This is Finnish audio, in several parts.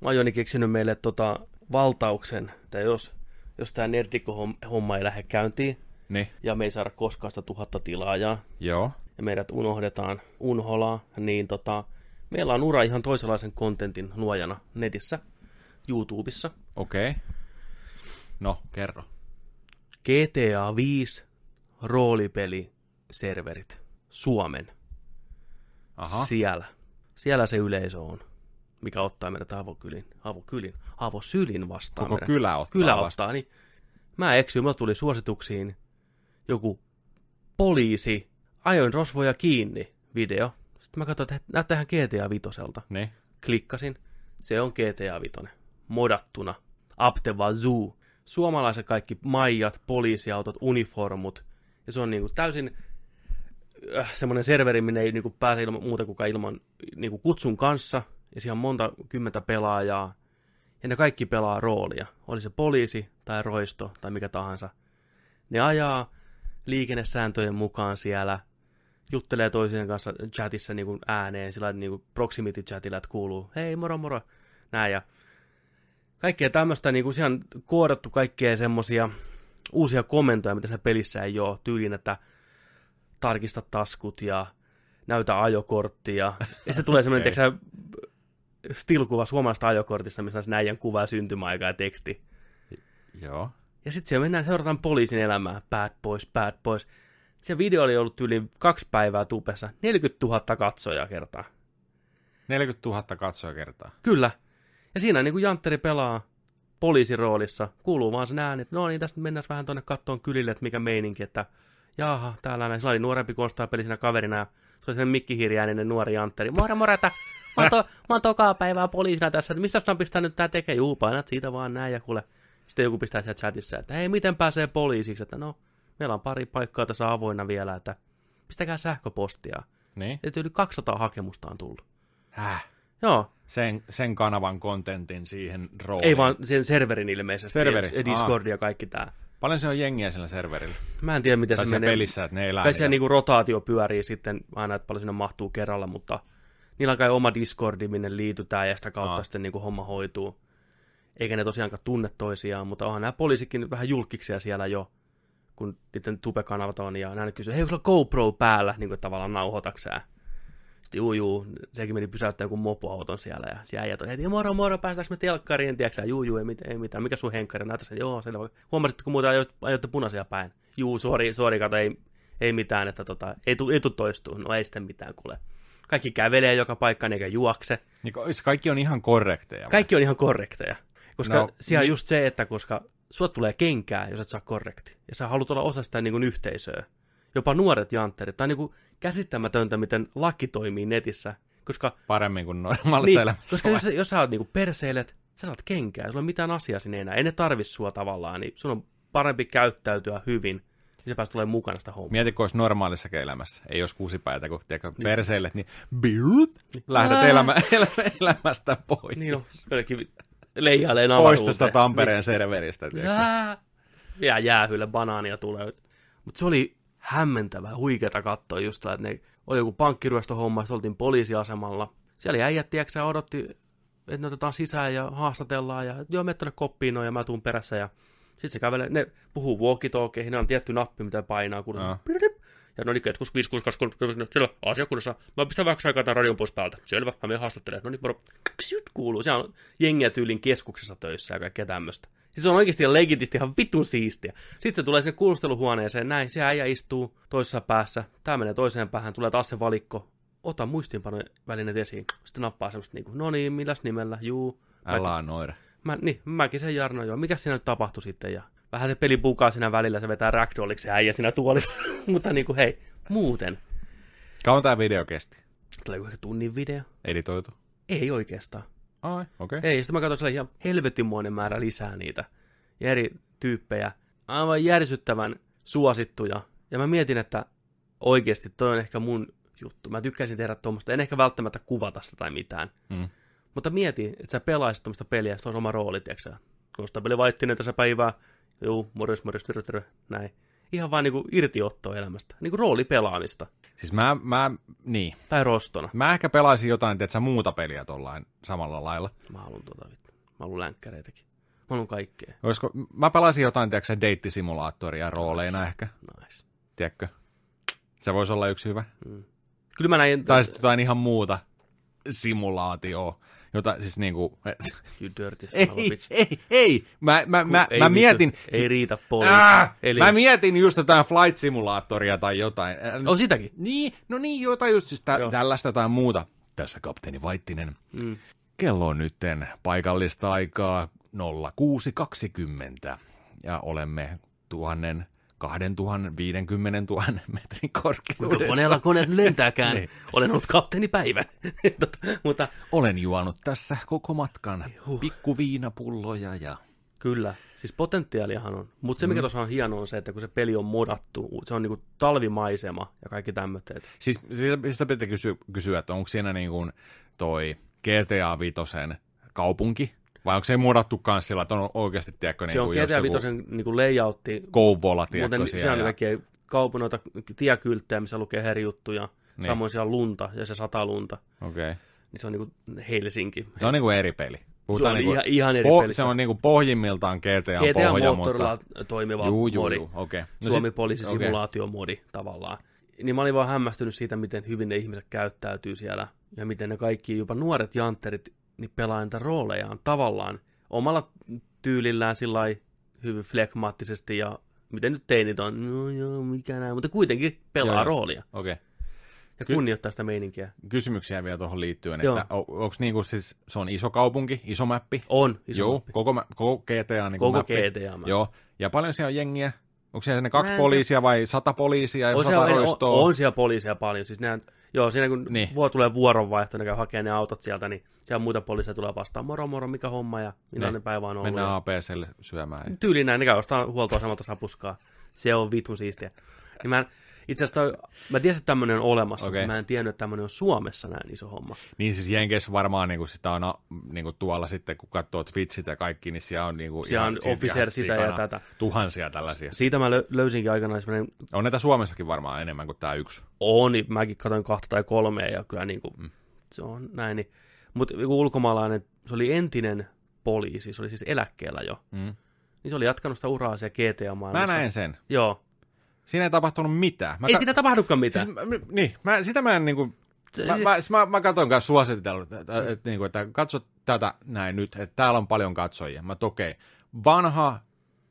Mä oon Joni keksinyt meille tota valtauksen, että jos, jos tämä nerdikko-homma ei lähde käyntiin, Niin, ja me ei saada koskaan sitä tuhatta tilaajaa, joo. ja meidät unohdetaan unholaa, niin tota, meillä on ura ihan toisenlaisen kontentin luojana netissä, YouTubessa. Okei. Okay. No, kerro. GTA 5 roolipeliserverit Suomen. Aha. Siellä. Siellä se yleisö on, mikä ottaa meidät avokylin, avokylin, avosylin vastaan. Koko meidät. kylä ottaa Kylä vastaan. ottaa, niin mä eksyin, mulla tuli suosituksiin joku poliisi, ajoin rosvoja kiinni video. Sitten mä katsoin, että näyttää ihan GTA Vitoselta. Niin. Klikkasin, se on GTA Vitoinen. Modattuna. Apte Zoo. Suomalaiset kaikki maijat, poliisiautot, uniformut. Ja se on niinku täysin äh, semmoinen serveri, minne ei niinku pääse ilman, muuta kuin ilman niinku kutsun kanssa. Ja siellä on monta kymmentä pelaajaa. Ja ne kaikki pelaa roolia. Oli se poliisi tai roisto tai mikä tahansa. Ne ajaa liikennesääntöjen mukaan siellä, juttelee toisien kanssa chatissa niin kuin ääneen, sillä niin kuin proximity chatilla, että kuuluu, hei moro moro, näin ja kaikkea tämmöistä, niin kuin ihan koodattu kaikkea semmosia uusia komentoja, mitä siinä pelissä ei ole, tyyliin, että tarkista taskut ja näytä ajokorttia. Ja sitten tulee semmoinen, okay. Still-kuva suomalaisesta ajokortista, missä on se näijän kuva syntymäaika ja teksti. Joo. Ja sitten siellä mennään, seurataan poliisin elämää, bad boys, bad boys. Se video oli ollut yli kaksi päivää tupessa, 40 000 katsojaa kertaa. 40 000 katsoja kertaa. Kyllä. Ja siinä niin kuin Jantteri pelaa poliisiroolissa, kuuluu vaan sen ääni, että no niin, tästä mennään vähän tuonne kattoon kylille, että mikä meininki, että jaha, täällä näin. Se oli nuorempi konstaapeli siinä kaverina ja se oli sellainen mikkihiiriäinen nuori Jantteri. Moro, moro, että mä oon, to, mä oon tokaa päivää poliisina tässä, että mistä on pistää nyt tää tekee? Juu, painat siitä vaan näin ja kuule. Sitten joku pistää siellä chatissa, että hei, miten pääsee poliisiksi? Että no, meillä on pari paikkaa tässä avoinna vielä, että pistäkää sähköpostia. Niin. Että yli 200 hakemusta on tullut. Häh. Joo, Sen, sen kanavan kontentin siihen rooliin. Ei vaan sen serverin ilmeisesti. Serveri, Ja Discord ja kaikki tää. Paljon se on jengiä sillä serverillä. Mä en tiedä, miten Tai se menee. pelissä, että ne elää. Kai se niinku rotaatio pyörii sitten aina, että paljon sinne mahtuu kerralla, mutta niillä on kai oma Discordi, minne liitytään ja sitä kautta Aa. sitten niinku homma hoituu. Eikä ne tosiaankaan tunne toisiaan, mutta onhan nämä poliisikin vähän julkiksia siellä jo, kun niiden tube-kanavat on, ja nämä kysyy, hei, onko sulla GoPro päällä, niin kuin tavallaan nauhoitaksää. Sitten juu, juu, sekin meni pysäyttää joku mopoauton siellä, ja se äijät on heti, moro, moro, päästäänkö me telkkariin, tiedätkö juu, juu, ei, mit, ei mitään, mikä sun henkkari, näytä sen, joo, selvä. Huomasitko muuten ajoitte, ajoitte punaisia päin? Juu, sori, sori, kato, ei, ei mitään, että tota, ei, tu, ei tu toistuu, no ei sitten mitään, kuule. Kaikki kävelee joka paikkaan eikä juokse. Niin, ko- kaikki on ihan korrekteja. vai? Kaikki on ihan korrekteja. Koska No, siellä on niin. just se, että koska suot tulee kenkää, jos et saa korrekti. Ja sä haluat olla osa sitä niin kuin yhteisöä. Jopa nuoret jantterit. Tämä on niin kuin käsittämätöntä, miten laki toimii netissä. Koska, Paremmin kuin normaalissa niin, elämässä. koska vai? jos, jos sä oot niin kuin perseilet, sä saat kenkää, sulla ei ole mitään asiaa sinne enää. Ei ne tarvi sua tavallaan, niin sun on parempi käyttäytyä hyvin. Ja sä pääst tulemaan mukana sitä hommaa. Mieti, kun olisi normaalissa elämässä. Ei olisi kuusipäitä, kun tiedätkö, perseille, niin biup, lähdet elämä, elämä, elämästä pois. Niin on, jollekin leijailee pois avaruuteen. tästä Tampereen serveristä. tiedätkö? Jää. Ja jäähylle banaania tulee. Mutta se oli hämmentävää, huikeata katsoa just että ne oli joku pankkiryöstöhomma, sitten oltiin poliisiasemalla. Siellä oli äijät, tiedätkö, odotti, että ne otetaan sisään ja haastatellaan ja joo, mene tuonne koppiin noin ja mä tuun perässä ja sitten se kävelee, ne puhuu walkie-talkeihin, ne on tietty nappi, mitä painaa, kun Aa. ja no niin, keskus 5623, siellä asiakunnassa. Mä pistän vähän aikaa tämän radion pois päältä. Selvä, mä menen haastattelemaan. No niin, moro. Ksyt kuuluu. Siellä on jengiä tyylin keskuksessa töissä ja kaikkea tämmöistä. Siis se on oikeasti legitisti ihan vitun siistiä. Sitten se tulee sinne kuulusteluhuoneeseen, näin, se äijä istuu toisessa päässä, tää menee toiseen päähän, tulee taas se valikko. Ota muistiinpanojen välineet esiin. Sitten nappaa semmoista niinku, no niin, milläs nimellä, juu. Älä noira. Mä, niin, mäkin sen Jarno joo. Mikä siinä nyt tapahtui sitten? Ja vähän se peli pukaa siinä välillä, se vetää ragdolliksi se äijä siinä tuolissa. Mutta niinku hei, muuten. Kauan tämä video kesti? Tulee ehkä tunnin video? Editoitu? Ei oikeastaan. Ai, okei. Okay. Ei, sitten mä katsoin, siellä ihan helvetimoinen määrä lisää niitä. Ja eri tyyppejä. Aivan järsyttävän suosittuja. Ja mä mietin, että oikeasti toi on ehkä mun juttu. Mä tykkäisin tehdä tuommoista. En ehkä välttämättä kuvata sitä tai mitään. Mm. Mutta mieti, että sä pelaisit tuommoista peliä, että se olisi oma rooli, tiedätkö? Konstabeli Vaittinen tässä päivää. Juu, morjens, morjens, terve, terve, näin. Ihan vaan niinku irtiottoa elämästä. Niinku roolipelaamista. Siis mä, mä, niin. Tai rostona. Mä ehkä pelaisin jotain, tiedätkö, muuta peliä tollain samalla lailla. Mä haluan tota vittu. Mä haluan länkkäreitäkin. Mä haluan kaikkea. Olisiko, mä pelaisin jotain, tiedätkö, deittisimulaattoria rooleina Nice. ehkä, Nice. tiedätkö? Se voisi olla yksi hyvä. Kyllä mä näin... Tai sitten jotain ihan muuta simulaatioa. Jota siis niinku... You dirty Ei, ei, ei! Mä, mä, mä, ei mä mietin... Ei riitä poli. Äh, Eli... Mä mietin just jotain flight simulaattoria tai jotain. On sitäkin. Niin, no niin, jotain just siis tä- Joo. tällaista tai muuta. Tässä kapteeni Vaittinen. Mm. Kello on nytten paikallista aikaa 06.20 ja olemme tuhannen, kahden tuhannen, viidenkymmenen tuhannen metrin Kuinka korkeudessa. koneella koneet lentääkään. Niin. Olen ollut kapteeni päivän. Tota, Mutta Olen juonut tässä koko matkan Huh. pikku viinapulloja ja... Kyllä, siis potentiaaliahan on. Mutta se, mikä Mm. tuossa on hienoa, on se, että kun se peli on modattu, se on niinku talvimaisema ja kaikki tämmöiset. Siis sitä, sitä pitää kysyä, kysyä, että onko siinä niin kuin toi GTA Vitosen kaupunki, vai onko se muodattu kans sillä, että on oikeasti, tiedätkö, niin Se on kuin just GTA 5 niinku layoutti, Kouvola, tiedätkö, muuten se siellä. on kaikkia kaupunoita, tiekylttejä, missä lukee eri juttuja. Niin. Samoin siellä on lunta ja se sataa lunta. Okei. Okay. Niin se on niinku Helsinki. Se on niinku eri peli. se Puhutaan on niinku, ihan, ihan eri po- peli. se on niinku pohjimmiltaan GTA, GTA pohja, moottorilla mutta... toimiva Juu, juu, modi. juu. Okay. Suomi poliisisimulaatiomodi tavallaan. Niin mä olin vaan hämmästynyt siitä, miten hyvin ne ihmiset käyttäytyy siellä ja miten ne kaikki, jopa nuoret jantterit, niin pelaa niitä roolejaan tavallaan omalla tyylillään sillä hyvin flekmaattisesti ja miten nyt teinit on, no joo, mikä näin, mutta kuitenkin pelaa Joo, roolia Okei. Okay. ja kunnioittaa sitä meininkiä. Kysymyksiä vielä tuohon liittyen, Joo. että onko niinku siis, se on iso kaupunki, iso mäppi? On iso Joo, mappi. koko, mä- koko GTA niin Koko mäppi. GTA. -mä. Joo, ja paljon siellä on jengiä? Onko siellä ne kaksi Mä poliisia vai sata poliisia ja On, sata siellä, on, roistoa? on, siellä poliisia paljon. Siis nehän, joo, siinä kun Niin. tulee vuoronvaihto, ne käy hakemaan ne autot sieltä, niin siellä muita poliiseja tulee vastaan. Moro, moro, mikä homma ja millainen Niin. päivä on ollut. Mennään ja- APClle syömään. Tyyliin näin, ne käy ostaa huoltoasemalta sapuskaa. Se on vitun siistiä. Niin mä en, itse asiassa mä tiesin, että tämmöinen on olemassa, Okei. mutta mä en tiennyt, että tämmöinen on Suomessa näin iso homma. Niin siis Jenkeissä varmaan niinku sitä on niinku tuolla sitten, kun katsoo Twitchit ja kaikki, niin siellä on niinku Siellä on officer sitä ja tätä. Tuhansia tällaisia. Siitä mä lö, löysinkin aikanaan semmoinen, On näitä Suomessakin varmaan enemmän kuin tämä yksi. on, niin mäkin katsoin kahta tai kolmea ja kyllä niin kuin, mm. se on näin. Niin. Mutta joku ulkomaalainen, se oli entinen poliisi, se oli siis eläkkeellä jo. Mm. Niin se oli jatkanut sitä uraa siellä GTA-maailmassa. Mä näen sen. Joo. Siinä ei tapahtunut mitään. Mä Ei ka- siinä tapahdukaan mitään. Siis, mä, niin, mä, sitä mä en niinku... Mä, se- mä, siis mä, mä katson kanssa suositellut, että, että, että, niinku, että katso tätä näin nyt, että täällä on paljon katsojia. Mä okei, okay, vanha,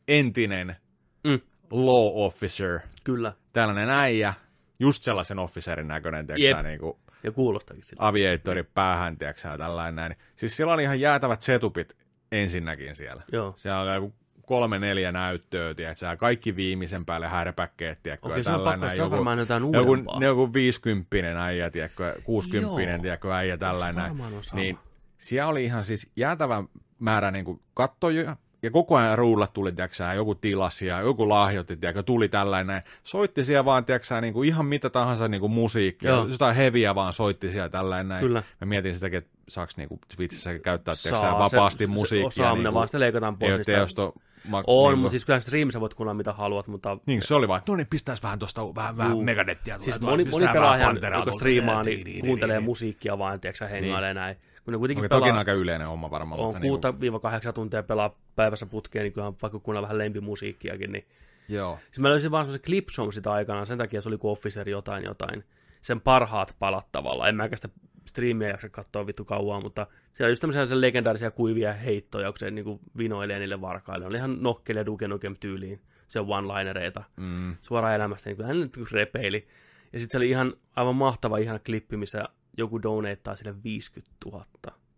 entinen Mm. law officer, Kyllä. tällainen äijä, just sellaisen officerin näköinen, tiedätkö, sä, niinku Ja kuulostakin siltä. aviatori päähän, tiedätkö, tällainen näin. Siis sillä oli ihan jäätävät setupit ensinnäkin siellä. Joo. Siellä oli joku kolme, neljä näyttöä, tiedätkö, kaikki viimeisen päälle härpäkkeet, tiedätkö, Okei, ja se on tällainen pakko näin, se on varmaan jotain joku, uudempaa. joku 50 äijä, tiedätkö, 60 Joo. tiedätkö, äijä, tällainen. Niin siellä oli ihan siis jäätävä määrä niin kuin kattoja, ja koko ajan ruulla tuli, tiedätkö, sä, joku tilasi ja joku lahjoitti, tiedätkö, tuli tällainen. Soitti siellä vaan, tiedätkö, sä, niin kuin ihan mitä tahansa niin kuin musiikkia, Joo. jotain heviä vaan soitti siellä tällainen näin. Kyllä. Mä mietin sitäkin, että saaks niin kuin Twitchissä käyttää, tiedätkö, sä, Saa, vapaasti se, musiikkia. Se, saa, niin vaan sitten leikataan ei pois. niistä. teosto, ma, On, niin mutta siis kyllä streamissa voit kuunnella mitä haluat, mutta niin, se oli vaan, että no niin, pistäis vähän tosta vähän, vähän megadettia. siis moni, moni Panteraa joka striimaa, Niin, niin, niin, kuuntelee niin, niin. musiikkia vaan, tiedätkö, hengailee näin. Ne kuitenkin Okei, toki on pelaa aika yleinen homma varmaan, on mutta niin kuin, 6-8 tuntia pelaa päivässä putkeen, niin kyllähän vaikka kuunnella vähän lempimusiikkiakin, niin joo. Siis mä löysin vaan semmoisen clipsom sitä aikanaan, sen takia se oli kuin Officer jotain jotain. Sen parhaat palat tavallaan. En mäkään sitä striimiä jaksa katsoa vittu kauan, mutta siellä on just tämmöisiä legendaarisia kuivia heittoja, kun se niinku vinoilee niille varkaille. Ne oli ihan nokkele Duke Nukem tyyliin, se one-linereita. Mm. Suoraan elämästä, niin kyllä hän nyt repeili. Ja sitten se oli ihan aivan mahtava ihana klippi, missä joku doneittaa sille 50 000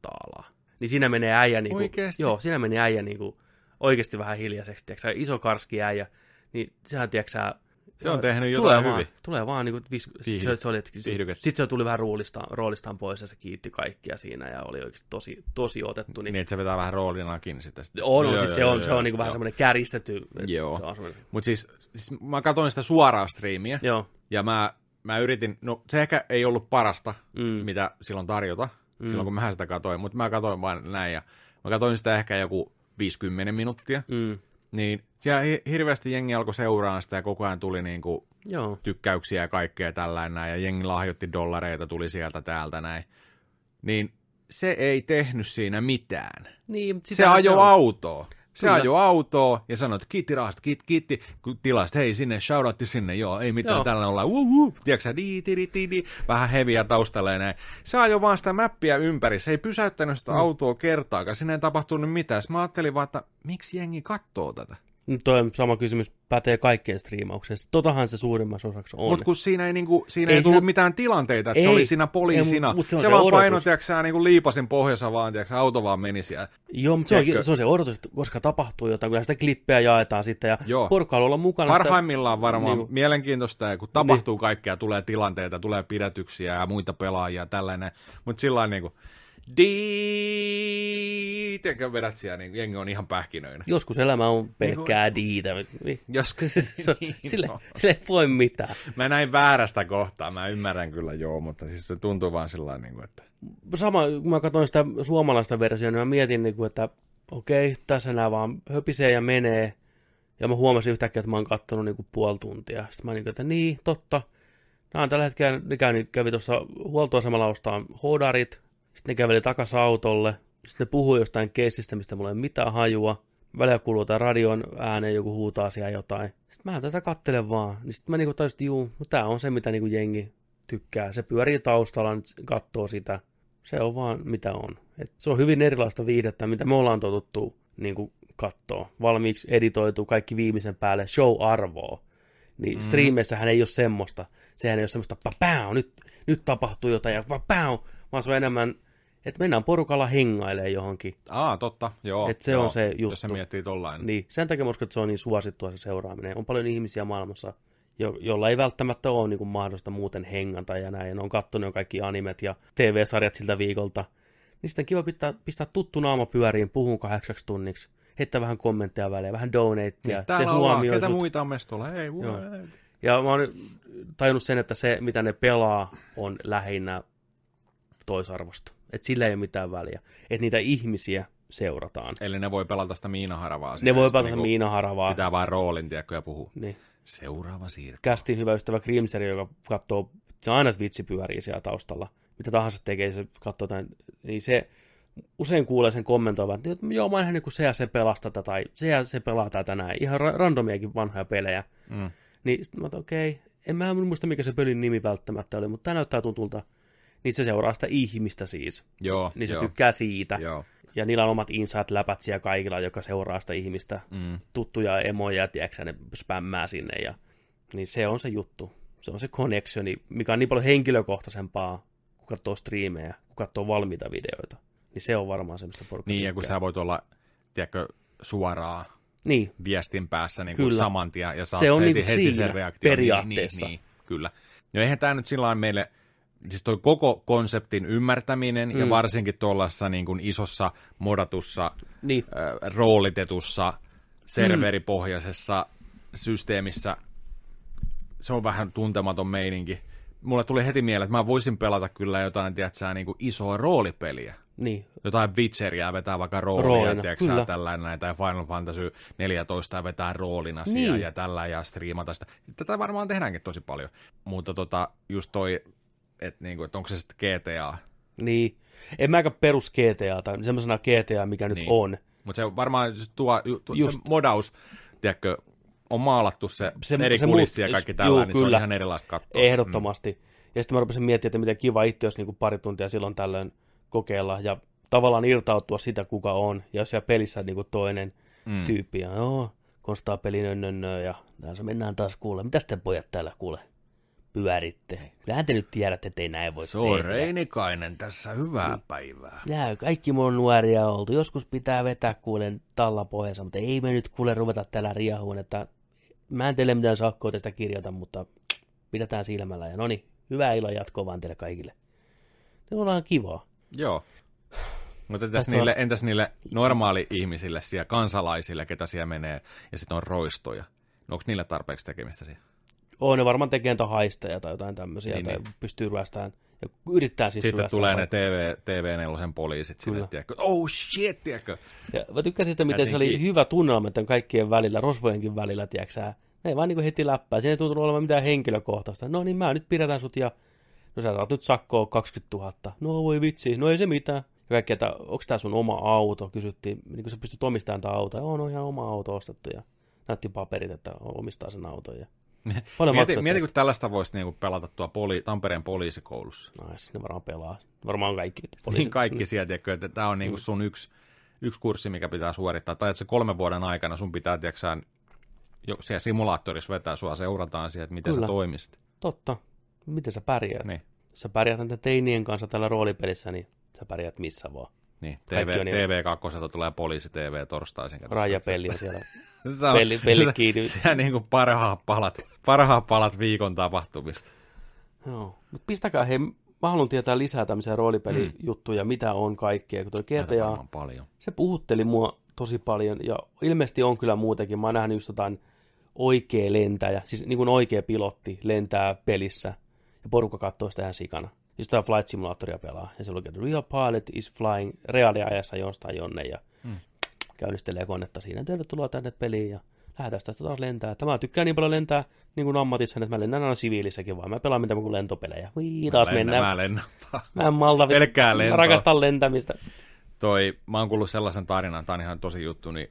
taalaa. Niin siinä menee äijä niinku, Oikeesti? Joo, siinä menee äijä niinku oikeasti vähän hiljaiseksi, tiiäksä, iso karski äijä. Niin sehän, tiiäksä, Se on tehnyt tulee jotain vaan, hyvin. Tulee vaan niin kuin, vis... Viihdy- se, se oli, sitten se tuli vähän roolistaan, roolistaan pois ja se kiitti kaikkia siinä ja oli oikeasti tosi, tosi otettu. Niin, Niin, että se vetää vähän roolinakin sitten. on, on Joo, siis joo, se joo, on, se joo, on niin kuin vähän joo. semmoinen käristetty. Joo. Se on Mutta siis, siis mä katsoin sitä suoraa striimiä, joo. ja mä, mä yritin, no se ehkä ei ollut parasta, Mm. mitä silloin tarjota, Mm. silloin kun mä sitä katsoin, mutta mä katsoin vaan näin, ja mä katsoin sitä ehkä joku 50 minuuttia, Mm. Niin siellä hi- hirveästi jengi alkoi seuraamaan sitä ja koko ajan tuli niinku Joo. tykkäyksiä ja kaikkea tällainen näin, ja jengi lahjoitti dollareita, tuli sieltä täältä näin. Niin se ei tehnyt siinä mitään. Niin, Se ajoi autoa. Se Kyllä. ajoi autoa ja sanoi, että kiitti rahasta, kiitti, kiitti kun tilasta, hei sinne, shoutoutti sinne, joo, ei mitään, Joo. tällä uh, tiedätkö sä, di, di, di, di, di, vähän heviä taustalla ja näin. Se ajoi vaan sitä mäppiä ympäri, se ei pysäyttänyt sitä Mm. autoa kertaakaan, sinne ei tapahtunut mitään. Sitten mä ajattelin vaan, että miksi jengi katsoo tätä? Toi sama kysymys pätee kaikkeen striimaukseen. Totahan se suurimmassa osaksi on. Mutta kun siinä ei, niinku, siinä Ei ei, tullut siinä- mitään tilanteita, että se Ei. oli siinä poliisina. Ei, mut se on se, se vaan odotus. paino, tiedätkö sä, niinku liipasin pohjassa vaan, tiedätkö, sä, auto vaan meni siellä. Joo, mutta se on, se on se odotus, että koska tapahtuu jotain, kyllä sitä klippejä jaetaan sitten ja Joo. porukka haluaa olla mukana. sitä- Parhaimmillaan varmaan Niinku- mielenkiintoista, kun tapahtuu kaikkea, tulee tilanteita, tulee pidätyksiä ja muita pelaajia ja tällainen, mutta sillä niinku, di, tiedätkö, vedät siellä, niin jengi on ihan pähkinöinä. Joskus elämä on Niinku- pelkkää diitä. Niin. Joskus, on- sille, sille ei voi mitään. mä näin väärästä kohtaa, mä ymmärrän kyllä joo, mutta siis se tuntuu vaan sillä niin että Sama, kun mä katsoin sitä suomalaista versiota, niin mä mietin, niin kuin, että okei, tässä nämä vaan höpisee ja menee. Ja mä huomasin yhtäkkiä, että mä oon kattonut niin kuin puoli tuntia. Sitten mä niin kuin, että niin, totta. Nämä on tällä hetkellä, ne kävi, kävi tuossa huoltoasemalla ostaa hodarit. Sitten ne käveli takaisin autolle. Sitten ne puhui jostain keissistä, mistä mulla ei ole mitään hajua. Välillä kuuluu jotain radion ääneen, joku huutaa siellä jotain. Sitten mä tätä kattelen vaan. Niin sitten mä niinku tajusin, että juu, no tää on se, mitä niinku jengi tykkää. Se pyörii taustalla, nyt katsoo sitä. Se on vaan mitä on. Et se on hyvin erilaista viihdettä, mitä me ollaan totuttu niin katsoa. Valmiiksi editoitu kaikki viimeisen päälle show-arvoa. Niin mm. striimeissähän ei ole semmoista. Sehän ei ole semmoista, papau, nyt, nyt tapahtuu jotain ja papau, vaan se on enemmän, että mennään porukalla hengailemaan johonkin. aa, totta, joo. Et se joo, on se juttu. Jos sä miettii tollain. Niin, sen takia mä uskon, että se on niin suosittua se seuraaminen. On paljon ihmisiä maailmassa, jo, jolla ei välttämättä ole niin kuin mahdollista muuten hengata ja näin. Ja ne on kattonut jo kaikki animet ja TV-sarjat siltä viikolta. Niin sitten kiva pistää, pistää tuttu naama pyöriin, puhun kahdeksaksi tunniksi. Heittää vähän kommentteja väliin, vähän donatea. Niin, se täällä ollaan, huomioi ketä sut. muita on mestolla, hei, Joo. Ja mä oon tajunnut sen, että se, mitä ne pelaa, on lähinnä toisarvosta. Että sillä ei ole mitään väliä. Että niitä ihmisiä seurataan. Eli ne voi pelata sitä miinaharavaa. Ne voi pelata niinku miinaharavaa. Pitää vaan roolin, tiedätkö, ja puhuu. Niin. Seuraava siirto. Kästin hyvä ystävä Grimseri, joka katsoo, se aina vitsi pyörii siellä taustalla. Mitä tahansa tekee, se katsoo jotain, niin se usein kuulee sen kommentoivan, että joo, mä oon nähnyt, kun se ja se pelastaa tätä, tai se ja se pelaa tätä näin. Ihan ra- randomiakin vanhoja pelejä. Mm. Niin sitten mä okei, okay. en mä muista, mikä se pelin nimi välttämättä oli, mutta tämä näyttää tutulta. Niin se seuraa sitä ihmistä siis. Joo, Niin se joo, tykkää siitä. joo. Ja niillä on omat inside-läpät siellä kaikilla, joka seuraa sitä ihmistä. Mm. Tuttuja emoja, tiedätkö, ne spämmää sinne. Ja... Niin se on se juttu. Se on se connectioni, mikä on niin paljon henkilökohtaisempaa, kun katsoo striimejä, kun katsoo valmiita videoita. Niin se on varmaan semmoista porukkaa. Niin, ja kun sä voit olla, tiedätkö, suoraan Niin, viestin päässä niin kuin saman tien, ja saat Se on heti, niinku heti siinä sen reaktion. periaatteessa. Niin, niin, niin, kyllä. No eihän tämä nyt sillä meille, siis toi koko konseptin ymmärtäminen, mm. ja Mm. varsinkin tuollaisessa niin kuin isossa modatussa, niin, äh, roolitetussa, serveripohjaisessa systeemissä, se on vähän tuntematon meininki. Mulle tuli heti mieleen, että mä voisin pelata kyllä jotain, tiedätkö, niin kuin isoa roolipeliä. niin. Jotain Witcheria vetää vaikka roolia, Roolina, tiedätkö tällainen, näin, tai Final Fantasy 14 ja vetää roolina Niin. niin. ja tällä ja striimata sitä. Tätä varmaan tehdäänkin tosi paljon. Mutta tota, just toi, että niinku, et onko se sitten GTA, Niin. En mäkään perus GTA, tai semmoisena GTA, mikä nyt Niin. on. mutta se varmaan tuo, tuo Just. se modaus, tiedätkö, on maalattu se, Se- se eri se kulissi ja kaikki tällainen, niin se on kyllä. ihan erilaista katsoa. Ehdottomasti. Ja sitten mä rupesin miettimään, että miten kiva itse olisi niin pari tuntia silloin tällöin kokeilla ja tavallaan irtautua sitä, kuka on. Ja jos siellä pelissä niin toinen Mm. mm. tyyppi ja joo, konstaa pelin önnönnö ja tässä mennään taas kuule. Mitäs te pojat täällä kuule pyöritte? Kyllähän te nyt tiedätte, että ei näin voi Se on tehdä. Reinikainen tässä, hyvää päivää. Jää, kaikki mun on nuoria oltu. Joskus pitää vetää kuulen talla pohjassa, mutta ei me nyt kuule ruveta täällä riahuun, että mä en teille mitään sakkoa tästä kirjoita, mutta pidetään silmällä. Ja no niin, hyvää illan jatkoa vaan teille kaikille. Se on ihan kivaa. Joo. Mutta entäs Tästä niille, on- entäs niille normaali-ihmisille siellä, kansalaisille, ketä siellä menee, ja sitten on roistoja? No, onko niille tarpeeksi tekemistä siellä? On ne varmaan tekee niitä haisteja tai jotain tämmöisiä, Niin, tai niin. pystyy ryöstämään Ja yrittää siis Sitten tulee ne. TV, TV4 poliisit sinne, tiedätkö, oh shit, tiedätkö. Ja mä tykkäsin sitä, miten se oli Jotenkin- hyvä tunnelma tämän kaikkien välillä, rosvojenkin välillä, tiedätkö. Ne ei vaan niin heti läppää. Siinä ei tuntunut olevan mitään henkilökohtaista. No niin, mä nyt pidetään sut ja no sä saat nyt sakkoa 20 000. No voi vitsi, no ei se mitään. Ja kaikki, että onko tämä sun oma auto, kysyttiin, niin kuin sä pystyt omistamaan tämä auto. Joo, no ihan oma auto ostettu ja näytti paperit, että omistaa sen auton. Ja... Paljon Mieti, mieti, kun tällaista voisi niinku pelata tuo poli, Tampereen poliisikoulussa. Nice, ne varmaan pelaa. Varmaan kaikki Niin kaikki sieltä, että tämä on niinku Mm. sun yksi, yksi kurssi, mikä pitää suorittaa. Tai että se kolmen vuoden aikana sun pitää, tiedätkö, jo siellä simulaattorissa vetää, sua seurataan sieltä, miten Kyllä. sä toimisit. Totta. Miten sä pärjäät? Niin. Sä pärjäät näiden teinien kanssa tällä roolipelissä, niin sä pärjäät missä vaan. Niin, TV, on niin- TV2 tulee poliisi TV torstaisin. kato. Rajapeli on siellä. Se on, peli- peli se- kiinni. Se on niinku parhaat palat, parhaat palat viikon tapahtumista. Joo. Mut pistäkää, hei, mä haluan tietää lisää tämmöisiä roolipelijuttuja, mitä on kaikkea. Kun toi varmaan paljon. se puhutteli mua tosi paljon, ja ilmeisesti on kyllä muutakin. Mä oon nähnyt just jotain oikea lentäjä, siis niin kuin oikea pilotti lentää pelissä, ja porukka katsoo sitä ihan sikana. Just tämä Flight Simulatoria pelaa, ja se lukee, että real pilot is flying reaaliajassa jostain jonne, ja Mm. käynnistelee konetta siinä. Tervetuloa tänne peliin, ja lähdetään tästä taas lentää. Tämä tykkää niin paljon lentää niin kuin ammatissa, että mä lennän aina siviilissäkin vaan. Mä pelaan mitään kuin lentopelejä. Ui, taas Mä lennän, mennään. Mä lennän. Mä en malta. Pelkkää Mä lentoa. rakastan lentämistä. Toi, mä oon kuullut sellaisen tarinan, tää on ihan tosi juttu, niin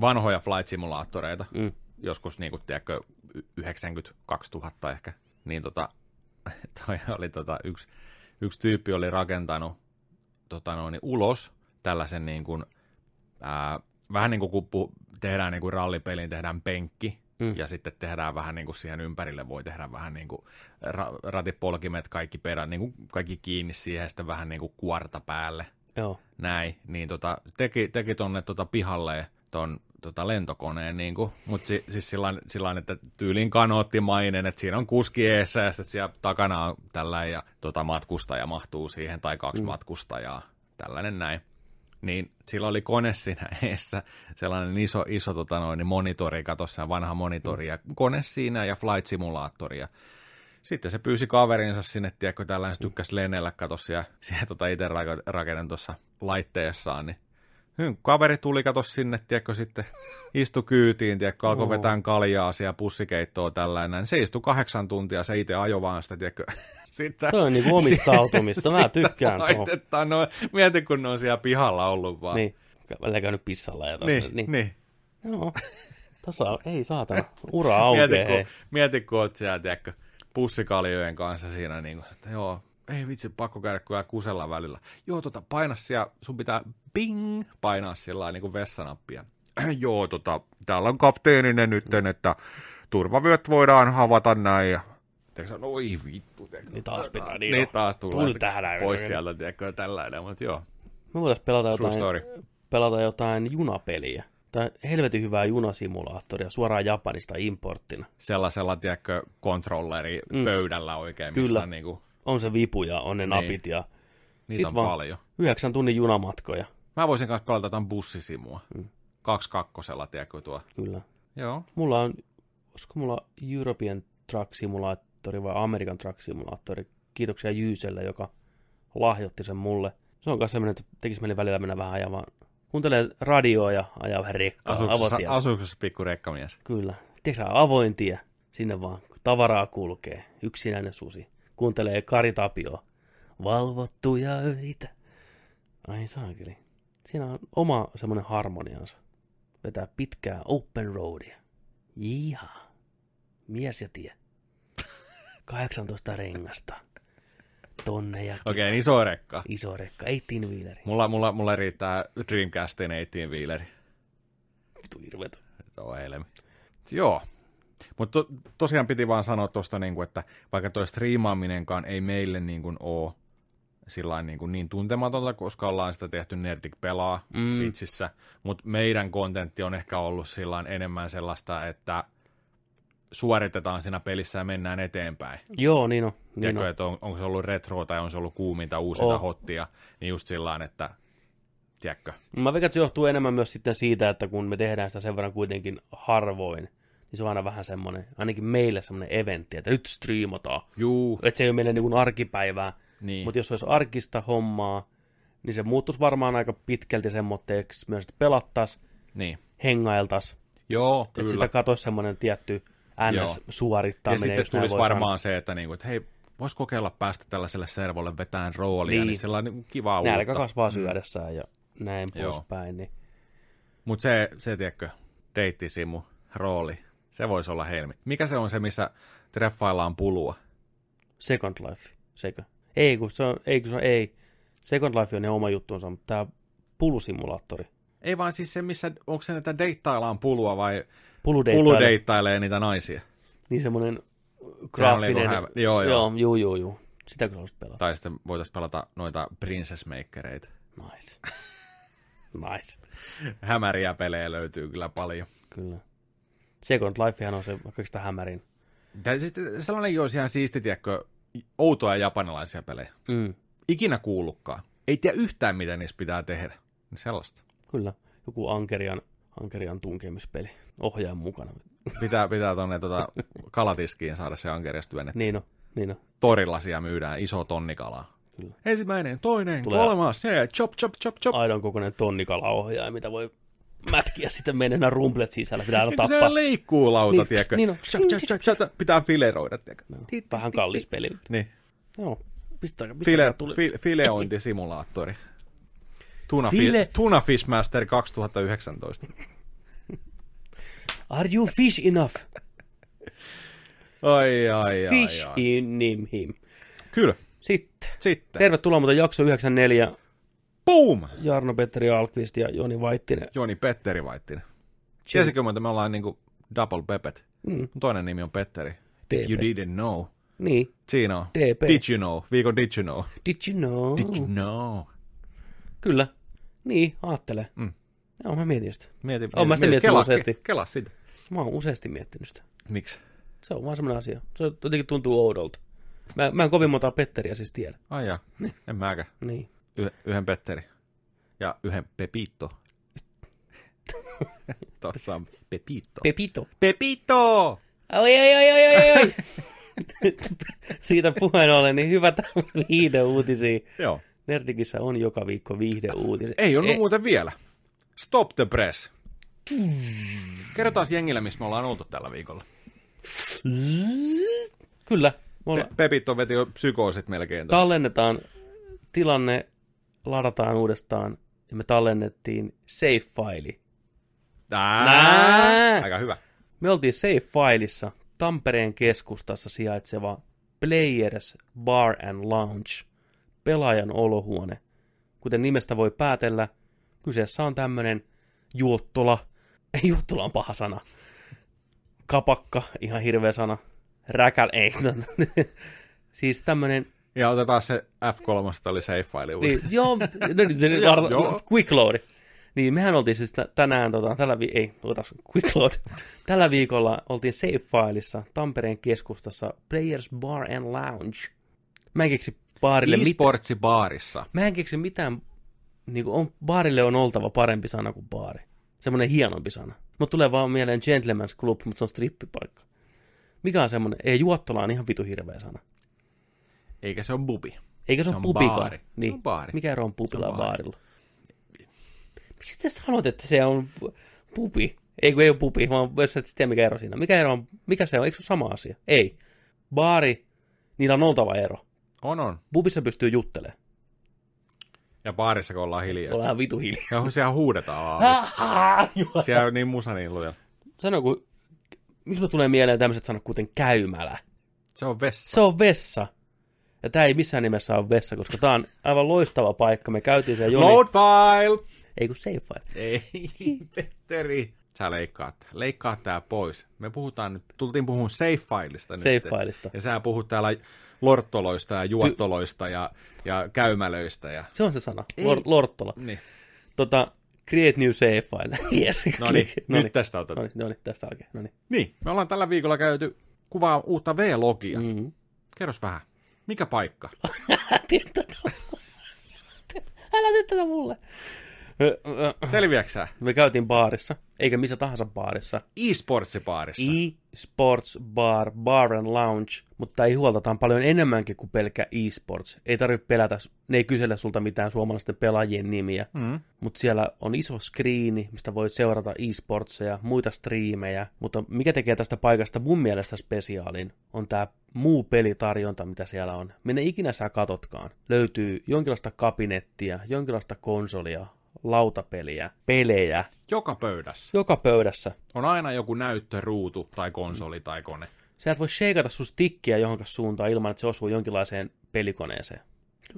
vanhoja flight simulaattoreita, Mm. joskus niin kuin, tiedätkö, y- 92 000 ehkä, niin tota, toi oli tota, yksi, yksi tyyppi oli rakentanut tota noin, ulos tällaisen niin kuin, ää, vähän niin kuin kun tehdään niin kuin rallipeliin, tehdään penkki, Mm. ja sitten tehdään vähän niin kuin siihen ympärille, voi tehdä vähän niin kuin ra- ratipolkimet, kaikki perä, niin kuin kaikki kiinni siihen, sitten vähän niin kuin kuorta päälle, Joo. näin, niin tota, teki, teki tonne tota pihalle ton tota lentokoneen, niin kuin, mutta si, siis sillain, sillain, että tyylin kanoottimainen, että siinä on kuski eessä ja sitten siellä takana on tällainen ja tota, matkustaja mahtuu siihen tai kaksi Mm. mm. matkustajaa, tällainen näin. Niin sillä oli kone siinä eessä, sellainen iso, iso tota noin, monitori, katossa vanha monitori ja kone siinä ja flight simulaattori ja sitten se pyysi kaverinsa sinne, tiedätkö, tällainen se tykkäsi lennellä, kato siellä, siellä tota itse rakennan tuossa laitteessaan, niin kaveri tuli, kato sinne, tiedätkö, sitten istui kyytiin, tiedätkö, alkoi vetää kaljaa siellä pussikeittoa tällainen. Se istui kahdeksan tuntia, se itse ajoi vaan sitä, tiedätkö, sitten, Se on niinku omistautumista. Mä tykkään laitetaan, no, mieti kun ne on siellä pihalla ollut vaan. Niin. Välillä käynyt pissalla ja tossa. niin, niin. niin. Joo. Tasa, ei saatana. Ura aukeaa, Mieti, hei. kun, mieti, kun oot siellä, tiedätkö, pussikaljojen kanssa siinä, niin kuin, että joo, ei vitsi, pakko käydä kyllä kusella välillä. Joo, tota, paina siellä, sun pitää ping, painaa sillä niin kuin vessanappia. joo, tota, täällä on kapteeninen nyt, että turvavyöt voidaan havata näin. Ja, tiedätkö, no ei vittu. Tiedätkö, Niin taas pitää, niin niin, taas tulee Tuli tähän pois näin. sieltä, tiedätkö, tällainen, mutta joo, Me voitais pelata jotain, pelata jotain junapeliä. Tai helvetin hyvää junasimulaattoria suoraan Japanista importtina. Sellaisella, tiedätkö, kontrolleri Mm. pöydällä oikein, missä Kyllä. on niin kuin, On se vipu ja on ne Niin. napit ja niitä Sit on paljon. yhdeksän tunnin junamatkoja. Mä voisin kanssa pelata jotain bussisimua. Mm. Kaksi kakkosella, tiedätkö tuo. Kyllä. Joo. Mulla on, olisiko mulla European Truck Simulaattori vai American Truck Simulaattori. Kiitoksia Jyyselle, joka lahjoitti sen mulle. Se on myös semmoinen, että tekisi mieli välillä mennä vähän ajamaan. Kuuntelee radioa ja ajaa vähän rekkaa. Asuuko se pikku rekkamies? Kyllä. Tiedätkö avoin tie. Sinne vaan tavaraa kulkee. Yksinäinen susi. Kuuntelee Kari Tapio. Valvottuja öitä. Ai saakeli. Siinä on oma semmoinen harmoniansa. Vetää pitkää open roadia. Jiha. Mies ja tie. 18 rengasta. Tonne ja Okei, okay, iso rekka. iso rekka. 18 wheeleri. Mulla, mulla, mulla riittää Dreamcastin 18 wheeleri. Vitu hirveetä. Se on helmi. Joo. Mutta to, tosiaan piti vaan sanoa tuosta, niinku, että vaikka toi striimaaminenkaan ei meille niinku ole sillain niin, kuin niin tuntematonta, koska ollaan sitä tehty Nerdik pelaa Mm. Twitchissä, mutta meidän kontentti on ehkä ollut sillain enemmän sellaista, että suoritetaan siinä pelissä ja mennään eteenpäin. Joo, niin on. Niin Tiedätkö, on. että on, onko se ollut retro tai on se ollut kuuminta, uusinta Oh. hottia, niin just sillä että tiedätkö, Mä veikkaan, että se johtuu enemmän myös sitten siitä, että kun me tehdään sitä sen verran kuitenkin harvoin, niin se on aina vähän semmoinen, ainakin meille semmoinen eventti, että nyt striimataan. juu, Että se ei ole meille niin kuin arkipäivää. Niin. Mutta jos olisi arkista hommaa, niin se muuttuisi varmaan aika pitkälti semmoitteeksi myös, että pelattaisiin, niin. hengailtaisiin, Joo, että kyllä. sitä katoisi semmoinen tietty. NS-suorittaminen. ja sitten tulisi varmaan se, että, niinku, että hei, vois kokeilla päästä tällaiselle servolle vetään roolia, niin, Niin. sellainen niinku kivaa sanoa. Nälkä uutta. kasvaa syödessään ja näin Joo. poispäin. Niin. Mutta se, se, tiedätkö, deittisimu rooli, se voisi olla helmi. Mikä se on se, missä treffaillaan pulua? Second Life, sekö? Ei, kun se on, ei, kun se on, ei. Second Life on ne oma juttuunsa, mutta tämä pulusimulaattori. Ei vaan siis se, missä, onko se, että deittaillaan pulua vai Pulu pulu deittailee niitä naisia? Niin semmoinen graafinen. hävä- joo, joo. joo, juu, juu, juu. Sitä kyllä haluaisit pelata. Tai sitten voitaisiin pelata noita princess makereita. Nice. nice. Hämäriä pelejä löytyy kyllä paljon. Kyllä. Second Lifehan on se kaikista hämärin. Tai sitten sellainenkin olisi ihan siisti, tiedätkö, outoja japanilaisia pelejä. Mm, Ikinä kuullutkaan. Ei tiedä yhtään, mitä niissä pitää tehdä. Niin sellaista. kyllä. Joku Ankerian, Ankerian tunkemispeli. Ohjaajan mukana. Pitää, pitää tonne tota kalatiskiin saada se ankeriasta työnnetty. Niin on, niin on. Torilla siellä myydään iso tonnikalaa. Kyllä. Ensimmäinen, toinen, Tulee- kolmas, se, chop, chop, chop, chop. Aidon kokoinen tonnikalaohjaaja, mitä voi mätkiä sitten menenä rumplet sisällä. Pitää aina Niin tappaa. se liikkuu lauta, Niin, tiedätkö? niin chop, pitää fileroida, tiedätkö? No, Vähän kallis peli. Niin, Joo. Pistäkää, File, pistäkää tuli. fi, fileointisimulaattori. Tuna, File- fi, Tuna Fishmaster 2019. Are you fish enough? Ai, ai, ai, Fish ai. in him, him. Kyllä, Sitten. sitten. Tervetuloa muuten jakso 94. Boom! Jarno Petteri Alkvist ja Joni Vaittinen. Joni Petteri Vaittinen. Tiesikö että me ollaan niinku double pepet? Mm, toinen nimi on Petteri. If DP. you didn't know. niin. Siinä on. DP. Did you know? Viikon did you know? Did you know? Did you know? Kyllä. Niin, ajattele. Mm. Joo, mä mietin sitä. Mieti, Oon mä sitä miettinyt kela, useasti. ke- Kela sitä. Mä oon useasti miettinyt sitä. Miksi? Se on vaan semmoinen asia. Se jotenkin tuntuu oudolta. Mä, mä en kovin montaa Petteriä siis tiedä. Ai jaa. En mäkään. Niin. Yhden Petteri. Ja yhden Pepito. Tossa on Pepito. Pepito. Pepito! Oi, oi, oi, oi, oi, oi. Siitä puheen ollen, niin hyvä viihdeuutisia. Joo. Nerdikissä on joka viikko viihdeuutisia. Ei ole E- muuten vielä. Stop the press. Kerrotaan jengille, missä me ollaan oltu tällä viikolla. Kyllä. Me olla, Pe- Pepito veti jo psykoosit melkein. tallennetaan tilanne, ladataan uudestaan ja me tallennettiin save-faili. Nää. Aika hyvä. Me oltiin save-failissa Tampereen keskustassa sijaitseva Players Bar and Lounge, pelaajan olohuone. Kuten nimestä voi päätellä, kyseessä on tämmönen juottola, ei juottola on paha sana, kapakka, ihan hirveä sana, räkäl, ei, siis tämmönen Ja otetaan se F3, oli safe file niin, joo, no niin, se var, joo. quick load. Niin, mehän oltiin siis tä- tänään, tota, tällä vi- ei, otas, quick load. Tällä viikolla oltiin Safe-failissa Tampereen keskustassa Players Bar and Lounge. Mä en keksi baarille mitään. Baarissa. Mä en keksi mitään, niin kuin on, baarille on oltava parempi sana kuin baari. Semmoinen hienompi sana. Mut tulee vaan mieleen Gentleman's Club, mutta se on strippipaikka. Mikä on semmoinen, ei juottola on ihan vitu hirveä sana. Eikä se on bubi. Eikä se, Se ole on pubikaan. baari. Se Niin. on baari. Mikä ero on pubilla on baari. baarilla? Miksi te sanot, että se on pu- pubi? Ei kun ei ole pubi, vaan jos et tiedä mikä ero siinä. Mikä, ero on, mikä se on? Eikö se ole sama asia? Ei. Baari, niillä on oltava ero. On, on. Pubissa pystyy juttelemaan. Ja baarissa, kun ollaan hiljaa. Ollaan vitu hiljaa. Ja siellä huudetaan Jumala. Siellä on niin musa niin lujalla. Sano, kun, miksi tulee mieleen tämmöiset sanat kuten käymälä? Se on vessa. Se on vessa. Ja tämä ei missään nimessä ole vessa, koska tämä on aivan loistava paikka. Me käytiin siellä Joni... Load file! Ei kun save file. Ei, Petteri. Sä leikkaat. Leikkaat tää pois. Me puhutaan nyt, tultiin puhumaan safe-fileista nyt. Save-fileista. Ja sä puhut täällä lorttoloista ja juottoloista ja, ja käymälöistä. Ja... Se on se sana. Lor- Lorttola. Niin. Tota, create new save file. yes. No niin, nyt tästä otat. No niin, no niin, tästä alkee. No niin. Niin, me ollaan tällä viikolla käyty kuvaa uutta V-logia. Mm. Mm-hmm. Kerros vähän. Mikä paikka? Älä tee tätä mulle. Älä tee tätä mulle. Selviäksä? Me käytiin baarissa, eikä missä tahansa baarissa. E-sportsipaarissa. E-sports bar, bar and lounge, mutta ei huoltataan paljon enemmänkin kuin pelkkä e-sports. Ei tarvitse pelätä, ne ei kysele sulta mitään suomalaisten pelaajien nimiä, Mm. mutta siellä on iso skriini, mistä voit seurata e-sportseja, muita striimejä, mutta mikä tekee tästä paikasta mun mielestä spesiaalin, on tämä muu pelitarjonta, mitä siellä on. Minne ikinä sä katotkaan. Löytyy jonkinlaista kabinettia, jonkinlaista konsolia, lautapeliä, pelejä, Joka pöydässä. joka pöydässä. On aina joku näyttöruutu tai konsoli tai kone. Sä et voi shakeata sun stickiä johonkin suuntaan ilman, että se osuu jonkinlaiseen pelikoneeseen.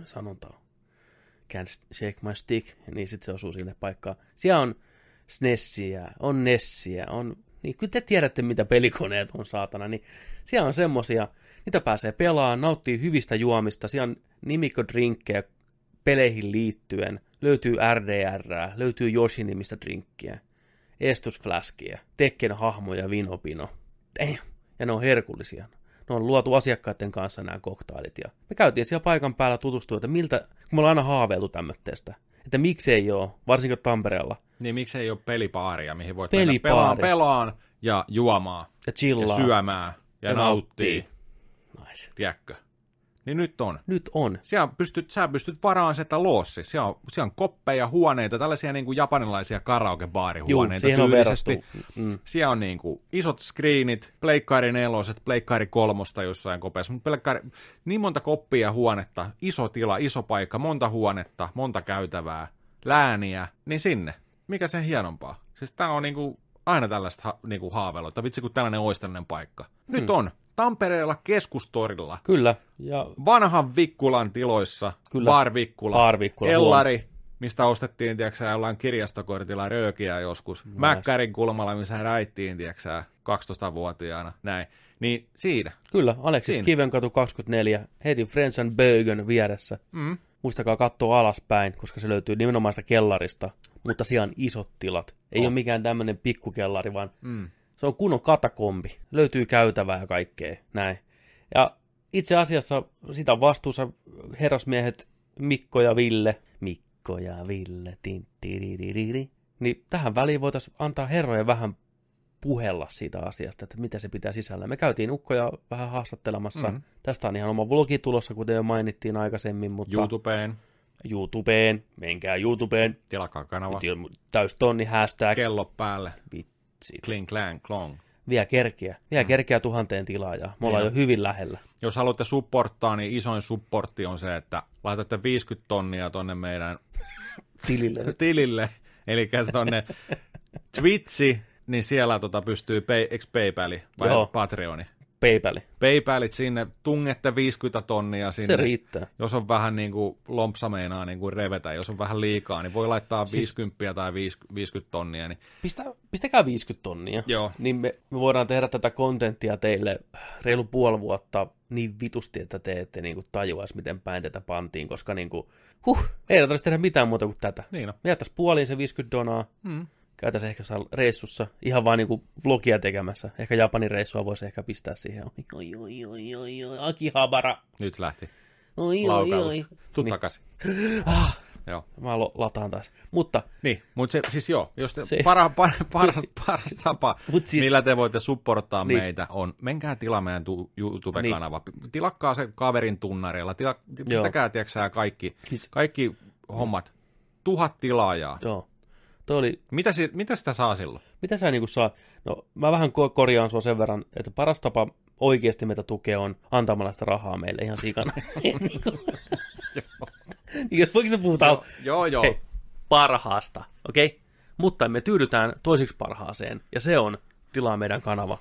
Sanontaa. Can't shake my stick, niin sitten se osuu sinne paikkaan. Siellä on SNESiä, on Nessiä, on... Niin kyllä te tiedätte, mitä pelikoneet on, saatana. Niin siellä on semmosia, niitä pääsee pelaamaan, nauttii hyvistä juomista. Siellä on nimikkodrinkkejä peleihin liittyen. Löytyy RDR, löytyy Yoshi-nimistä drinkkiä. Estusfläskiä, Tekken hahmoja, Vinopino. Damn. Ja ne on herkullisia. Ne on luotu asiakkaiden kanssa nämä koktailit. Ja me käytiin siellä paikan päällä tutustua, että miltä, kun me ollaan aina haaveiltu tämmöistä, että miksei ole, varsinkin Tampereella, Niin miksei ei ole pelipaaria, mihin voit Pelipaari. mennä pelaan, pelaan ja juomaan ja ja chillaa. syömään ja, Ja nauttii, Nice. tiedätkö? Niin nyt on. Nyt on. Siellä pystyt, sä pystyt varaan sitä loossi. Siellä on, siellä on koppeja, huoneita, tällaisia niin kuin japanilaisia Juu, karaoke-baarihuoneita on tyylisesti. verrattu. Mm. Siellä on niin kuin isot screenit, pleikkari neloset, pleikkari kolmosta jossain kopeessa, mutta pleikkari, niin monta koppia huonetta, iso tila, iso paikka, monta huonetta, monta käytävää, lääniä, niin sinne. Mikä sen hienompaa? Siis tää on niin kuin aina tällaista ha, niin kuin haaveilua, että vitsi kun tällainen olisi tällainen paikka. Nyt Hmm. on Tampereella keskustorilla, Kyllä. Ja vanhan Vikkulan tiloissa, Kyllä. Bar Vikkula, Bar Vikkula, Ellari, mistä ostettiin, tiedätkö, jollain kirjastokortilla röökiä joskus. Nice. Mäkkärin kulmalla, missä räittiin, tiedätkö, 12-vuotiaana, näin. Niin siinä. kyllä, Aleksis Siinä. Kivenkatu 24, heti Friends and Bögen vieressä. Mm. Muistakaa katsoa alaspäin, koska se löytyy nimenomaan sitä kellarista, mutta siellä on isot tilat. Ei On. ole mikään tämmöinen pikkukellari, vaan Mm. Se on kunnon katakombi. Löytyy käytävää ja kaikkea, näin. Ja itse asiassa sitä on vastuussa herrasmiehet Mikko ja Ville. Mikko ja Ville, tin, tiririri. Niin tähän väliin voitaisiin antaa herrojen vähän puhella siitä asiasta, että mitä se pitää sisällä. Me käytiin ukkoja vähän haastattelemassa. Mm. Mm. Tästä on ihan oma vlogi tulossa, kuten jo mainittiin aikaisemmin, mutta YouTubeen, YouTubeen, menkää YouTubeen, tilakaa kanava, täys tonni hashtag, kello päälle, vitsi, kling klang klong. vielä kerkeä, vielä kerkeä tuhanteen tilaajaa, me ollaan Niin jo hyvin lähellä. Jos haluatte supporttaa, niin isoin supportti on se, että laitatte 50 tonnia tonne meidän Tilille. tilille, eli tonne Twitchi, niin siellä tota pystyy, pay, eikö Paypali vai Joo. Patreoni? Paypal, Paypalit sinne, tungette 50 tonnia sinne. se riittää. Jos on vähän niin kuin lompsa meinaa niin kuin revetä, jos on vähän liikaa, niin voi laittaa Siis- 50 tai 50 tonnia. Niin... Pistä, pistäkää 50 tonnia. Joo. Niin me, me voidaan tehdä tätä kontenttia teille reilu puoli vuotta niin vitusti, että te ette niin tajuaisi, miten päin tätä pantiin, koska niin kuin, huh, ei tarvitse tehdä mitään muuta kuin tätä. Niin on. Me jättäisiin puoliin se 50 donaa, Mm. Käytäisiin ehkä jossain reissussa, ihan vaan niinku vlogia tekemässä. Ehkä Japanin reissua voisi ehkä pistää siihen. Oi, oi, oi, oi, oi, oi, Akihabara. Nyt lähti. Oi, oi, oi. Tuu Niin. takaisin. Ah, Joo. mä lo- lataan taas. Mutta Niin, mutta se, siis joo, jos te, Se- para, para, paras, paras tapa, Mut siis- millä te voitte supporttaa Niin. meitä, on menkää tilaa meidän tu, YouTube-kanava. Tilakkaa se kaverin tunnarilla, tila, pistäkää, tiedätkö sä, kaikki, Siis- kaikki hommat. Tuhat tilaajaa. joo, toi oli, Mitä, si- mitä sitä saa silloin? mitä sä niinku saa, no mä vähän ko- korjaan sua sen verran, että paras tapa oikeasti meitä tukea on antamalla sitä rahaa meille ihan sikana. niin jos voiko puhutaan Joo, joo. joo. Hei, parhaasta, okei? Okay? Mutta me tyydytään toiseksi parhaaseen, ja se on tilaa meidän kanava.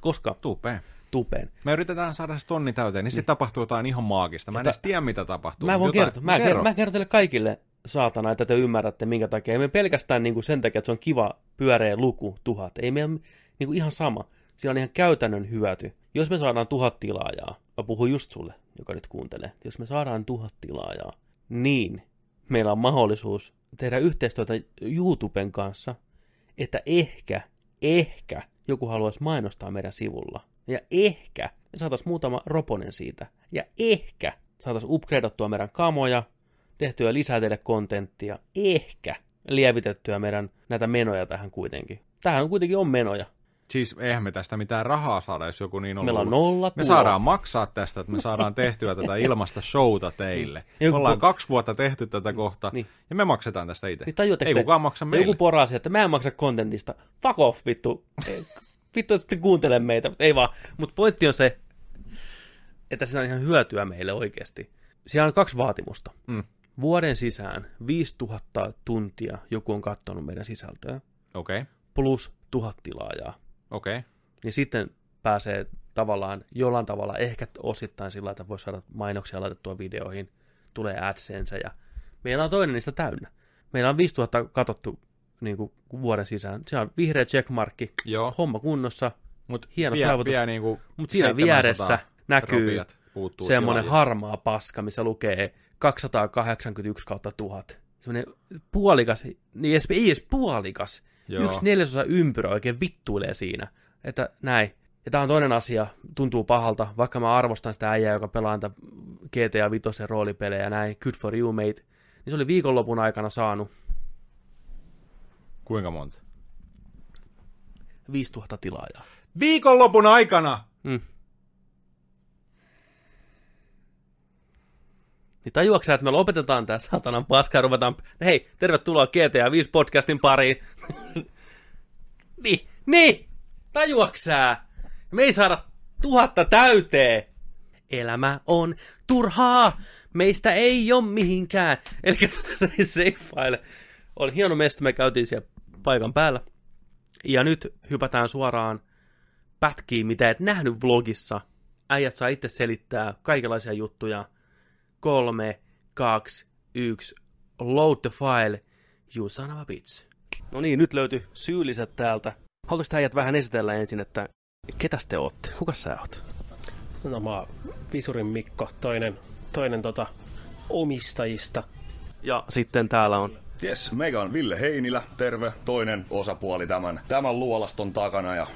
Koska Tupee. tupeen. Me yritetään saada se tonni täyteen, niin sitten tapahtuu jotain ihan maagista. Mä en Jota- edes tiedä, mitä tapahtuu. Mä voin jotain- kertoa. Mä, kerron. mä kerron teille kaikille, saatana, että te ymmärrätte, minkä takia. Ei me pelkästään niin kuin sen takia, että se on kiva pyöreä luku, tuhat. Ei meidän niin kuin ihan sama. Siinä on ihan käytännön hyöty. Jos me saadaan tuhat tilaajaa, mä puhun just sulle, joka nyt kuuntelee. Jos me saadaan tuhat tilaajaa, niin meillä on mahdollisuus tehdä yhteistyötä YouTuben kanssa, että ehkä, ehkä joku haluaisi mainostaa meidän sivulla. Ja ehkä me saataisiin muutama roponen siitä. Ja ehkä saataisiin upgradeattua meidän kamoja, tehtyä lisää teille kontenttia. Ehkä lievitettyä meidän näitä menoja tähän kuitenkin. Tähän on kuitenkin on menoja. Siis eihän me tästä mitään rahaa saada, jos joku niin on Meillä on nolla Me saadaan maksaa tästä, että me saadaan tehtyä tätä ilmasta showta teille. Niin. Me ollaan kaksi vuotta tehty tätä kohta, Niin. ja me maksetaan tästä itse. Niin Ei te- kukaan maksa meille. Joku porasi, että mä en maksa kontentista. Fuck off, vittu. Vittu, että sitten kuuntele meitä. Ei vaan. Mutta pointti on se, että siinä on ihan hyötyä meille oikeasti. Siellä on kaksi vaatimusta. Mm. Vuoden sisään 5000 tuntia joku on katsonut meidän sisältöä, Okei, okay. plus tuhat tilaajaa. okei. Okay. Niin sitten pääsee tavallaan jollain tavalla, ehkä osittain sillä, että voi saada mainoksia laitettua videoihin, tulee AdSense ja meillä on toinen niistä täynnä. Meillä on 5000 katsottu niin kuin vuoden sisään. Se on vihreä checkmarkki, Joo, homma kunnossa, mutta hieno vie, saavutus. vie niinku mutta siinä 700 vieressä näkyy semmoinen harmaa paska, missä lukee 281 kautta 1000. Semmoinen puolikas, niin edes, ei edes puolikas. Joo. Yksi neljäsosa ympyrä oikein vittuilee siinä. Että näin. Ja tämä on toinen asia, tuntuu pahalta, vaikka mä arvostan sitä äijää, joka pelaa näitä GTA 5 roolipelejä ja näin, good for you mate, niin se oli viikonlopun aikana saanut Kuinka monta? 5000 tilaajaa. Viikonlopun aikana! Mm. Niin tajuaksä, että me lopetetaan tää satanan paska ja ruvetaan, hei, tervetuloa GTA 5 podcastin pariin. niin, niin, tajuaksä? Me ei saada tuhatta täyteen. Elämä on turhaa, meistä ei ole mihinkään. Eli tässä ei seifaile. Oli hieno mesta, me käytiin siellä paikan päällä. Ja nyt hypätään suoraan pätkiin, mitä et nähnyt vlogissa. Äijät saa itse selittää kaikenlaisia juttuja. Kolme, kaksi, yksi, load the file, you son of a bitch. No niin, nyt löytyi syylliset täältä. Haluaisitko äijät vähän esitellä ensin, että ketäs te ootte? Kuka sä oot? No mä oon Visurin Mikko, toinen, toinen tota, omistajista. Ja sitten täällä on Jes, meikä on Ville Heinilä, terve, toinen osapuoli tämän, tämän luolaston takana ja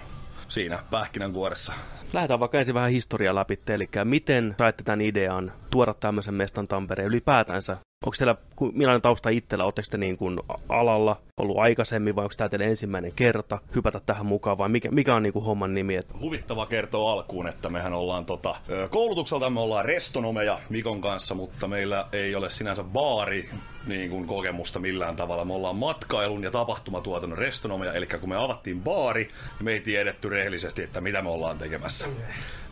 siinä pähkinänkuoressa. Lähdetään vaikka ensin vähän historiaa läpi, eli miten saitte tämän idean tuoda tämmöisen mestan Tampereen ylipäätänsä? Onko teillä, millainen tausta itsellä, oletteko te niin kuin alalla ollut aikaisemmin vai onko tämä teille ensimmäinen kerta hypätä tähän mukaan vai mikä, mikä on niin kuin homman nimi? Et, Huvittava kertoa alkuun, että mehän ollaan tota, koulutukselta me ollaan restonomeja Mikon kanssa, mutta meillä ei ole sinänsä baari niin kuin kokemusta millään tavalla. Me ollaan matkailun ja tapahtumatuotannon restonomeja, eli kun me avattiin baari, niin me ei tiedetty rehellisesti, että mitä me ollaan tekemässä.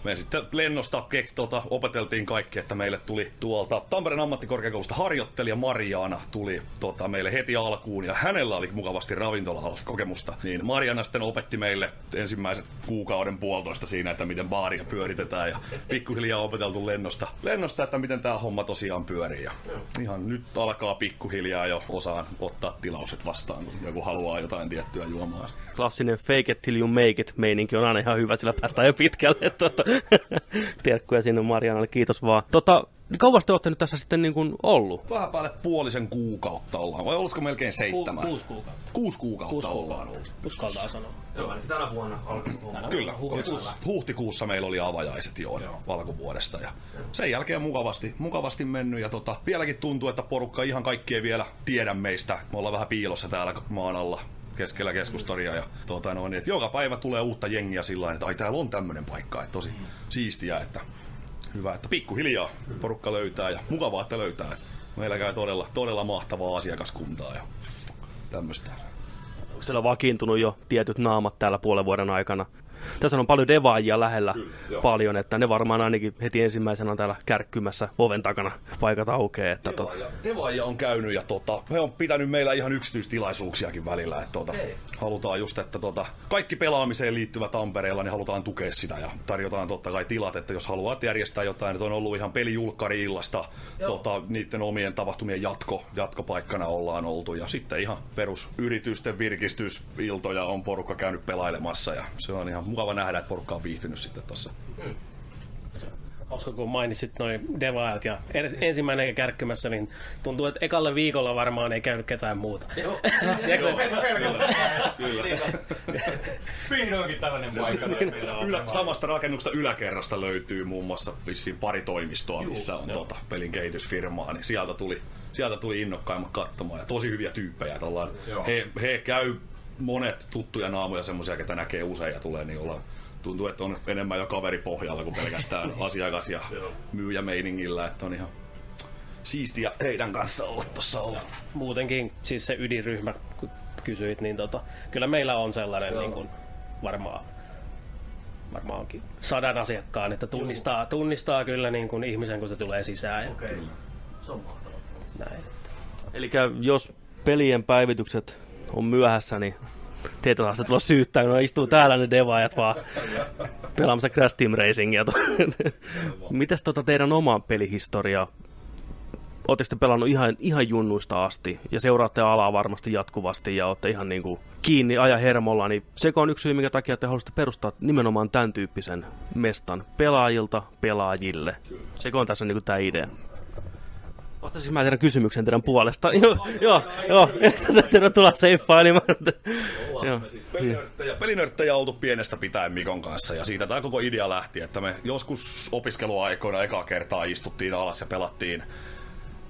Me sitten lennosta keks, tota, opeteltiin kaikki, että meille tuli tuolta Tampereen ammattikorkeakoulusta harjoittelija Mariana tuli tota, meille heti alkuun ja hänellä oli mukavasti ravintola kokemusta. Niin Mariana sitten opetti meille ensimmäiset kuukauden puolitoista siinä, että miten baaria pyöritetään ja pikkuhiljaa opeteltu lennosta, lennosta että miten tämä homma tosiaan pyörii. Ja ihan nyt alkaa pikkuhiljaa jo osaan ottaa tilaukset vastaan, kun joku haluaa jotain tiettyä juomaa. klassinen fake it till you make it meininki on aina ihan hyvä, sillä päästään jo pitkälle. Tota, terkkuja sinne Marianalle, kiitos vaan. Tota, niin kauas te olette nyt tässä sitten niin kuin ollut? Vähän päälle puolisen kuukautta ollaan, vai olisiko melkein seitsemän? Kuusi kuukautta. Kuusi kuukautta Kuusi ollaan kuukautta. ollut. Uskaltaa sanoa. Joo, tänä vuonna alkuun. Kyllä, huhtikuussa, huhtikuussa meillä oli avajaiset jo alkuvuodesta ja sen jälkeen mukavasti, mukavasti mennyt ja tota, vieläkin tuntuu, että porukka ihan kaikki ei vielä tiedä meistä. Me ollaan vähän piilossa täällä maan alla keskellä keskustoria ja tota, no, niin, että joka päivä tulee uutta jengiä sillä että ai täällä on tämmöinen paikka, että tosi siistiä, että hyvä, että pikkuhiljaa porukka löytää ja mukavaa, että löytää. Meillä käy todella, todella mahtavaa asiakaskuntaa ja tämmöistä. Onko teillä vakiintunut jo tietyt naamat täällä puolen vuoden aikana? Tässä on paljon devaajia lähellä joo. paljon, että ne varmaan ainakin heti ensimmäisenä on täällä kärkkymässä oven takana paikat aukeaa. Että tota, Devaaja, Devaaja on käynyt ja tota, he on pitänyt meillä ihan yksityistilaisuuksiakin välillä. Että tota, halutaan just, että tota, kaikki pelaamiseen liittyvä Tampereella, niin halutaan tukea sitä ja tarjotaan totta kai tilat, että jos haluat järjestää jotain, että on ollut ihan pelijulkkari illasta, tota, niiden omien tapahtumien jatko, jatkopaikkana ollaan oltu ja sitten ihan perusyritysten virkistysiltoja on porukka käynyt pelailemassa ja se on ihan mukava nähdä, että porukka on viihtynyt sitten tuossa. Koska kun mainitsit noin devaajat ja en- ensimmäinen kärkkymässä, niin tuntuu, että ekalle viikolla varmaan ei käynyt ketään muuta. Tiedätkö, Vihdoinkin tällainen paikka. Ylä, samasta rakennuksesta yläkerrasta löytyy muun muassa vissiin pari toimistoa, missä on tota, pelin kehitysfirmaa, niin sieltä tuli, sieltä tuli innokkaimmat katsomaan ja tosi hyviä tyyppejä. Että ollaan, he, he käy monet tuttuja naamoja, semmoisia, ketä näkee usein ja tulee, niin ollaan tuntuu, että on enemmän jo kaveripohjalla kuin pelkästään asiakas- ja myyjämeiningillä, että on ihan siistiä heidän kanssa olla tuossa olla. muutenkin siis se ydinryhmä, kun kysyit, niin tota, kyllä meillä on sellainen niin kuin, varmaan varmaankin sadan asiakkaan, että tunnistaa, tunnistaa kyllä niin kuin ihmisen, kun se tulee sisään. Okei. Se on mahtavaa. näin. Eli jos pelien päivitykset on myöhässä, niin teitä taas tulla syyttää, kun istuu täällä ne devaajat vaan pelaamassa Crash Team Racingia. Mites tota teidän oma pelihistoria? Oletteko te pelannut ihan, ihan junnuista asti ja seuraatte alaa varmasti jatkuvasti ja olette ihan niin kuin kiinni aja hermolla, niin se on yksi syy, minkä takia te haluaisitte perustaa nimenomaan tämän tyyppisen mestan pelaajilta pelaajille. Se on tässä niin kuin tämä idea. Vastasin mä teidän kysymyksen teidän puolesta. Joo, joo, joo. Tervetuloa seiffailemaan. Joo. Siis pelinörttejä, pelinörttejä oltu pienestä pitäen Mikon kanssa ja siitä tämä koko idea lähti, että me joskus opiskeluaikoina ekaa kertaa istuttiin alas ja pelattiin,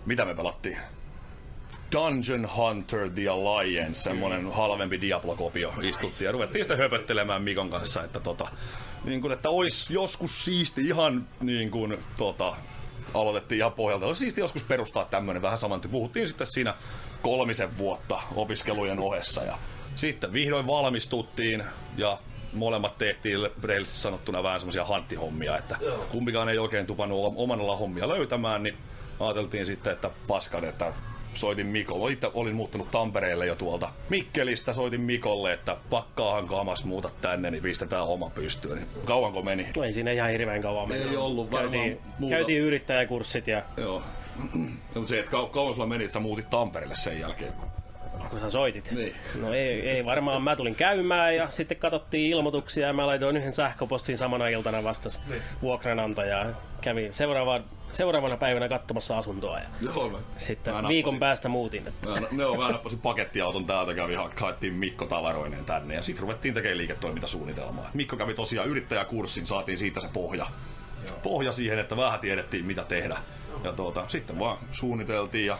mitä me pelattiin? Dungeon Hunter The Alliance, semmonen halvempi Diablo-kopio istuttiin ja ruvettiin sitten höpöttelemään Mikon kanssa, että tota, niin kuin, että olisi joskus siisti ihan niin kuin, tota, aloitettiin ihan pohjalta. Olisi siisti joskus perustaa tämmöinen vähän saman. Puhuttiin sitten siinä kolmisen vuotta opiskelujen ohessa ja sitten vihdoin valmistuttiin ja molemmat tehtiin rehellisesti sanottuna vähän semmoisia hanttihommia, että kumpikaan ei oikein tupannut omalla hommia löytämään, niin ajateltiin sitten, että paskan, että soitin Mikolle. Itse olin muuttanut Tampereelle jo tuolta Mikkelistä. Soitin Mikolle, että pakkaahan kamas muuta tänne, niin pistetään oma pystyyn. Niin kauanko meni? No ei siinä ihan hirveän kauan mennyt. Ei ollut varmaan käytiin, muuta. käytiin yrittäjäkurssit ja Joo. No, mutta se, että kau- kauan sulla meni, että sä muutit Tampereelle sen jälkeen. kun sä soitit. Niin. No ei, ei varmaan. Mä tulin käymään ja sitten katsottiin ilmoituksia ja mä laitoin yhden sähköpostin samana iltana vastas Niin. vuokranantajaa. Kävin seuraava, seuraavana päivänä katsomassa asuntoa ja Joo, mä, sitten mä viikon nappasin- päästä muutin. Mä, no, joo, mä nappasin pakettiauton täältä, kävi ha- haettiin Mikko tavaroineen tänne ja sitten ruvettiin tekemään liiketoimintasuunnitelmaa. Mikko kävi tosiaan yrittäjäkurssin, saatiin siitä se pohja. Pohja siihen, että vähän tiedettiin mitä tehdä. Ja tuota, sitten vaan suunniteltiin ja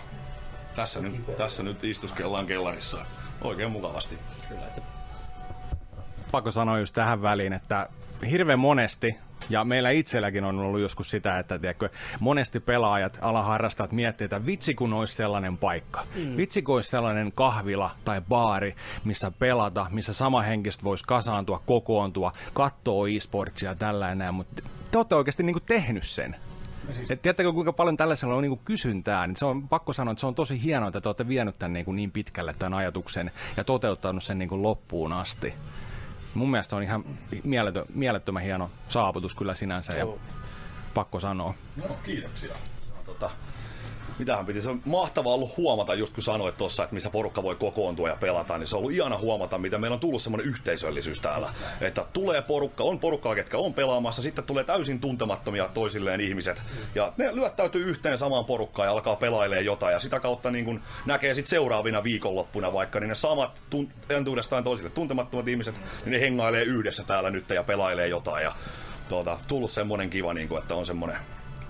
tässä nyt, tässä nyt istuskellaan kellarissa oikein mukavasti. pakko sanoa just tähän väliin, että hirveän monesti, ja meillä itselläkin on ollut joskus sitä, että tiedätkö, monesti pelaajat, alaharrastajat miettii, että vitsi kun olisi sellainen paikka. Mm. Vitsi kun olisi sellainen kahvila tai baari, missä pelata, missä sama henkistä voisi kasaantua, kokoontua, katsoa e-sportsia ja tällainen, mutta te olette oikeasti niin tehnyt sen. Siis... Et tiedättekö, kuinka paljon tällaisella on niin kysyntää, niin se on pakko sanoa, että se on tosi hienoa, että te olette vienyt tämän niin, niin pitkälle tämän ajatuksen ja toteuttanut sen niin loppuun asti. Mun mielestä on ihan mieletö, mielettömän hieno saavutus kyllä sinänsä ja pakko sanoa. No, kiitoksia. Mitähän piti, se on mahtavaa ollut huomata, just kun sanoit tuossa, että missä porukka voi kokoontua ja pelata, niin se on ollut ihana huomata, mitä meillä on tullut semmoinen yhteisöllisyys täällä. Että tulee porukka, on porukkaa, ketkä on pelaamassa, sitten tulee täysin tuntemattomia toisilleen ihmiset, ja ne lyöttäytyy yhteen samaan porukkaan ja alkaa pelailemaan jotain, ja sitä kautta niin kun näkee sitten seuraavina viikonloppuna vaikka, niin ne samat entuudestaan toisille tuntemattomat ihmiset, niin ne hengailee yhdessä täällä nyt ja pelailee jotain, ja tuota, tullut semmoinen kiva, niin kuin, että on semmoinen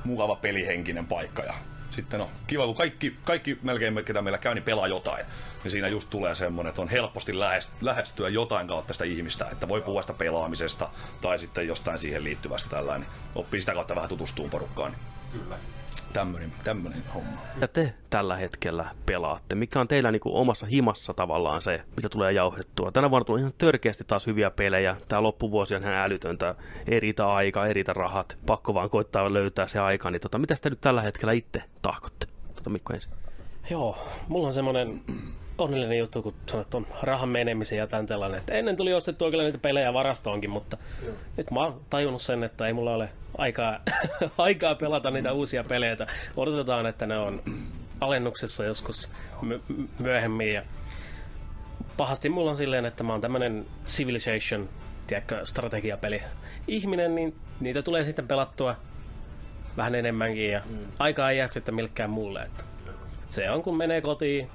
mukava pelihenkinen paikka ja sitten on kiva, kun kaikki, kaikki melkein, ketä meillä käy, niin pelaa jotain. Niin siinä just tulee semmoinen, että on helposti lähest- lähestyä jotain kautta sitä ihmistä, että voi puhua sitä pelaamisesta tai sitten jostain siihen liittyvästä tällainen. Oppii sitä kautta vähän tutustumaan porukkaan. Kyllä. Tämmöinen, tämmöinen homma. Ja te tällä hetkellä pelaatte. Mikä on teillä niin kuin omassa himassa tavallaan se, mitä tulee jauhettua? Tänä vuonna tuli ihan törkeästi taas hyviä pelejä. Tämä loppuvuosi on ihan älytöntä. Ei riitä aika, ei riitä rahat. Pakko vaan koittaa löytää se aika. Niin tota, mitä te nyt tällä hetkellä itse tahkotte? Tota Mikko ensin. Joo, mulla on semmoinen onnellinen juttu, kun sanot on rahan menemisen ja tämän tällainen. Että ennen tuli ostettua kyllä niitä pelejä varastoonkin, mutta Joo. nyt mä oon tajunnut sen, että ei mulla ole aikaa, aikaa pelata niitä uusia pelejä. Odotetaan, että ne on alennuksessa joskus my- myöhemmin. Ja pahasti mulla on silleen, että mä oon tämmönen Civilization, tiedätkö, strategiapeli ihminen, niin niitä tulee sitten pelattua vähän enemmänkin ja mm. aikaa ei jää sitten millekään muulle. Että se on kun menee kotiin,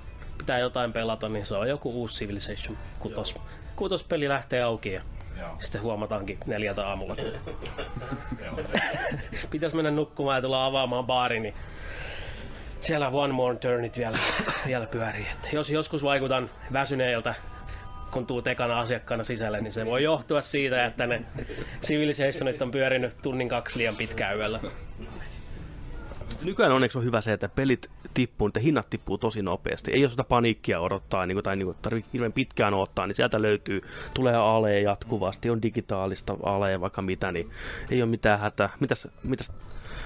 pitää jotain pelata, niin se on joku uusi Civilization kutos. Kutospeli lähtee auki ja Joo. sitten huomataankin neljältä aamulla. Pitäisi mennä nukkumaan ja tulla avaamaan baari, niin siellä One More Turnit vielä, vielä pyörii. Että jos joskus vaikutan väsyneeltä, kun tuu tekana asiakkaana sisälle, niin se voi johtua siitä, että ne Civilizationit on pyörinyt tunnin kaksi liian pitkään yöllä. Nykyään onneksi on hyvä se, että pelit tippuu, että hinnat tippuu tosi nopeasti. Ei ole sitä paniikkia odottaa niin kuin, tai niin kuin, tarvitse hirveän pitkään odottaa, niin sieltä löytyy, tulee ale jatkuvasti, on digitaalista ale vaikka mitä, niin ei ole mitään hätää. Mitäs, mitäs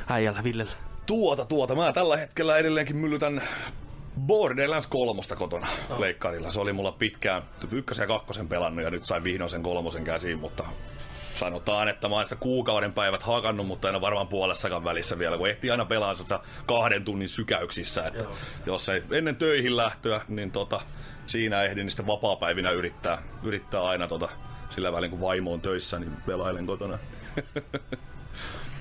äijällä Villellä? Tuota, tuota. Mä tällä hetkellä edelleenkin myllytän Borderlands kolmosta kotona oh. leikkarilla. Se oli mulla pitkään ykkösen ja kakkosen pelannut ja nyt sain vihdoin sen kolmosen käsiin, mutta sanotaan, että mä oon kuukauden päivät hakannut, mutta en ole varmaan puolessakaan välissä vielä, kun ehtii aina pelaa kahden tunnin sykäyksissä. Että Joo. jos ei ennen töihin lähtöä, niin tota, siinä ehdin niin sitten vapaa-päivinä yrittää, yrittää aina tota, sillä välin kun vaimo on töissä, niin pelailen kotona.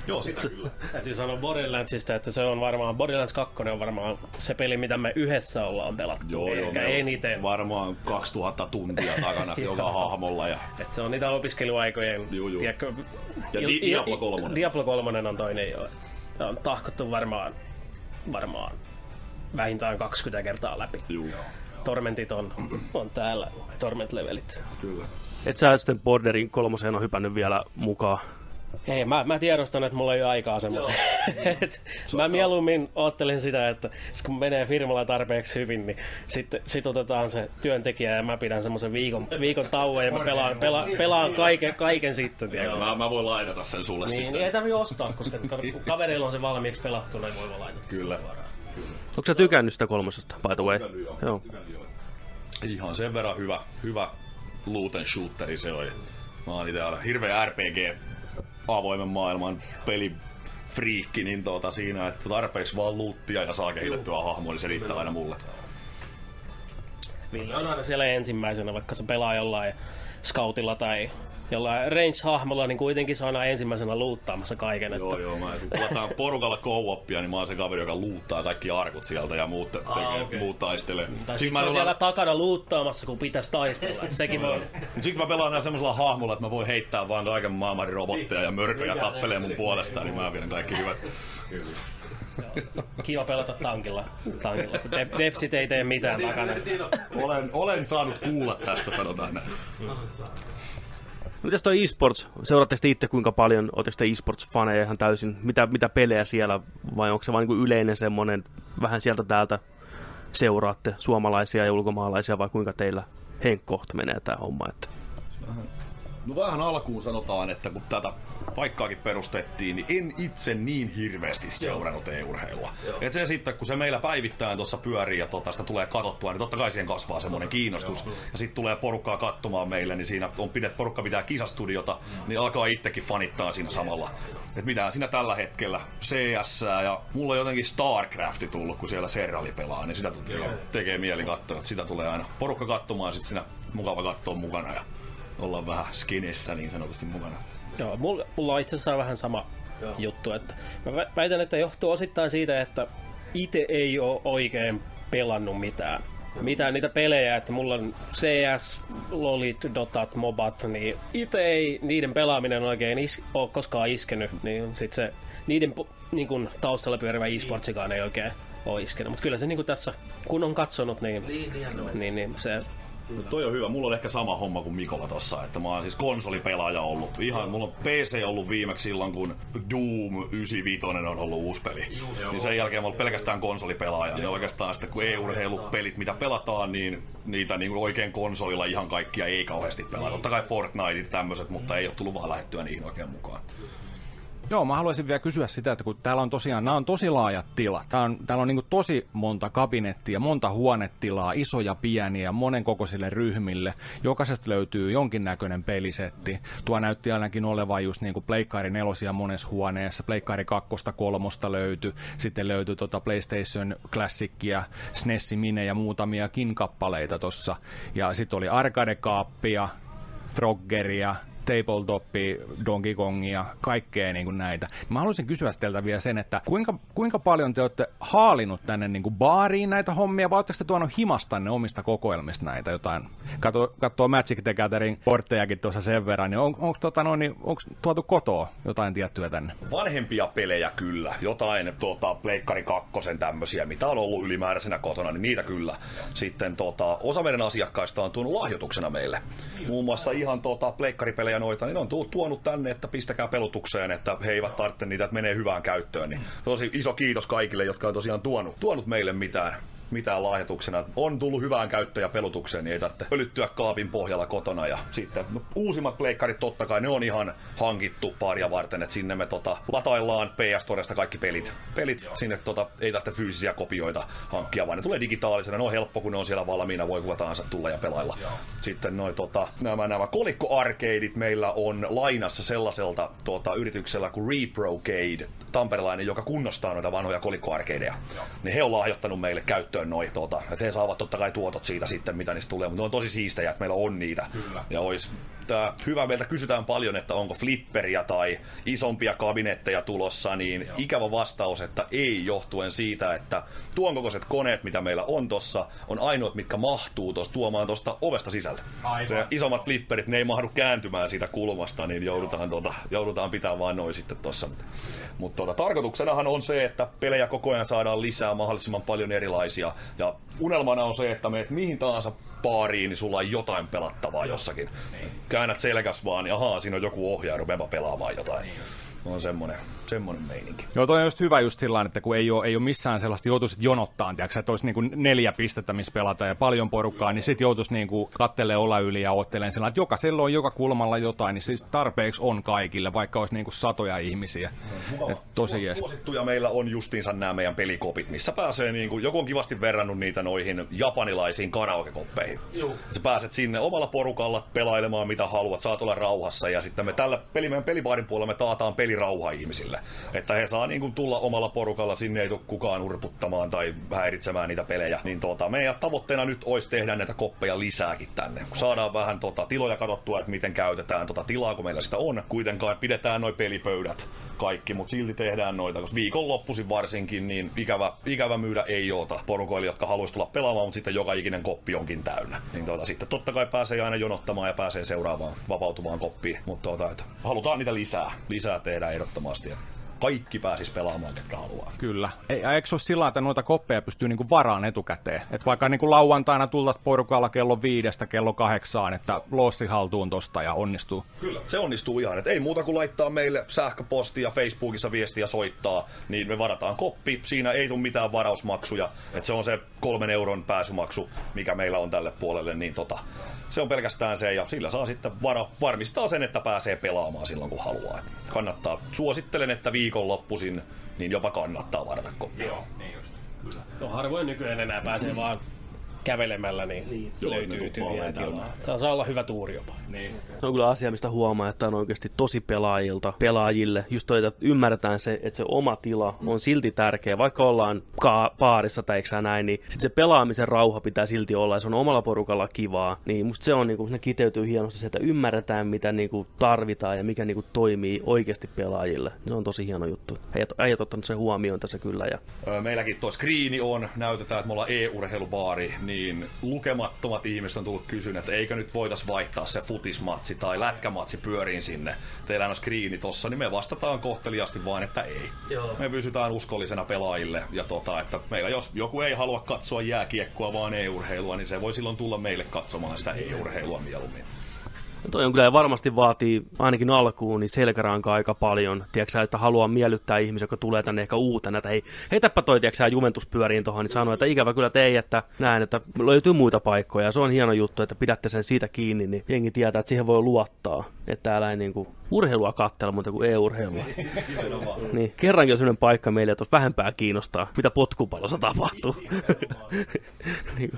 Joo, sitä kyllä. Täytyy sanoa Borderlandsista, että se on varmaan, Borderlands 2 on varmaan se peli, mitä me yhdessä ollaan pelattu. Joo, Ehkä joo, eniten. Varmaan 2000 tuntia takana joka hahmolla. Ja... Et se on niitä opiskeluaikojen, joo, joo. Tiedätkö, ja il, Diablo 3. Diablo 3 on toinen jo. On tahkottu varmaan, varmaan vähintään 20 kertaa läpi. Joo. Tormentit on, on täällä, Torment-levelit. Kyllä. Et sä sitten Borderin kolmoseen on hypännyt vielä mukaan? Hei, mä, mä tiedostan, että mulla ei ole aikaa semmoisen. mä mieluummin ottelin sitä, että kun menee firmalla tarpeeksi hyvin, niin sitten sit otetaan se työntekijä ja mä pidän semmoisen viikon, viikon tauon ja mä pelaan, pela, pelaan kaiken, kaiken sitten. Joo, mä, mä voin lainata sen sulle niin, sitten. Niin ei tarvi ostaa, koska kavereilla on se valmiiksi pelattu, niin voi lainata. Kyllä. Onko sä tykännyt sitä kolmosesta, by the way? Tykännyt, joo. joo. Ihan sen verran hyvä, hyvä loot and shooteri se oli. Mä oon itse hirveä RPG avoimen maailman peli friikki, niin tuota siinä, että tarpeeksi vaan luuttia ja saa kehitettyä hahmoa, niin se riittää aina mulle. Ville on aina siellä ensimmäisenä, vaikka se pelaa jollain scoutilla tai jollain range-hahmolla, niin kuitenkin se on aina ensimmäisenä luuttaamassa kaiken. Joo, että... joo, mä pelataan porukalla co niin mä oon se kaveri, joka luuttaa kaikki arkut sieltä ja muut, tekee, ah, okay. muut taistelee. Tai sitten mä on siellä takana luuttaamassa, kun pitäisi taistella. Sekin voi... Siksi mä pelaan näin semmoisella hahmolla, että mä voin heittää vaan kaiken maailman robotteja ja mörköjä tappelee mun puolestaan, niin mä vien kaikki hyvät. Kiva pelata tankilla. tankilla. De- Depsit ei tee mitään takana. Olen, olen saanut kuulla tästä, sanotaan näin. Mitäs toi esports? Seuraatte te itse kuinka paljon? Oletteko te esports-faneja ihan täysin? Mitä, mitä pelejä siellä? Vai onko se vain niin yleinen semmoinen, vähän sieltä täältä seuraatte suomalaisia ja ulkomaalaisia vai kuinka teillä henkkoht menee tämä homma? Että... No vähän alkuun sanotaan, että kun tätä paikkaakin perustettiin, niin en itse niin hirveästi seurannut e-urheilua. Et se sitten, kun se meillä päivittäin tuossa pyörii ja tota, sitä tulee katsottua, niin totta kai siihen kasvaa semmoinen kiinnostus. Joo. Ja sitten tulee porukkaa katsomaan meille, niin siinä on pidet, porukka pitää kisastudiota, mm. niin alkaa itsekin fanittaa siinä samalla. Et mitä siinä tällä hetkellä, CS ja mulla on jotenkin StarCrafti tullut, kun siellä Serrali pelaa, niin sitä tekee mieli katsoa. Sitä tulee aina porukka katsomaan, sitten siinä mukava katsoa mukana ja olla vähän skinissä niin sanotusti mukana. Joo, mulla, mulla on itse asiassa vähän sama Joo. juttu. Että mä väitän, että johtuu osittain siitä, että itse ei ole oikein pelannut mitään. Mitään niitä pelejä, että mulla on CS, Lolit, Dotat, Mobat, niin itse ei niiden pelaaminen oikein is- ole koskaan iskenyt. Niin sit se, niiden niin kun, taustalla pyörivä e-sportsikaan ei oikein ole iskenyt. Mutta kyllä se niin tässä, kun on katsonut, niin, niin, niin, niin se No toi on hyvä. Mulla on ehkä sama homma kuin Mikolla tossa, että mä oon siis konsolipelaaja ollut. Ihan, mulla on PC ollut viimeksi silloin, kun Doom 95 on ollut uusi peli. Just, niin sen jälkeen mä oon pelkästään konsolipelaaja. Niin oikeastaan sitten kun e-urheilupelit, mitä pelataan, niin niitä niin oikein konsolilla ihan kaikkia ei kauheasti pelaa. Totta kai Fortnite tämmöiset, mutta ei ole tullut vaan lähettyä niihin oikein mukaan. Joo, mä haluaisin vielä kysyä sitä, että kun täällä on tosiaan, nämä on tosi laajat tilat. Täällä on, täällä on niin tosi monta kabinettia, monta huonetilaa, isoja, pieniä, monen kokoisille ryhmille. Jokaisesta löytyy jonkinnäköinen pelisetti. Tuo näytti ainakin olevan just niin kuin Pleikkari nelosia monessa huoneessa, Pleikkari kakkosta, kolmosta löytyi, sitten löytyi tota PlayStation Classicia, SNES Mine ja muutamiakin kappaleita tossa. Ja sitten oli arcade-kaappia, Froggeria, tabletopia, Donkey Kongia, kaikkea niin kuin näitä. Mä haluaisin kysyä teiltä vielä sen, että kuinka, kuinka paljon te olette haalinut tänne niin kuin baariin näitä hommia, vai oletteko te tuonut himastanne omista kokoelmista näitä jotain? Kato, katsoo Magic the Gathering porttejakin tuossa sen verran, niin on, on, tota noin, niin onko tuotu kotoa jotain tiettyä tänne? Vanhempia pelejä kyllä. Jotain tuota, Pleikkari kakkosen tämmöisiä, mitä on ollut ylimääräisenä kotona, niin niitä kyllä. Sitten tota, osa meidän asiakkaista on tuonut lahjoituksena meille. Muun muassa ihan tota, pleikkaripelejä noita, niin on tuonut tänne, että pistäkää pelutukseen, että he eivät tarvitse niitä, että menee hyvään käyttöön. Niin tosi iso kiitos kaikille, jotka on tosiaan tuonut, tuonut meille mitään mitään lahjoituksena. On tullut hyvään käyttöön ja pelutukseen, niin ei tarvitse pölyttyä kaapin pohjalla kotona. Ja sitten no, uusimmat pleikkarit totta kai, ne on ihan hankittu paria varten, että sinne me tota, lataillaan PS Storesta kaikki pelit. Pelit sinne tota, ei tarvitse fyysisiä kopioita hankkia, vaan ne tulee digitaalisena. Ne on helppo, kun ne on siellä valmiina, voi kuka tahansa tulla ja pelailla. Sitten noi, tota, nämä, nämä kolikkoarkeidit meillä on lainassa sellaiselta tota, yrityksellä kuin Reprocade, tamperelainen, joka kunnostaa noita vanhoja kolikkoarkeideja. Niin he on lahjoittanut meille käyttöön noin, tota, että he saavat totta kai tuotot siitä sitten, mitä niistä tulee, mutta ne on tosi siistejä, että meillä on niitä. Kyllä. Ja olisi tää, hyvä, meiltä kysytään paljon, että onko flipperiä tai isompia kabinetteja tulossa, niin Joo. ikävä vastaus, että ei johtuen siitä, että tuon kokoiset koneet, mitä meillä on tossa, on ainoat, mitkä mahtuu tosta, tuomaan tuosta ovesta sisälle. Aivan. Se isommat flipperit, ne ei mahdu kääntymään siitä kulmasta, niin joudutaan, tota, joudutaan pitää vaan noin sitten tossa. Mutta tota, tarkoituksenahan on se, että pelejä koko ajan saadaan lisää mahdollisimman paljon erilaisia. Ja unelmana on se, että meet mihin tahansa baariin, niin sulla on jotain pelattavaa jossakin. Niin. Käännät selkäs vaan, niin ahaa, siinä on joku ohjaaja, rupeapa pelaamaan jotain. Niin on semmoinen, semmoinen meininki. Joo, toi on just hyvä just sillä että kun ei ole, ei ole missään sellaista, joutuisit jonottaa, tiiäksä, että olisi niin kuin neljä pistettä, missä pelata ja paljon porukkaa, niin sitten joutuisi niin kuin kattelee olla yli ja otteleen sillä että jokaisella on joka kulmalla jotain, niin siis tarpeeksi on kaikille, vaikka olisi niin kuin satoja ihmisiä. No, Et tosi jees. Suosittuja meillä on justiinsa nämä meidän pelikopit, missä pääsee, niin kuin, joku on kivasti verrannut niitä noihin japanilaisiin karaokekoppeihin. Joo. Sä pääset sinne omalla porukalla pelailemaan mitä haluat, saat olla rauhassa ja sitten me tällä peli, meidän pelibaarin puolella me taataan peli rauha ihmisille. Että he saa niin kuin tulla omalla porukalla, sinne ei tule kukaan urputtamaan tai häiritsemään niitä pelejä. Niin tuota, meidän tavoitteena nyt olisi tehdä näitä koppeja lisääkin tänne. Kun saadaan vähän tota, tiloja katsottua, että miten käytetään tota tilaa, kun meillä sitä on. Kuitenkaan pidetään noin pelipöydät kaikki, mutta silti tehdään noita, koska viikonloppuisin varsinkin, niin ikävä, ikävä myydä ei oota porukoille, jotka haluaisi tulla pelaamaan, mutta sitten joka ikinen koppi onkin täynnä. Niin tuota, sitten totta kai pääsee aina jonottamaan ja pääsee seuraavaan vapautuvaan koppiin, mutta tuota, että halutaan niitä lisää, lisää tehdä ehdottomasti kaikki pääsis pelaamaan, ketkä haluaa. Kyllä. Ei, eikö ole sillä että noita koppeja pystyy niinku varaan etukäteen? Et vaikka niinku lauantaina tultaisiin porukalla kello viidestä kello kahdeksaan, että lossi haltuun tosta ja onnistuu. Kyllä, se onnistuu ihan. Et ei muuta kuin laittaa meille sähköpostia, Facebookissa viestiä soittaa, niin me varataan koppi. Siinä ei tule mitään varausmaksuja. Et se on se kolmen euron pääsymaksu, mikä meillä on tälle puolelle, niin tota, se on pelkästään se, ja sillä saa sitten vara, varmistaa sen, että pääsee pelaamaan silloin, kun haluaa. Et kannattaa. Suosittelen, että viikonloppuisin niin jopa kannattaa varata koppia. Joo, niin just. Kyllä. No harvoin nykyään enää pääsee vaan kävelemällä, niin, niin. löytyy tyhjää. Tämä saa olla hyvä tuuri jopa. Niin. Se on kyllä asia, mistä huomaa, että on oikeasti tosi pelaajilta, pelaajille. Just toi, että ymmärretään se, että se oma tila on silti tärkeä, vaikka ollaan ka- paarissa tai eikö näin, niin sit se pelaamisen rauha pitää silti olla ja se on omalla porukalla kivaa. Niin musta se on, niin kuin, ne kiteytyy hienosti se, että ymmärretään, mitä niin kuin, tarvitaan ja mikä niin kuin, toimii oikeasti pelaajille. Se on tosi hieno juttu. Äijät, äijät ottanut sen huomioon tässä kyllä. Ja... Meilläkin tuo screeni on, näytetään, että me ollaan e-urheilubaari, niin lukemattomat ihmiset on tullut kysyä, että eikö nyt voitais vaihtaa se futismatsi tai lätkämatsi pyöriin sinne. Teillä on skriini tossa, niin me vastataan kohteliasti vain, että ei. Joo. Me pysytään uskollisena pelaajille. Ja tota, että meillä jos joku ei halua katsoa jääkiekkoa vaan e-urheilua, niin se voi silloin tulla meille katsomaan sitä e-urheilua mieluummin. Toi on kyllä varmasti vaatii ainakin alkuun niin selkärankaa aika paljon. Tiedätkö että haluaa miellyttää ihmisiä, jotka tulee tänne ehkä uutena, että hei, heitäpä toi tiedätkö Juventus pyöriin tuohon, niin sanoo, että ikävä kyllä te ei, että näen, että löytyy muita paikkoja. Ja se on hieno juttu, että pidätte sen siitä kiinni, niin jengi tietää, että siihen voi luottaa. Että täällä ei niin kuin urheilua katsella, mutta kuin e-urheilua. niin, kerrankin on sellainen paikka meille, että vähempää kiinnostaa, mitä potkupallossa tapahtuu. niin,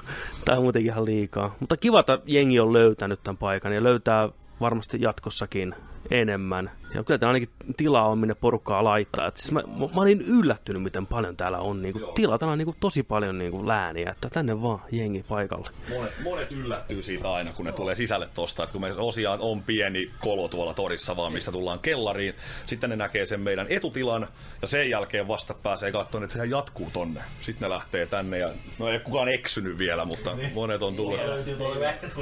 tämä on muutenkin ihan liikaa. Mutta kiva, että jengi on löytänyt tämän paikan ja löytää varmasti jatkossakin enemmän. Ja kyllä täällä ainakin tilaa on minne porukkaa laittaa. Et siis mä, mä, mä olin yllättynyt, miten paljon täällä on niinku tilaa. Täällä on niinku tosi paljon niinku lääniä, että tänne vaan jengi paikalle. Monet, monet yllättyy siitä aina, kun ne tulee sisälle tosta, että kun me osiaan on pieni kolo tuolla torissa vaan, mistä tullaan kellariin, sitten ne näkee sen meidän etutilan, ja sen jälkeen vasta pääsee katsomaan, että sehän jatkuu tonne. Sitten ne lähtee tänne, ja no ei kukaan eksynyt vielä, mutta monet on tullut.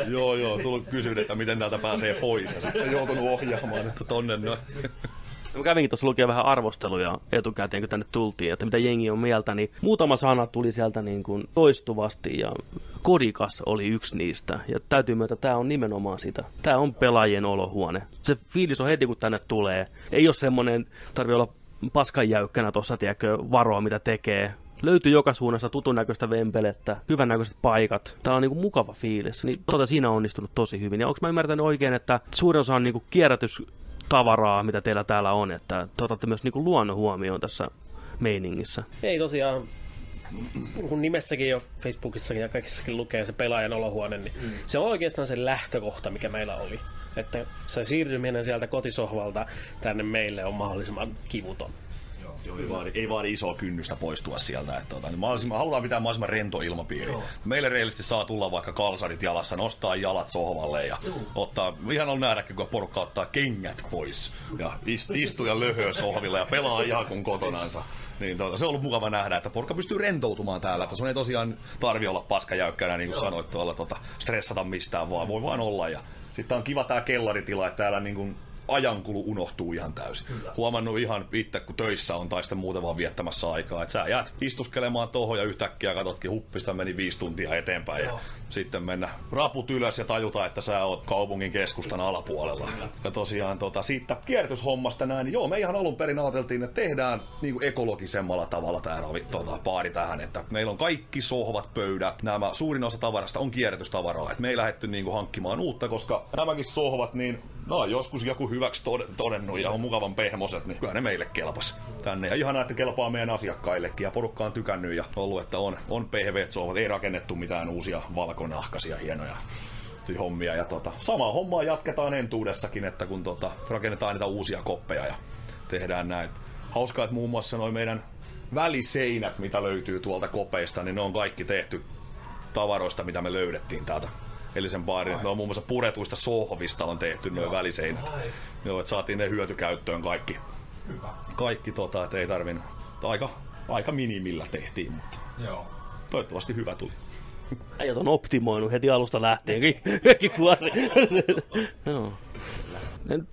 Joo, joo, tullut kysynyt, että miten täältä pääsee pois, ja sitten joutunut ohjaamaan, että tonne noin. Mä kävinkin tuossa lukea vähän arvosteluja etukäteen, kun tänne tultiin, että mitä jengi on mieltä, niin muutama sana tuli sieltä niin kuin toistuvasti ja Kodikas oli yksi niistä. Ja täytyy myöntää, että tämä on nimenomaan sitä. Tämä on pelaajien olohuone. Se fiilis on heti, kun tänne tulee. Ei ole semmoinen, tarvi olla paskan jäykkänä tuossa, tiedätkö, varoa mitä tekee. Löytyy joka suunnasta tutun näköistä vempelettä, hyvän näköiset paikat. Tää on niinku mukava fiilis. Niin tota siinä on onnistunut tosi hyvin. Ja onko mä ymmärtänyt oikein, että suurin osa on niinku kierrätys tavaraa, mitä teillä täällä on, että te otatte myös niinku luonnon huomioon tässä meiningissä. Ei tosiaan, kun nimessäkin jo Facebookissakin ja kaikissakin lukee se pelaajan olohuone, niin mm. se on oikeastaan se lähtökohta, mikä meillä oli. Että se siirtyminen sieltä kotisohvalta tänne meille on mahdollisimman kivuton. Joo, ei vaadi, ei vaadi isoa kynnystä poistua sieltä. Että, tota, niin mahdollisimman, halutaan pitää mahdollisimman rento ilmapiiri. Joo. Meille reellisesti saa tulla vaikka kalsarit jalassa, nostaa jalat sohvalle ja Joo. ottaa, ihan on nähdäkin, kun porukka ottaa kengät pois ja ist, istuu ja löhöö sohvilla ja pelaa ihan kuin kotonansa. Niin tota, se on ollut mukava nähdä, että porukka pystyy rentoutumaan täällä, että sun ei tosiaan tarvi olla paskajäykkänä, niin kuin Joo. sanoit tuolla, tota, stressata mistään vaan, voi vaan olla. Ja sitten on kiva tää kellaritila, että täällä niin kuin ajankulu unohtuu ihan täysin. Kyllä. Huomannut ihan itse, kun töissä on tai sitten muuten vaan viettämässä aikaa. Että sä jäät istuskelemaan tuohon ja yhtäkkiä katsotkin huppista meni viisi tuntia eteenpäin. Joo. Ja sitten mennä raput ylös ja tajuta, että sä oot kaupungin keskustan alapuolella. Kyllä. Ja tosiaan tota, siitä kierrätyshommasta näin, niin joo, me ihan alun perin ajateltiin, että tehdään niin kuin ekologisemmalla tavalla tämä tota, paari tähän, että meillä on kaikki sohvat, pöydät, nämä suurin osa tavarasta on kierrätystavaraa, että me ei lähdetty niin kuin hankkimaan uutta, koska nämäkin sohvat, niin no, joskus joku hyväksi todennut ja on mukavan pehmoset, niin kyllä ne meille kelpas tänne. Ja ihanaa, että kelpaa meidän asiakkaillekin ja porukka on tykännyt ja ollut, että on, on pehveet sohvat, ei rakennettu mitään uusia valkonahkaisia hienoja hommia. Ja tota, samaa hommaa jatketaan entuudessakin, että kun tota, rakennetaan niitä uusia koppeja ja tehdään näin. Hauskaa, että muun muassa noin meidän väliseinät, mitä löytyy tuolta kopeista, niin ne on kaikki tehty tavaroista, mitä me löydettiin täältä Elisen baarin. Ne on muun muassa puretuista sohvista on tehty noin väliseinät. Joo, että saatiin ne hyötykäyttöön kaikki. Hyvä. Kaikki tota, että ei tarvinnut. Aika, aika minimillä tehtiin, mutta Joo. toivottavasti hyvä tuli. Äijät on optimoinut heti alusta lähtien. Kaikki kuosi. Joo.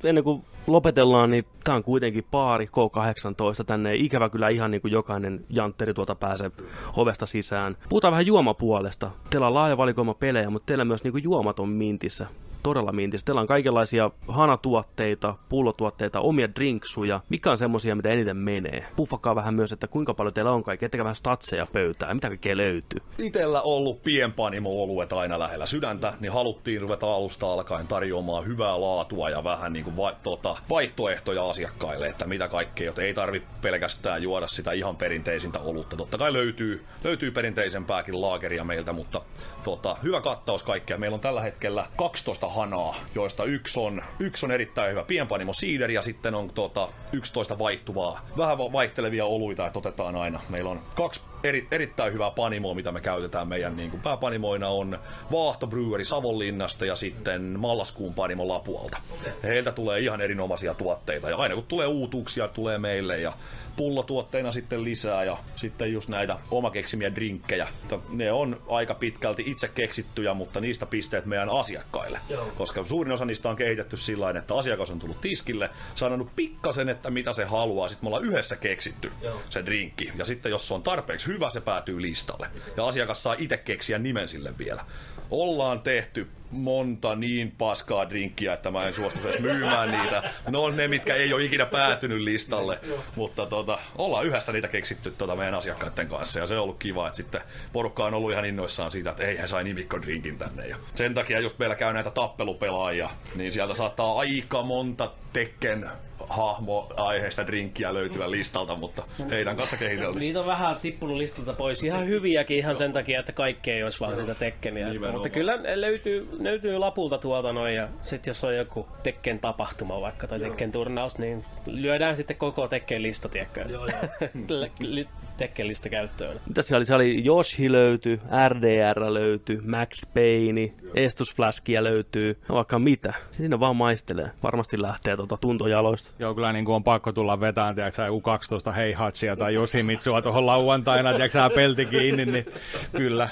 Ennen kuin lopetellaan, niin tämä on kuitenkin paari K18 tänne. Ikävä kyllä ihan niin kuin jokainen jantteri tuolta pääsee ovesta sisään. Puhutaan vähän juomapuolesta. Teillä on laaja valikoima pelejä, mutta teillä myös niin kuin juomat on mintissä todella mintissä. Teillä on kaikenlaisia hanatuotteita, pullotuotteita, omia drinksuja. Mikä on semmosia, mitä eniten menee? Puffakaa vähän myös, että kuinka paljon teillä on kaikkea. Ettekä vähän statseja pöytää. Mitä kaikkea löytyy? Itellä ollut pienpanimo-oluet aina lähellä sydäntä, niin haluttiin ruveta alusta alkaen tarjoamaan hyvää laatua ja vähän niin kuin va- tota, vaihtoehtoja asiakkaille, että mitä kaikkea, jotta ei tarvi pelkästään juoda sitä ihan perinteisintä olutta. Totta kai löytyy, löytyy perinteisempääkin laakeria meiltä, mutta tota, hyvä kattaus kaikkea. Meillä on tällä hetkellä 12 hanaa, joista yksi on, yksi on erittäin hyvä pienpanimo siider ja sitten on tota, 11 vaihtuvaa, vähän vaihtelevia oluita, että otetaan aina. Meillä on kaksi eri, erittäin hyvää panimoa, mitä me käytetään meidän niin kuin pääpanimoina on Vaahto Brewery Savonlinnasta ja sitten Mallaskuun panimo Lapualta. Heiltä tulee ihan erinomaisia tuotteita ja aina kun tulee uutuuksia, tulee meille ja pullotuotteina sitten lisää ja sitten just näitä omakeksimiä drinkkejä. Ne on aika pitkälti itse keksittyjä, mutta niistä pisteet meidän asiakkaille. Joo. Koska suurin osa niistä on kehitetty sillä että asiakas on tullut tiskille, sanonut pikkasen, että mitä se haluaa, sitten me ollaan yhdessä keksitty Joo. se drinkki. Ja sitten jos se on tarpeeksi hyvä, se päätyy listalle. Ja asiakas saa itse keksiä nimen sille vielä. Ollaan tehty monta niin paskaa drinkkiä, että mä en suostu edes myymään niitä. Ne on ne, mitkä ei ole ikinä päätynyt listalle. Mutta tota, ollaan yhdessä niitä keksitty tota meidän asiakkaiden kanssa. Ja se on ollut kiva, että sitten porukka on ollut ihan innoissaan siitä, että ei he sai nimikkodrinkin tänne. Ja sen takia just meillä käy näitä tappelupelaajia, niin sieltä saattaa aika monta Tekken hahmo aiheesta drinkkiä löytyvän listalta, mutta heidän kanssa kehitelty. Niitä on vähän tippunut listalta pois. Ihan hyviäkin ihan sen takia, että kaikki ei olisi vaan sitä Tekkeniä. Mutta kyllä löytyy löytyy lapulta tuolta noin ja sitten jos on joku Tekken tapahtuma vaikka tai Tekken turnaus, niin lyödään sitten koko Tekken lista, tiedätkö? Joo, joo. Tekken lista käyttöön. Mitä siellä oli? Se oli Yoshi löytyy, RDR löytyy, Max Payne, Estus Flaskia löytyy, no vaikka mitä. Siinä vaan maistelee. Varmasti lähtee tuota tuntojaloista. Joo, kyllä niin kuin on pakko tulla vetään, tiedätkö joku 12 Heihatsia tai Josimitsua tuohon lauantaina, tiedätkö pelti kiinni, niin kyllä.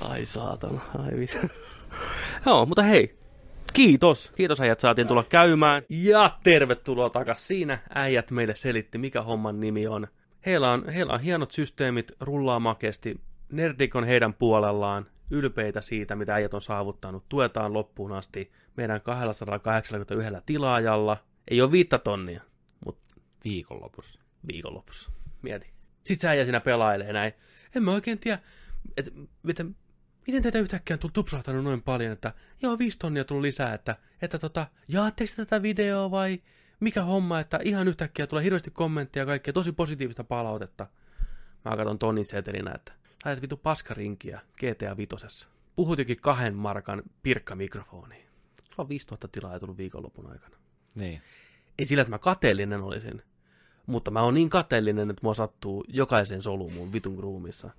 Ai saatana, ai mitä. Joo, mutta hei, Kiitos. Kiitos äijät, saatiin tulla käymään. Ja tervetuloa takas siinä. Äijät meille selitti, mikä homman nimi on. Heillä on, heillä on hienot systeemit, rullaa makeasti. Nerdik on heidän puolellaan. Ylpeitä siitä, mitä äijät on saavuttanut. Tuetaan loppuun asti meidän 281 tilaajalla. Ei ole viittä tonnia, mutta Viikonlopussa. viikonlopussa. Mieti. Sitten sä äijä siinä pelailee näin. En mä oikein tiedä, että, että miten teitä yhtäkkiä on tullut tupsahtanut noin paljon, että joo, viisi tonnia tullut lisää, että, että tota, jaatteko te tätä videoa vai mikä homma, että ihan yhtäkkiä tulee hirveästi kommentteja ja kaikkea, tosi positiivista palautetta. Mä katson tonnin setelinä, että laitat vitu paskarinkiä GTA Vitosessa. Puhut jokin kahden markan pirkkamikrofoniin. Sulla on 5000 tilaa tullut viikonlopun aikana. Niin. Ei sillä, että mä kateellinen olisin, mutta mä oon niin kateellinen, että mua sattuu jokaisen solu mun vitun ruumissa.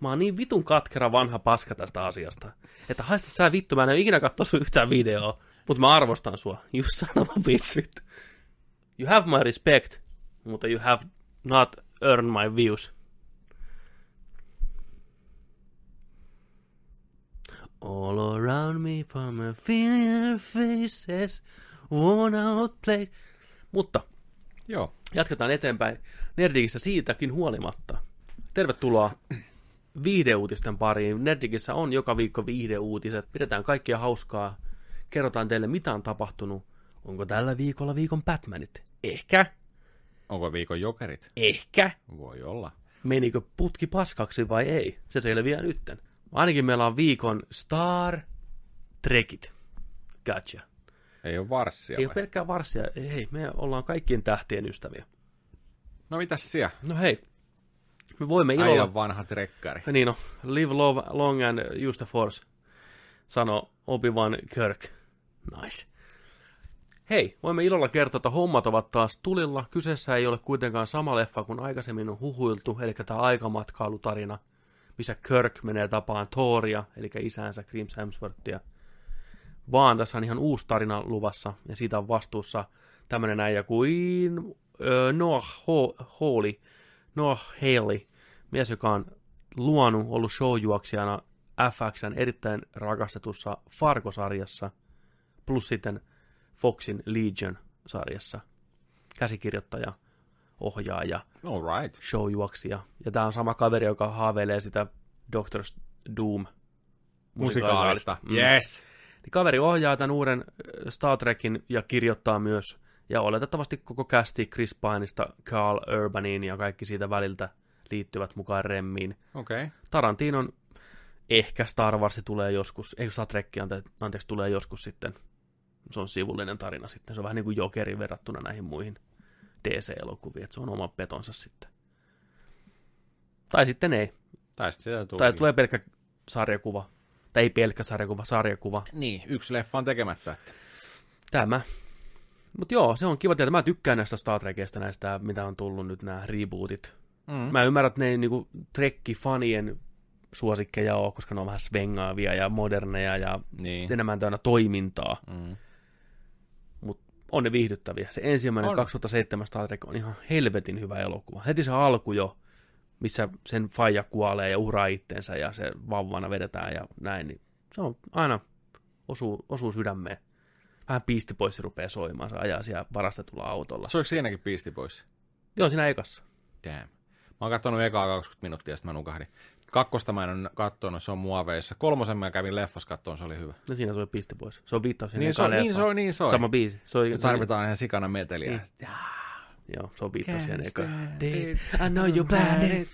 Mä oon niin vitun katkera vanha paska tästä asiasta, että haista sä vittu, mä en ole ikinä katsoa sun yhtään videoa, mutta mä arvostan sua. You son of a bitch, vittu. You have my respect, mutta you have not earned my views. All around me from a familiar faces, worn out place. Mutta Joo. jatketaan eteenpäin Nerdikissä siitäkin huolimatta. Tervetuloa viihdeuutisten pariin. Nerdikissä on joka viikko viihdeuutiset. Pidetään kaikkia hauskaa. Kerrotaan teille, mitä on tapahtunut. Onko tällä viikolla viikon Batmanit? Ehkä. Onko viikon jokerit? Ehkä. Voi olla. Menikö putki paskaksi vai ei? Se selviää nytten. Ainakin meillä on viikon Star Trekit. Gotcha. Ei ole varssia Ei vai? ole pelkkää varsia. Hei, me ollaan kaikkien tähtien ystäviä. No mitäs siellä? No hei, me voimme ilolla... Äijän vanha trekkari. Niin no, live love, long and use the force, sanoi Obi-Wan Kirk. Nice. Hei, voimme ilolla kertoa, että hommat ovat taas tulilla. Kyseessä ei ole kuitenkaan sama leffa kuin aikaisemmin on huhuiltu, eli tämä aikamatkailutarina, missä Kirk menee tapaan Thoria, eli isänsä Chris Hemsworthia. Vaan tässä on ihan uusi tarina luvassa, ja siitä on vastuussa tämmöinen äijä kuin Noah Hawley, Noah Haley, mies, joka on luonut, ollut showjuoksijana FXn erittäin rakastetussa Fargo-sarjassa, plus sitten Foxin Legion-sarjassa. Käsikirjoittaja, ohjaaja, All right. showjuoksija. Ja tämä on sama kaveri, joka haaveilee sitä Doctor Doom Musikaalista. Mm. Yes. Niin kaveri ohjaa tämän uuden äh, Star Trekin ja kirjoittaa myös, ja oletettavasti koko kästi Chris Pineista Carl Urbaniin ja kaikki siitä väliltä liittyvät mukaan remmiin. Okei. Okay. Tarantinon ehkä Star Wars tulee joskus, ei Star Trek, ante, anteeksi, tulee joskus sitten. Se on sivullinen tarina sitten. Se on vähän niin kuin Jokeri verrattuna näihin muihin DC-elokuviin, että se on oma petonsa sitten. Tai sitten ei. Tai sitten sieltä tuli. Tai tulee pelkkä sarjakuva. Tai ei pelkkä sarjakuva, sarjakuva. Niin, yksi leffa on tekemättä. Että... Tämä. Mutta joo, se on kiva tietää. Mä tykkään näistä Star Trekistä, näistä, mitä on tullut nyt, nämä rebootit. Mm. Mä ymmärrän, että ne ei niinku Trekki-fanien suosikkeja ole, koska ne on vähän svengaavia ja moderneja ja Niin. enemmän täynnä toimintaa. Mm. On ne viihdyttäviä. Se ensimmäinen On. 2007 Star Trek on ihan helvetin hyvä elokuva. Heti se alku jo, missä sen faija kuolee ja uhraa itsensä ja se vauvana vedetään ja näin, niin se on aina osuu, osuu sydämeen. Vähän piisti pois se rupeaa soimaan, se ajaa siellä varastetulla autolla. Soiko siinäkin Beastie Boys? Joo, siinä ekassa. Damn. Mä oon katsonut ekaa 20 minuuttia, sitten mä nukahdin. Kakkosta mä en ole katsonut, se on muoveissa. Kolmosen mä kävin leffas kattoon, se oli hyvä. No siinä soi pisti pois. Se on viittaus Niin ekaan soi, niin leffaan. soi, niin soi. Sama biisi. Se on, Me tarvitaan ihan sikana meteliä. Niin. Joo, se on viittaus siihen it. I know you planet.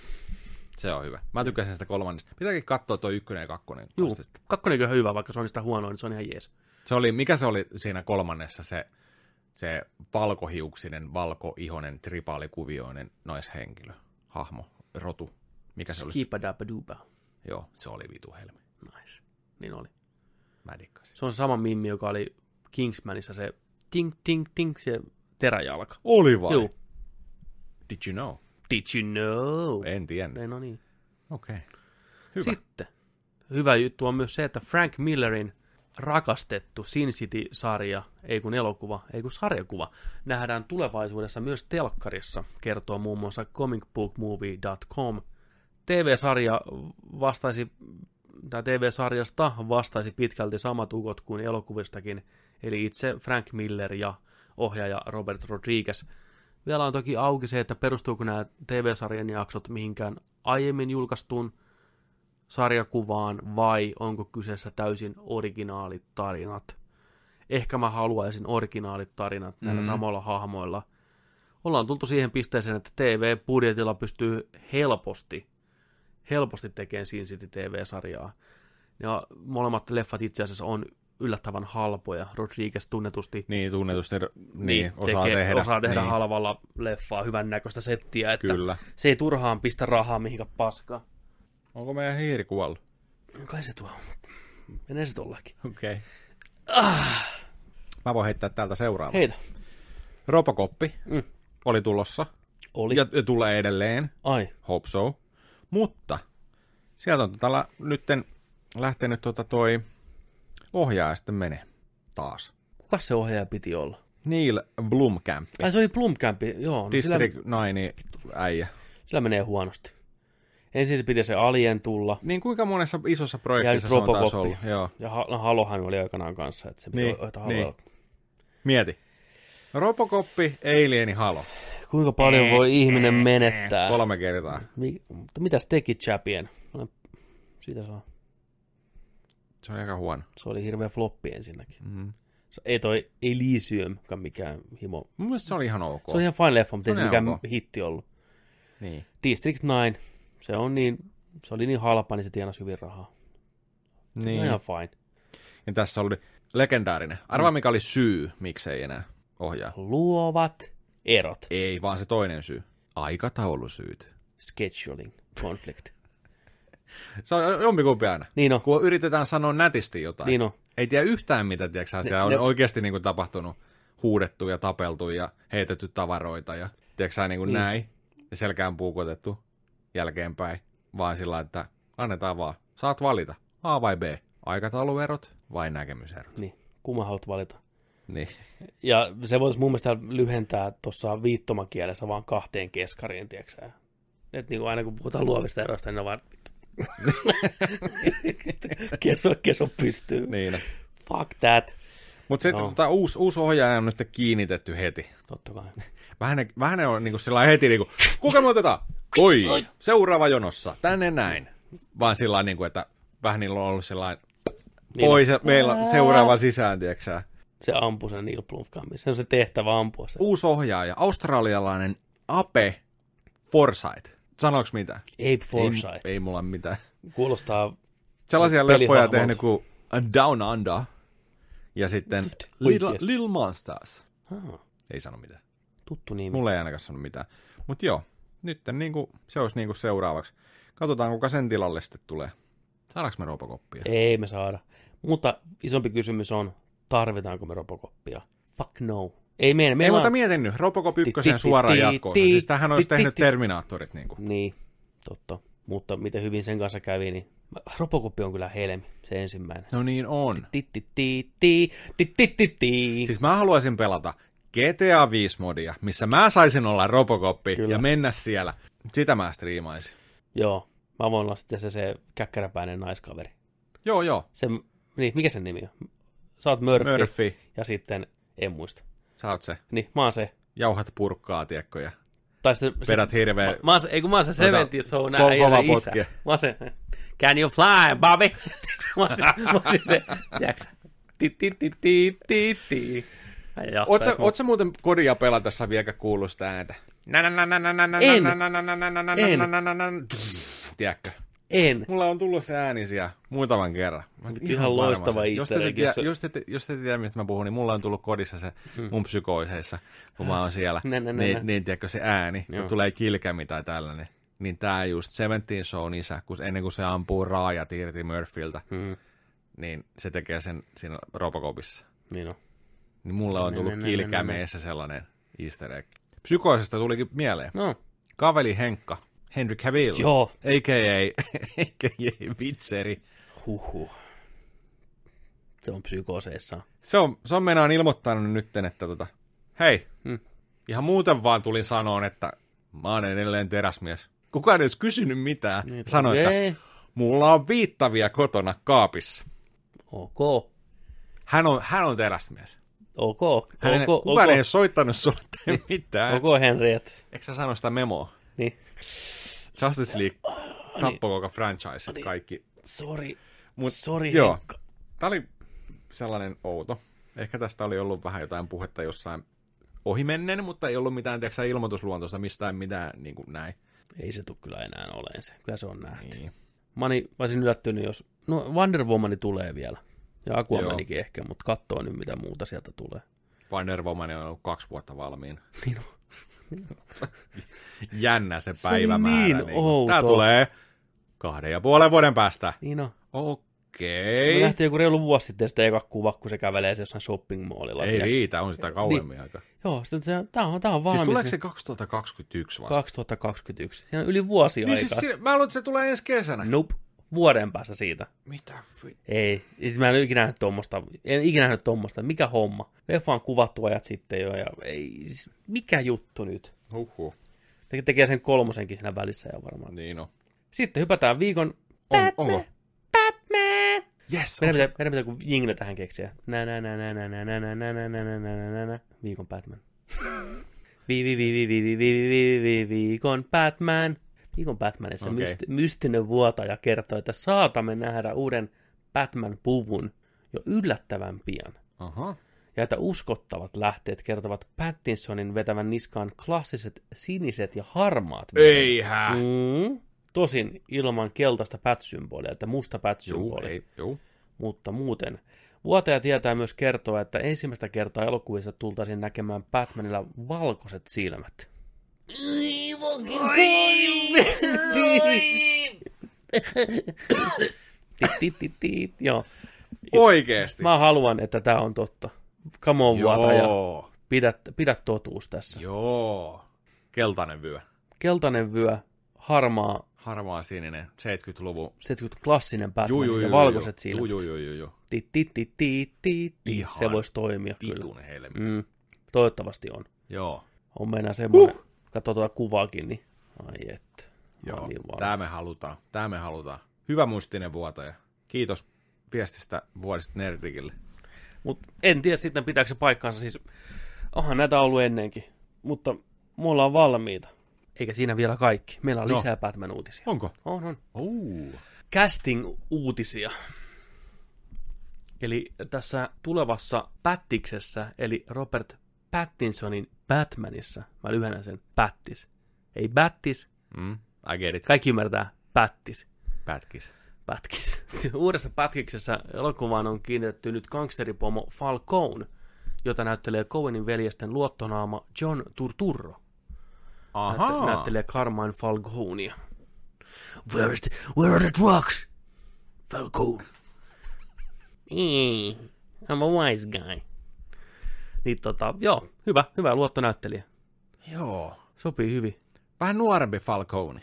Se on hyvä. Mä tykkäsin sitä kolmannesta. Pitääkin katsoa tuo ykkönen ja kakkonen. Juu, kakkonen on hyvä, vaikka se on sitä huonoa, niin se on ihan jees. Se oli, mikä se oli siinä kolmannessa, se, se valkohiuksinen, valkoihonen, tripaalikuvioinen naishenkilö, hahmo, rotu. Mikä se oli? Skipa dapa dupa. Joo, se oli vitu helmi. Nice. Niin oli. Mä dikkasin. Se on sama mimmi, joka oli Kingsmanissa se ting, ting, ting, se teräjalka. Oli vai? Juu. Did you know? Did you know? En tiennyt. Ei, no niin. Okei. Okay. Hyvä. Sitten. Hyvä juttu on myös se, että Frank Millerin rakastettu Sin City-sarja, ei kun elokuva, ei kun sarjakuva, nähdään tulevaisuudessa myös telkkarissa, kertoo muun muassa comicbookmovie.com. TV-sarja vastaisi, tai TV-sarjasta vastaisi pitkälti samat ukot kuin elokuvistakin, eli itse Frank Miller ja ohjaaja Robert Rodriguez. Vielä on toki auki se, että perustuuko nämä TV-sarjan jaksot mihinkään aiemmin julkaistuun sarjakuvaan vai onko kyseessä täysin originaalit tarinat. Ehkä mä haluaisin originaalit tarinat näillä Mm. samoilla hahmoilla. Ollaan tultu siihen pisteeseen, että TV-budjetilla pystyy helposti, helposti tekemään Sin City TV-sarjaa. Ja molemmat leffat itse asiassa on yllättävän halpoja. Rodriguez tunnetusti Niin, tunnetusti niin, osaa tekee, tehdä. osaa tehdä niin, halvalla leffaa, hyvän näköistä settiä, että Kyllä. se ei turhaan pistä rahaa mihinkä paskaa. Onko meidän hiiri kuollut? Kai se tuo. Menee se tollakin. Okei. Okay. Mä voin heittää täältä seuraava. Heitä. Robocoppi Mm. oli tulossa. Oli. Ja, ja tulee edelleen. Ai. Hope so. Mutta sieltä on tota, nytten lähtenyt tota toi ohjaaja sitten menee taas. Kuka se ohjaaja piti olla? Neil Blomkamp. Ai se oli Blumkamp, joo. No sillä, District 9 äijä. sillä menee huonosti. Ensin se piti se Alien tulla. Niin kuinka monessa isossa projektissa se on taas Robocop. ollut? Joo. Ja no, Halohan oli aikanaan kanssa, että se piti Niin, niin. Mieti. Robocoppi, Alieni, Halo. Kuinka paljon voi ihminen menettää? Kolme kertaa. Mi- mutta mitäs teki Chapien? Siitä saa. Se on aika huono. Se oli hirveä floppi ensinnäkin. Mm. Se, ei toi Elysiumkaan mikään himo. Mun mielestä se oli ihan ok. Se on ihan fine leffa, mutta ei Se mikään ihan ok. hitti ollut. Niin. District 9, se on niin, se oli niin halpa, niin se tienasi hyvin rahaa. Se niin. on ihan fine. Ja tässä oli legendaarinen. Arvaa mikä oli syy, miksei enää ohjaa. Luovat erot. Ei, vaan se toinen syy. Aikataulusyyt. Scheduling, conflict. Se on jompikumpi aina. Niin on, Kun yritetään sanoa nätisti jotain. niin on. Ei tiedä yhtään mitä, tiedätkö, siellä on ne- oikeasti niin kuin, tapahtunut huudettu ja tapeltu ja heitetty tavaroita ja tiedätkö, niin kuin Niin. näin. Ja selkään puukotettu jälkeenpäin. Vaan sillä, että annetaan vaan. Saat valita. A vai B. Aikatauluerot vai näkemyserot. Niin, kumman haluat valita. Niin. Ja se voisi mun mielestä lyhentää tuossa viittomakielessä vaan kahteen keskariin, tiedätkö Että niin aina kun puhutaan luovista eroista, niin ne on vaan keso, keso pystyy. niin. Fuck that. Mutta sitten Joo. tota, uusi, uusi ohjaaja on nyt kiinnitetty heti. Totta kai. Vähän, vähän on niinku sillä lailla heti niinku, kuka me otetaan? Oi, seuraava jonossa, tänne näin. Vaan sillä lailla, niinku, että vähän niillä on ollut sellainen, Niin pois ja meillä on seuraava sisään, tiedätkö? Se ampuu sen Neil Blomkamp. Se on se tehtävä ampua se. Uusi ohjaaja, australialainen Ape Forsyth. Sanoks mitä? Abe Forsyth. Ei, ei mulla mitään. Kuulostaa Sellaisia leffoja tehnyt kuin Down Under ja sitten Little. Little Monsters. ah, Ei sano mitään. tuttu nimi. Mulla ei ainakaan sano mitään. Mutta joo, nyt niinku, se olisi niinku seuraavaksi. Katsotaan, kuka sen tilalle sitten tulee. Saadaanko me Robocoppia? Ei me saada. Mutta isompi kysymys on, tarvitaanko me Robocoppia? Fuck no. Ei meidän. Ei, mutta mietin nyt, Robocop 1 Ti- ti- suoraan jatkoon. Siis tähän olisi tehnyt Terminaattorit. Niinku. Niin, totta. Mutta miten hyvin sen kanssa kävi, niin Robocop on kyllä helmi, se ensimmäinen. No niin on. Siis mä haluaisin pelata GTA 5-modia, missä mä saisin olla Robocoppi Kyllä. ja mennä siellä. Sitä mä striimaisin. Joo, mä voin olla sitten se, se käkkäräpäinen naiskaveri. Joo, joo. Se, niin, mikä sen nimi on? Sä oot Murphy, Murphy, ja sitten, en muista. sä oot se. Niin, mä oon se. Jauhat purkkaa, tiekko, ja Tai sitten, se- vedät hirveä... Mä, mä oon se, ei kun mä oon se 70 show ko- nää kova äijän isä. Mä oon se, can you fly, Bobby? mä oon se, tiedätkö ti ti ti ti ti ti. Äijä Oot sä, muuten kodia pelatessa vieläkään kuullut sitä ääntä? En. En. Tiedätkö? En. Mulla on tullut se ääni siellä muutaman kerran. Mä Ihan varma loistava siitä. jos te, tiedä, jos, te, jos te tiedä, mistä mä puhun, niin mulla on tullut kodissa se mun psykooseissa, kun mä oon siellä. Nä, nä, nä, nä. Niin, niin tiedätkö, se ääni, Joo. kun tulee kilkämi tai tällainen. Niin tää just Seventeen Shown isä, kun ennen kuin se ampuu raajat irti Murphyltä. Mm. niin se tekee sen siinä Robocopissa. Niin on. Niin mulle on tullut kiilikämeissä sellainen easter egg. Psykoisesta tulikin mieleen. No, Kaveli Henkka, Henry Cavill, Joo. a.k.a. a.k.a. Vitseri. huhu. Se on psykoseissa. Se on, se on meinaan ilmoittanut nytten, että tota, hei, Hmm. ihan muuten vaan tulin sanoon, että mä oon edelleen teräsmies. Kukaan ei edes kysynyt mitään. Niin, Sanoi, että mulla on viittavia kotona kaapissa. Ok. Hän on, hän on teräsmies. Ok. Hän, ok. kukaan ok. ei ole soittanut sulle mitään. Ok, Henri, et. Eikö sä sano sitä memoa? Niin. Justice League niin. tappoi koko franchise, kaikki. Sori. Mut, Sori, joo, Henkka. Tämä oli sellainen outo. Ehkä tästä oli ollut vähän jotain puhetta jossain ohimennen, mutta ei ollut mitään tiedätkö, ilmoitusluontoista mistään mitään niin kuin näin. Ei se tule kyllä enää oleen se. Kyllä se on nähty. Niin. Mä, olin, olisin yllättynyt, jos... No, Wonder Womani tulee vielä. Ja Aquamanikin ehkä, mutta katsoo nyt, mitä muuta sieltä tulee. Wonder Woman on ollut kaksi vuotta valmiina. Niin on. Jännä se oli päivämäärä. niin outo. Tää tulee kahden ja puolen vuoden päästä. Niin on. Okei. Me nähtiin joku reilu vuosi sitten sitä eka kuva, kun se kävelee se jossain shopping mallilla. Ei riitä, on sitä kauemmin aika. Joo, sitten se, tää on, tää on valmis. Siis tuleeko se 2021 vasta? 2021. Siinä on yli vuosi Niin aikaa. siis mä luulen, että se tulee ensi kesänä. Nope. Vuoden päästä siitä. Mitä vi... Ei. Siis mä en ikinä nähnyt tommosta. En ikinä nähnyt tommosta. Mikä homma? Leffa on kuvattu ajat sitten jo. Ja ei, siis mikä juttu nyt? Huhhuh. Ne tekee sen kolmosenkin siinä välissä ja varmaan. Niin on. Sitten hypätään viikon on Batman. onko? Batman! Yes, Meidän pitää, meidän pitää kun jingle tähän keksiä. Nä, nä, nä, nä, nä, nä, nä, nä, nä, nä, nä, nä, nä, nä, nä. Viikon Batman. Vi, vi, vi, vi, vi, vi, vi, vi, vi, viikon Batman. Viikon Batmanissa Okei. myst, mystinen vuotaja kertoo, että saatamme nähdä uuden Batman-puvun jo yllättävän pian. Aha. Ja että uskottavat lähteet kertovat Pattinsonin vetävän niskaan klassiset siniset ja harmaat. Eihän. Mm. Tosin ilman keltaista pätsymbolia, että musta Juu, pätsymboli. ei, juu. Mutta muuten. Vuotaja tietää myös kertoa, että ensimmäistä kertaa elokuvissa tultaisiin näkemään Batmanilla valkoiset silmät. Joo. Oikeesti. Mä haluan, että tämä on totta. Come on. Joo. Pidä, pidä totuus tässä. Joo. Keltainen vyö. Keltainen vyö, harmaa, Harmaa sininen. 70-luvun. 70 klassinen Batman Juu, juu, ja valkoiset silmät. Juu, juu, juu, juu. Tit, tit, tit, tit, tit, tit. Ihan Se voisi toimia kyllä. Helmi. Mm, toivottavasti on. Joo. On meinaa semmoinen. Huh. Katso tuota kuvaakin, niin ai että. Joo. Niin. Tää me halutaan. Tää me halutaan. Hyvä muistinen vuotaja. Kiitos viestistä vuodesta Nerdikille. Mut en tiedä sitten pitääkö se paikkaansa. Siis, onhan näitä ollut ennenkin. Mutta me ollaan valmiita. Eikä siinä vielä kaikki. Meillä on No. lisää Batman-uutisia. Onko? On, on. Uu. Casting-uutisia. Eli tässä tulevassa Pattiksessä, eli Robert Pattinsonin Batmanissa, mä lyhennän sen Pattis. Ei Battis, Mm, I get it. kaikki ymmärtää Pattis. Pätkis. Pätkis. Uudessa pätkiksessä elokuvaan on kiinnitetty nyt gangsteripomo Falcone, jota näyttelee Coenin veljesten luottonaama John Turturro. Ahaa. Näytte- näyttelee Carmine Falconea. Where, is the, where are the drugs? Falcone. Eh, I'm a wise guy. Niin tota, joo, hyvä, hyvä luottonäyttelijä. Joo. Sopii hyvin. Vähän nuorempi Falcone.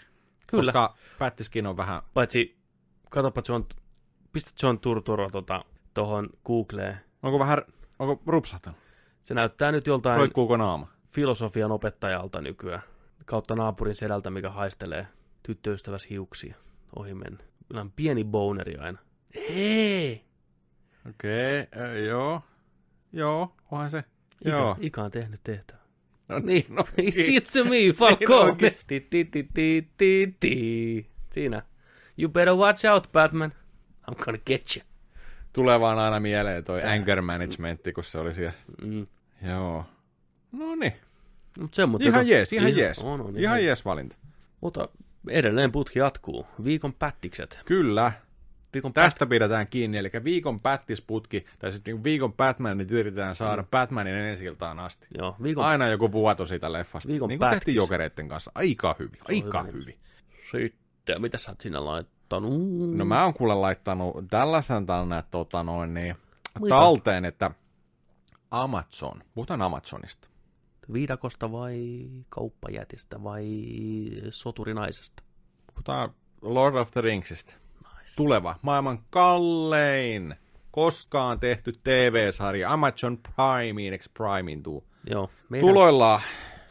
Kyllä. Koska Pättiskin on vähän... Paitsi, katsopa John, pistä John Turturro tota, tohon Googleen. Onko vähän... Onko rupsahtanut? Se näyttää nyt joltain Roikkuuko naama? filosofian opettajalta nykyään. Kautta naapurin sedältä, mikä haistelee tyttöystäväs hiuksia ohi mennä. On pieni boneri aina. Hei! Okei, okay, äh, joo. Joo, onhan se. Ika, Joo. Ika on tehnyt tehtävää. No, Niin, no, it's me, Falcone. onkin. Ti, ti, ti, ti, ti, ti. Siinä. You better watch out, Batman. I'm gonna get you. Tulee vaan aina mieleen toi anger managementti, kun se oli siellä. Mm. Joo. No niin. Mut se, mutta Ihan jees, ihan Ihan- jees. On, on, Ihan jees valinta. Mutta edelleen putki jatkuu. Viikon pättikset. Kyllä. Viikon Tästä pidetään kiinni, eli viikon pättisputki, tai sitten niin viikon Batmanit yritetään saada Batmanin ensi asti. Joo, viikon Aina joku vuoto siitä leffasta. Viikon niin kuin tehtiin jokereiden kanssa. Aika hyvin, aika hyvä. hyvin. Sitten, mitä sä oot sinä lait? ottanut? No mä oon kuule laittanut tällaisen tänne tota noin, niin, Mitä? talteen, että Amazon, puhutaan Amazonista. Viidakosta vai kauppajätistä vai soturinaisesta? Puhutaan Lord of the Ringsista. Nice. Tuleva, maailman kallein koskaan tehty TV-sarja Amazon Primeen, eikö Primeen tuu? Joo. Meidän... Tuloilla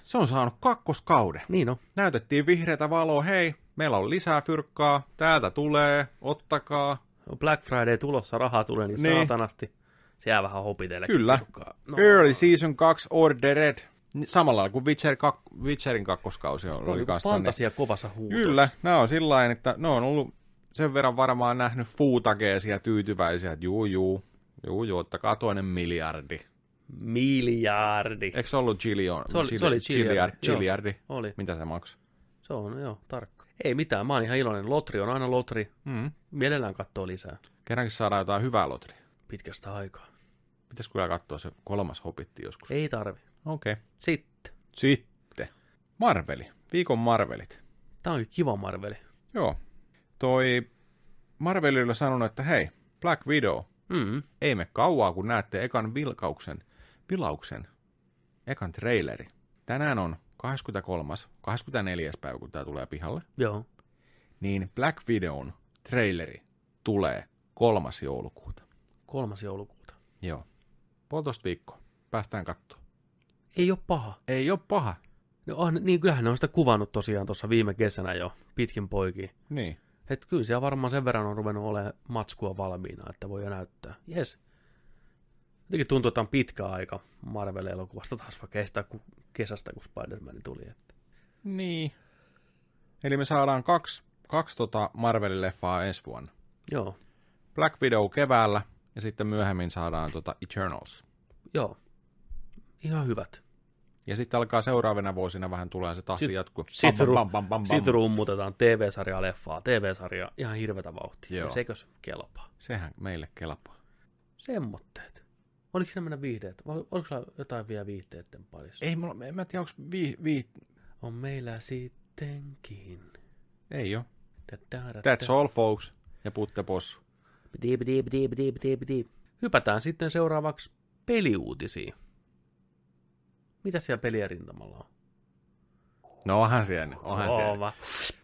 se on saanut kakkoskauden. Niin on. Näytettiin vihreätä valoa, hei, meillä on lisää fyrkkaa, täältä tulee, ottakaa. Black Friday tulossa, rahaa tulee niin, Niin. saatanasti. Se jää vähän hopitellekin. Kyllä. No. Early Season 2 Ordered. Samalla kuin Witcher 2, Witcherin kakkoskausi on, oli kanssa. niin- fantasia kovassa huutossa. Kyllä, nämä on sillä että ne on ollut sen verran varmaan nähnyt fuutageesia tyytyväisiä, että juu, juu, juu, juu, ottakaa toinen miljardi. Miljardi. Eikö se ollut Gillion? Se oli- se oli Gilliard, Gilliardi, joo. Oli. Mitä se maksoi? Se on, joo, tarkka. Ei mitään, mä oon ihan iloinen. Lotri on aina lotri. Mm. Mielellään katsoo lisää. Kerrankin saadaan jotain hyvää lotria. Pitkästä aikaa. Pitäisikö kyllä katsoa se kolmas hopitti joskus? Ei tarvi. Okei. Okay. Sitten. Sitten. Marveli. Viikon Marvelit. Tää on kiva Marveli. Joo. Toi Marvelilla sanonut, että hei, Black Widow, Mm. ei me kauaa, kun näette ekan vilkauksen, vilauksen, ekan traileri. Tänään on 23. 24. päivä, kun tämä tulee pihalle. Joo. Niin Black Widown traileri tulee kolmas joulukuuta. Kolmas joulukuuta. Joo. Puolitoista viikkoa. Päästään katsoa. Ei oo paha. Ei ole paha. No on, niin kyllähän ne on sitä kuvannut tosiaan tuossa viime kesänä jo pitkin poikiin. Niin. Et kyllä siellä varmaan sen verran on ruvennut olemaan matskua valmiina, että voi jo näyttää. Jes. Jotenkin tuntuu, että on pitkä aika Marvel-elokuvasta taas vaikka kestä kun kesästä, kun Spider-Man tuli. Että. Niin. Eli me saadaan kaksi, kaksi tota Marvelin leffaa ensi vuonna. Joo, Black Widow keväällä ja sitten myöhemmin saadaan tota Eternals. joo. Ihan hyvät. Ja sitten alkaa seuraavina vuosina vähän tulee se tahti Sit- jatkuu. Sitten sit rummutetaan TV-sarjaa leffaa, TV-sarjaa ihan hirvetä vauhtia. Joo. Ja sekös kelpaa. Sehän meille kelpaa. Semmoitteet. Oliko se mennä viihdeet? Oliko sulla jotain vielä viihteiden parissa? Ei, mulla, en mä tiedä, onko vi, vi, On meillä sittenkin. ei da, That's all, folks. Ja putte possu. Hypätään sitten seuraavaksi peliuutisiin. Mitä siellä pelien rintamalla on? No onhan siellä, onhan siellä. Kova.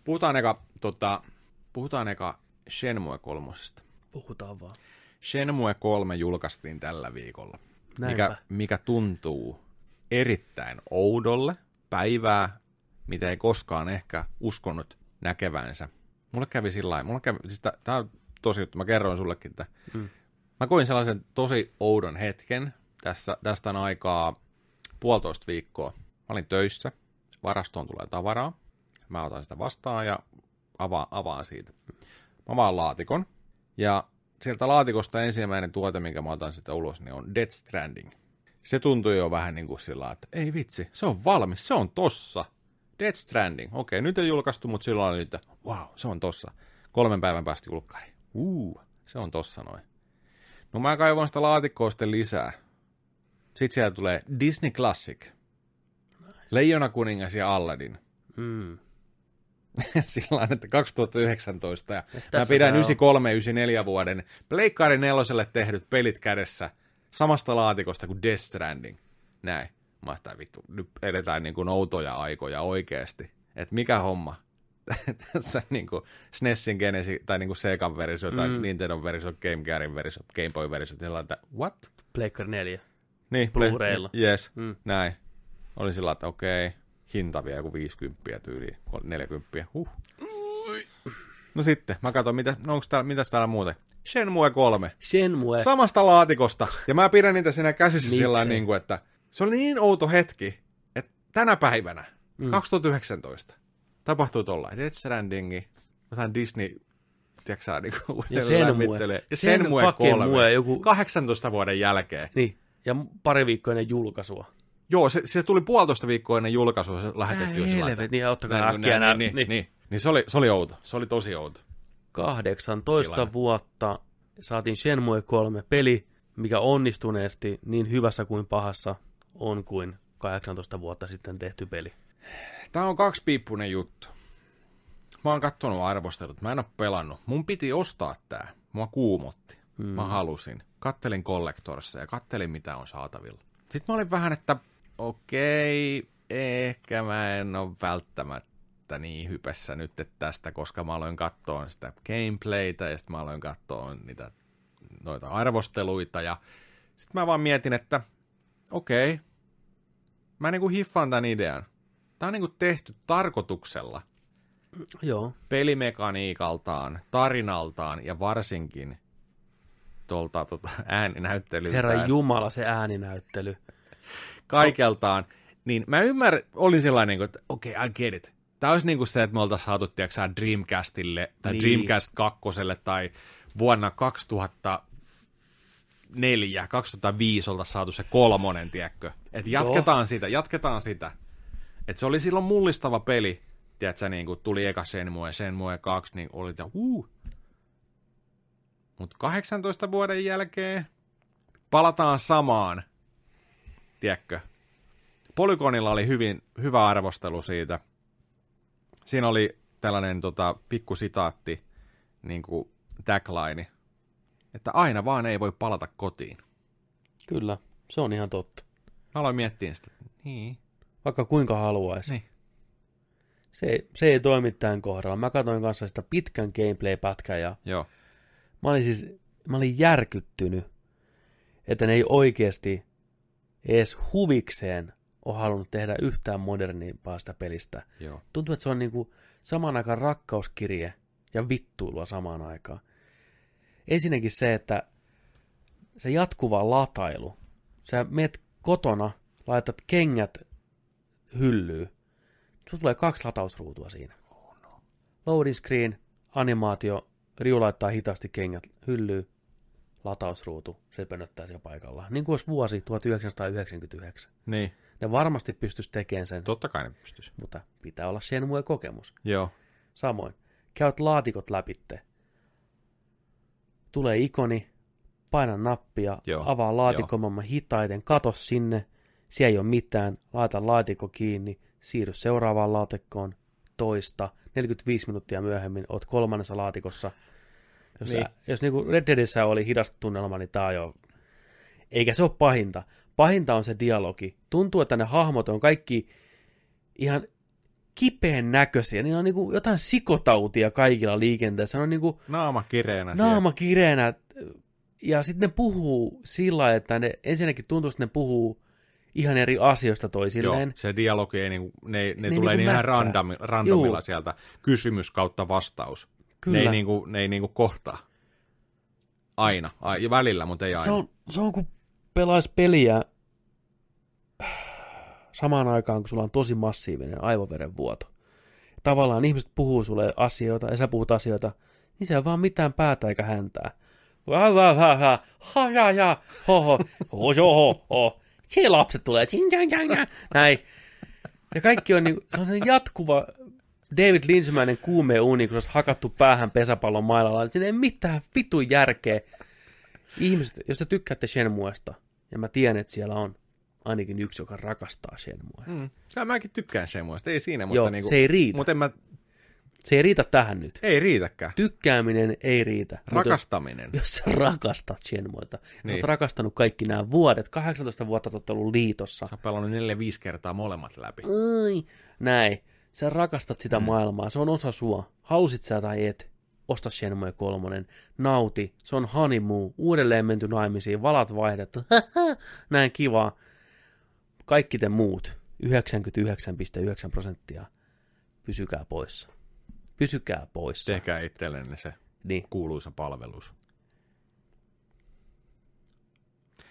Puhutaan eka, tota, puhutaan eka Shenmue kolmosesta. Puhutaan vaan. Shenmue 3 julkaistiin tällä viikolla. Näinpä. Mikä, mikä tuntuu erittäin oudolle päivää, mitä ei koskaan ehkä uskonut näkevänsä. Mulle kävi sillä lailla, mulle kävi, siis tää on tosi juttu, mä kerroin sullekin, että Mm. mä koin sellaisen tosi oudon hetken, tässä, tästä on aikaa puolitoista viikkoa. Mä olin töissä, varastoon tulee tavaraa, mä otan sitä vastaan ja avaan, avaan siitä. Mä avaan laatikon, ja sieltä laatikosta ensimmäinen tuote, minkä mä otan sitten ulos, niin on Death Stranding. Se tuntui jo vähän niin kuin sillä että ei vitsi, se on valmis, se on tossa. Death Stranding, okei, nyt ei julkaistu, mutta silloin oli, että wow, se on tossa. Kolmen päivän päästä julkkari. Uu, se on tossa noin. No mä kaivan sitä laatikkoa sitten lisää. Sitten siellä tulee Disney Classic. Leijona kuningas ja Aladdin. Mm. Sillä että 2019. Ja mä tässä pidän tää on. 93-94 vuoden Pleikkari neloselle tehdyt pelit kädessä samasta laatikosta kuin Death Stranding. Näin. Mä sitä, vittu, nyt edetään niin kuin outoja aikoja oikeasti. Että mikä homma? Tässä niin kuin SNESin Genesis, tai niin kuin Segan versio, tai Mm. Nintendo versio, Game Gearin versio, Game Boy versio, lailla, että what? Pleikkari 4. Niin, Blu-raylla. Yes, Mm. näin. Oli sillä että okei, hinta vielä joku 50 tyyliin, 40. Huh. No sitten, mä katson, mitä, no onks täällä, mitäs täällä muuten? Shenmue 3. Shenmue. Samasta laatikosta. Ja mä pidän niitä siinä käsissä sillä niin kuin, että se oli niin outo hetki, että tänä päivänä, Mm. mm. 2019, tapahtui tollain. Death Strandingi, jotain Disney, tiedätkö sä, niin kuin Ja Shenmue. Ja Shenmue fucking 3. mue, joku- 18 vuoden jälkeen. Niin. Ja pari viikkoa ennen julkaisua. Joo, se, se tuli puolitoista viikkoa ennen julkaisua, se lähetettiin jo sillä helvet, niin ottakaa Näin, äkkiä näin. Niin, Niin. niin, niin. niin se, oli, se oli outo, se oli tosi outo. 18 Tilanne. vuotta saatiin Shenmue 3 peli, mikä onnistuneesti niin hyvässä kuin pahassa on kuin 18 vuotta sitten tehty peli. Tämä on kaksipiippunen juttu. Mä oon kattonut arvostelut, mä en oo pelannut. Mun piti ostaa tää. Mua kuumotti. Mm. Mä halusin. Kattelin Collectorissa ja kattelin mitä on saatavilla. Sitten mä olin vähän, että okei, ehkä mä en ole välttämättä niin hypessä nyt tästä, koska mä aloin katsoa sitä gameplaytä ja sitten mä aloin katsoa niitä noita arvosteluita ja sitten mä vaan mietin, että okei, mä niinku hiffaan tämän idean. Tää on niinku tehty tarkoituksella Joo. pelimekaniikaltaan, tarinaltaan ja varsinkin tuolta tota, ääninäyttelyltään. Herra Jumala, se ääninäyttely. kaikeltaan, niin mä ymmärrän, olin sellainen, että okei, okay, I get it. Tämä olisi niin kuin se, että me oltaisiin saatu, tiedätkö, Dreamcastille, tai Niin. Dreamcast 2, tai vuonna 2004, 2005 oltaisiin saatu se kolmonen, tiedätkö. Että jatketaan sitä, jatketaan sitä. Että se oli silloin mullistava peli, tiedätkö, niin kuin tuli eka Shenmue, Shenmue 2, niin oli, että uh. Mutta 18 vuoden jälkeen palataan samaan, tiedätkö. Polygonilla oli hyvin, hyvä arvostelu siitä. Siinä oli tällainen tota, pikku sitaatti, niin kuin tagline, että aina vaan ei voi palata kotiin. Kyllä, se on ihan totta. Mä aloin miettiä sitä, niin, Vaikka kuinka haluaisi. niin. Se, ei- se ei toimi tämän kohdalla. Mä katsoin kanssa sitä pitkän gameplay-pätkän ja Joo, mä olin siis, mä olin järkyttynyt, että ne ei oikeasti edes huvikseen ole halunnut tehdä yhtään modernimpaa sitä pelistä. joo. Tuntuu, että se on niinku samaan aikaan rakkauskirje ja vittuilua samaan aikaan. Ensinnäkin se, että se jatkuva latailu. Sä meet kotona, laitat kengät hyllyyn. Sulla tulee kaksi latausruutua siinä. Loading screen, animaatio, Riu laittaa hitaasti kengät hyllyyn, latausruutu, se pönöttää siellä paikallaan. Niin kuin olisi vuosi 1999. Niin, Ne varmasti pystyisi tekemään sen, totta kai ne pystyisi. mutta pitää olla Shenmue-kokemus. Joo, Samoin, käyt laatikot läpitte. Tulee ikoni, paina nappia, Joo, avaa laatikon hitaiten, kato sinne, siellä ei ole mitään, laita laatikko kiinni, siirry seuraavaan laatikkoon, toista, 45 minuuttia myöhemmin oot kolmannessa laatikossa. Jos, niin. Sä, jos niinku Red Deadissä oli hidasta tunnelma, niin tää on jo... Eikä se ole pahinta. Pahinta on se dialogi. Tuntuu, että ne hahmot on kaikki ihan kipeän näköisiä. Niillä on niinku jotain sikotautia kaikilla liikenteessä. Ne on niinku naama kireenä naama kireänä. Ja sitten ne puhuu sillä että ne ensinnäkin tuntuu, että ne puhuu ihan eri asioista toisilleen. Joo, se dialogi ei, niinku, ne, ne, ne Ne tulee niin ihan random, randomilla Juu. sieltä. Kysymys kautta vastaus. Kyllä. Ne ei, niinku, ne ei niinku kohtaa. Aina. Ai, ja välillä, mutta ei aina. Se on, se on kuin pelaisi peliä samaan aikaan, kun sulla on tosi massiivinen aivoverenvuoto. Tavallaan ihmiset puhuu sulle asioita, ja sä puhut asioita, niin se on vaan mitään päätä eikä häntää. Vä, vä, vä, vä, ha, ja, ja, ho, ho, ho, ho, ho. Siellä lapset tulee, näin. Ja kaikki on, niin, se on se jatkuva David Lynchmäinen kuume uni, kun se olisi hakattu päähän pesäpallon mailalla. niin Siinä ei mitään vitun järkeä. Ihmiset, jos te tykkäätte Shenmuesta, ja mä tiedän, että siellä on ainakin yksi, joka rakastaa Shenmua. Mm. Ja mäkin tykkään semmoista, ei siinä, mutta Joo, niinku, se ei riitä. Mutta en mä, Se ei riitä tähän nyt. ei riitäkään. Tykkääminen ei riitä. Mutta Rakastaminen. jos sä rakastat Shenmueta, niin. Oot rakastanut kaikki nämä vuodet, 18 vuotta oot ollut liitossa, Sä oot pelannut 4-5 kertaa molemmat läpi. Ai, näin. Sä rakastat sitä mm. maailmaa, se on osa sua. Halusit sä tai et, osta Shenmue kolmonen, nauti, se on honeymoon, uudelleen menty naimisiin, valat vaihdettu, näin kivaa. Kaikki te muut, 99,9 prosenttia, pysykää poissa. Pysykää poissa. Tehkää itsellenne se Niin. kuuluisa palvelus.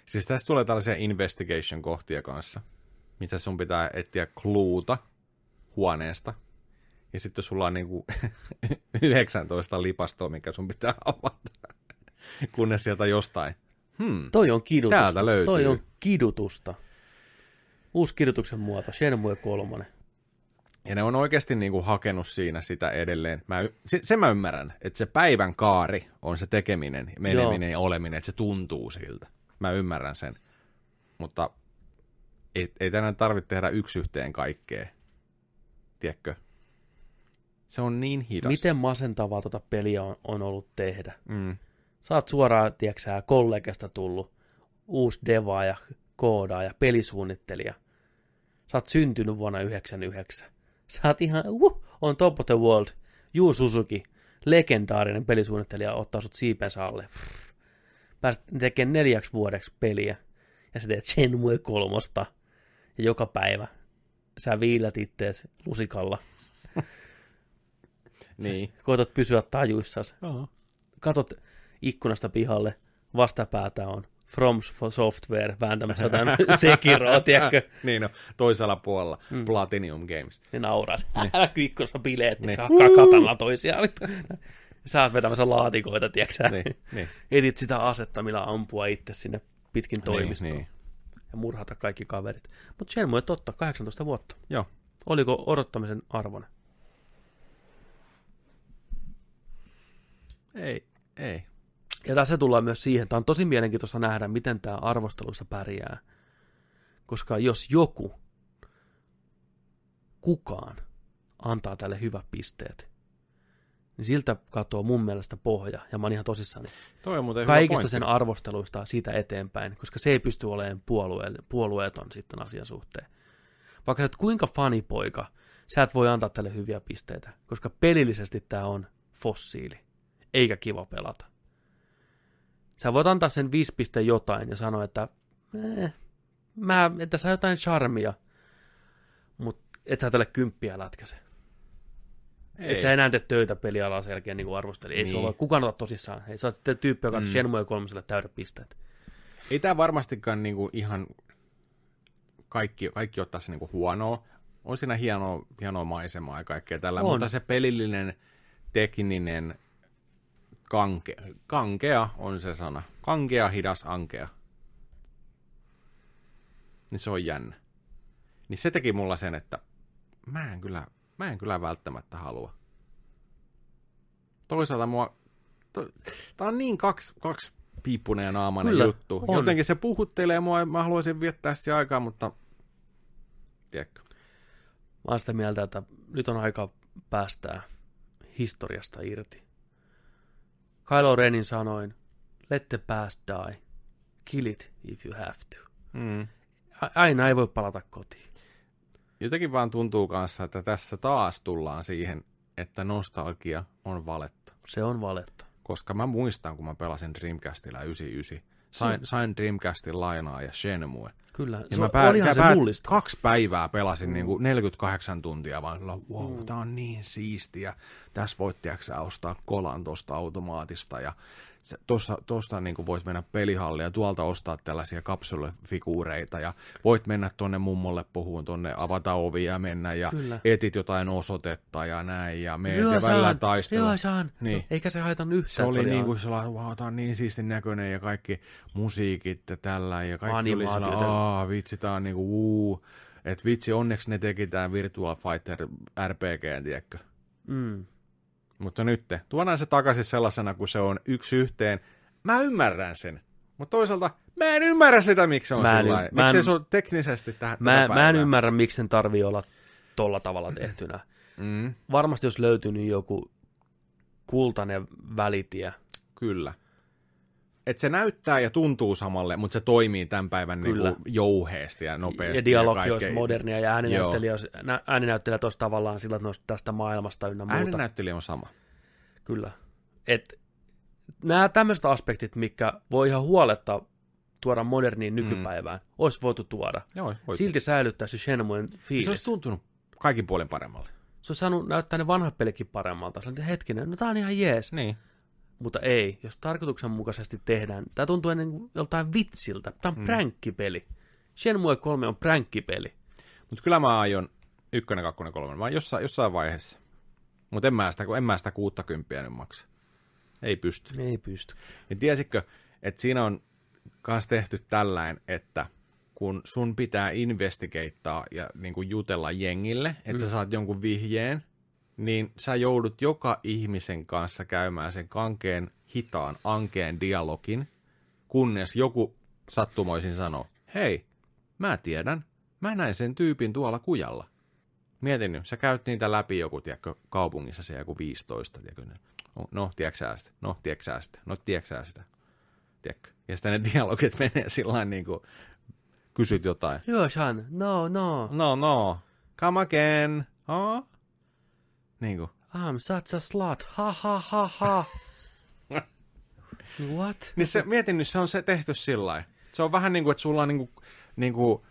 Siis tässä tulee tällaisia investigation-kohtia kanssa, missä sun pitää etsiä kluuta huoneesta. Ja sitten sulla on niinku 19 lipastoa, mikä sun pitää avata, kunnes sieltä jostain. Hmm. Toi on kidutusta. Täältä löytyy. Toi on kidutusta. Uusi kidutuksen muoto, Shenmue kolmonen. Ja ne on oikeasti niinku hakenut siinä sitä edelleen. Mä, se, sen mä ymmärrän, että se päivän kaari on se tekeminen, meneminen ja oleminen, että se tuntuu siltä. Mä ymmärrän sen. Mutta ei, ei tänään tarvitse tehdä yksi yhteen kaikkea. Tiedätkö? Se on niin hidas. Miten masentavaa tuota peliä on, on ollut tehdä? Mm. Sä oot suoraan, tieksää, kollegasta tullut uusi devaaja, koodaaja, pelisuunnittelija. Sä oot syntynyt vuonna 99. Sä oot ihan, uh, on top of the world. Juu Suzuki, legendaarinen pelisuunnittelija, ottaa sut siipensä alle. Pääset tekemään neljäksi vuodeksi peliä. Ja sä teet Shenmue kolmosta. Ja joka päivä sä viilät ittees lusikalla. Niin. Koetat pysyä tajuissasi. Joo. Katot ikkunasta pihalle, vastapäätä on From Software vääntämässä jotain Sekiroa, tiedätkö? niin no, toisella puolella mm. Platinum Games. Ne nauraa. Niin. Näkyy ikkunassa bileet, niin Niin. hakkaa katalla toisiaan. Sä oot vetämässä laatikoita, tiedätkö Niin, niin. Etit sitä asetta, millä ampua itse sinne pitkin toimistoon. Niin, niin. Ja murhata kaikki kaverit. Mutta Shenmue totta, 18 vuotta. Joo. Oliko odottamisen arvoinen? Ei, ei. Ja tässä tullaan myös siihen, tämä on tosi mielenkiintoista nähdä, miten tämä arvosteluissa pärjää. Koska jos joku, kukaan, antaa tälle hyvät pisteet, niin siltä katoaa mun mielestä pohja, ja mä oon ihan tosissani. Toi on Kaikista sen arvosteluista siitä eteenpäin, koska se ei pysty olemaan puolue, puolueeton sitten asian suhteen. Vaikka sä et kuinka fanipoika, sä et voi antaa tälle hyviä pisteitä, koska pelillisesti tämä on fossiili, eikä kiva pelata. Sä voit antaa sen 5 piste jotain ja sanoa, että eh, mä, että sä jotain charmia, mutta et sä tälle kymppiä lätkäse. Ei. Et sä enää tee töitä pelialaa sen jälkeen niin kuin arvosteli. Ei niin. Sulla voi kukaan ota tosissaan. Ei sä oot sitten tyyppi, joka Mm. Shenmue kolmoselle täydet pisteet. Ei tämä varmastikaan niinku ihan kaikki, kaikki ottaa se niinku huonoa. On siinä hienoa, hienoa maisemaa ja kaikkea tällä, On. mutta se pelillinen, tekninen, kanke, kankea on se sana. Kankea, hidas, ankea. Niin se on jännä. Niin se teki mulla sen, että mä en kyllä, mä en kyllä välttämättä halua. Toisaalta mua, to, tää on niin kaksi, kaksi piippunen ja naamainen Kyllä, juttu. on. Jotenkin se puhuttelee mua ja mä haluaisin viettää sitä aikaa, mutta tiedätkö. Mä oon sitä mieltä, että nyt on aika päästää historiasta irti. Kylo Renin sanoin, let the past die, kill it if you have to. Mm. A- aina ei voi palata kotiin. Jotenkin vaan tuntuu kanssa, että tässä taas tullaan siihen, että nostalgia on valetta. Se on valetta. Koska mä muistan, kun mä pelasin Dreamcastilla 99. Sain, sain Dreamcastin lainaa ja Shenmue. Kyllä, Ja se mä pää, olihan se pää, mullista. kaksi päivää pelasin niin kuin 48 tuntia, vaan sillä, wow, mm. tää on niin siistiä. Tässä voit, tiiäksä, ostaa kolan tosta automaatista ja se, tossa, tosta niin kuin voit mennä pelihalliin ja tuolta ostaa tällaisia kapsulefiguureita ja voit mennä tonne mummolle puhuun, tonne avata ovia ja mennä ja Kyllä. etit jotain osoitetta ja näin ja meet ja välillä taistella. Joo, saan. Niin. No, eikä se haitannut yhtään. Se oli niin kuin sellainen, wow, tää on niin siistin näköinen ja kaikki musiikit ja tällä ja kaikki oli Animaatiot sellainen, ja- aa vitsi, tää on niinku uu. Et vitsi, onneksi ne teki tää Virtual Fighter RPG, tiedätkö? Mm. Mutta nyt, tuodaan se takaisin sellaisena, kun se on yksi yhteen. Mä ymmärrän sen, mutta toisaalta mä en ymmärrä sitä, miksi se on Mä en- sillä mä Miksi en- se on teknisesti tähän Mä, mä en ymmärrä, miksi sen tarvii olla tolla tavalla tehtynä. Mm, Varmasti jos löytyy niin joku kultainen välitie. kyllä. Et se näyttää ja tuntuu samalle, mutta se toimii tämän päivän Kyllä. niinku jouheesti ja nopeasti. Ja dialogi kaikkea. olisi modernia ja ääninäyttelijä olisi, nä- ääninäyttelijät olisi tavallaan sillä, että ne tästä maailmasta ynnä muuta. Ääninäyttelijä on sama. Kyllä. Et nämä tämmöiset aspektit, mikä voi ihan huoletta tuoda moderniin nykypäivään, mm. olisi voitu tuoda. Joo. Silti säilyttää se Shenmuen se fiilis. olisi tuntunut kaikin puolin paremmalle. se olisi saanut näyttää ne vanhat pelikin paremmalta. Se on hetkinen, no tää on ihan jees. Niin. Mutta ei, jos tarkoituksenmukaisesti tehdään. Tämä tuntuu ennen joltain vitsiltä. Tämä on mm. pränkkipeli. Shenmue 3 on pränkkipeli. Mutta kyllä mä aion ykkönen, kakkonen, kolmonen. Mä jossain, jossain vaiheessa. Mutta en mä sitä, en mä sitä 60 nyt maksa. Ei pysty. Ei pysty. Ja tiesitkö, että siinä on myös tehty tällainen, että kun sun pitää investigeittaa ja niin kuin jutella jengille, että mm. sä saat jonkun vihjeen, niin sä joudut joka ihmisen kanssa käymään sen kankeen, hitaan, ankeen dialogin, kunnes joku sattumoisin sanoo, hei, mä tiedän, mä näin sen tyypin tuolla kujalla. Mietin nyt, sä käyt niitä läpi joku, tiedätkö, kaupungissa se joku 15, tiedätkö, no, tiedätkö sitä, no, tiedätkö sitä, no, tiedätkö sitä, tiedätkö. Ja sitten ne dialogit menee sillä niin kuin, kysyt jotain. Joshan, no, no. No, no, come again, huh? Niin kuin. I'm such a slut, ha ha ha ha. What? Niin se, mietin nyt, se on se tehty sillä. Se on vähän niin kuin, että sulla on niin kuin, niin kuin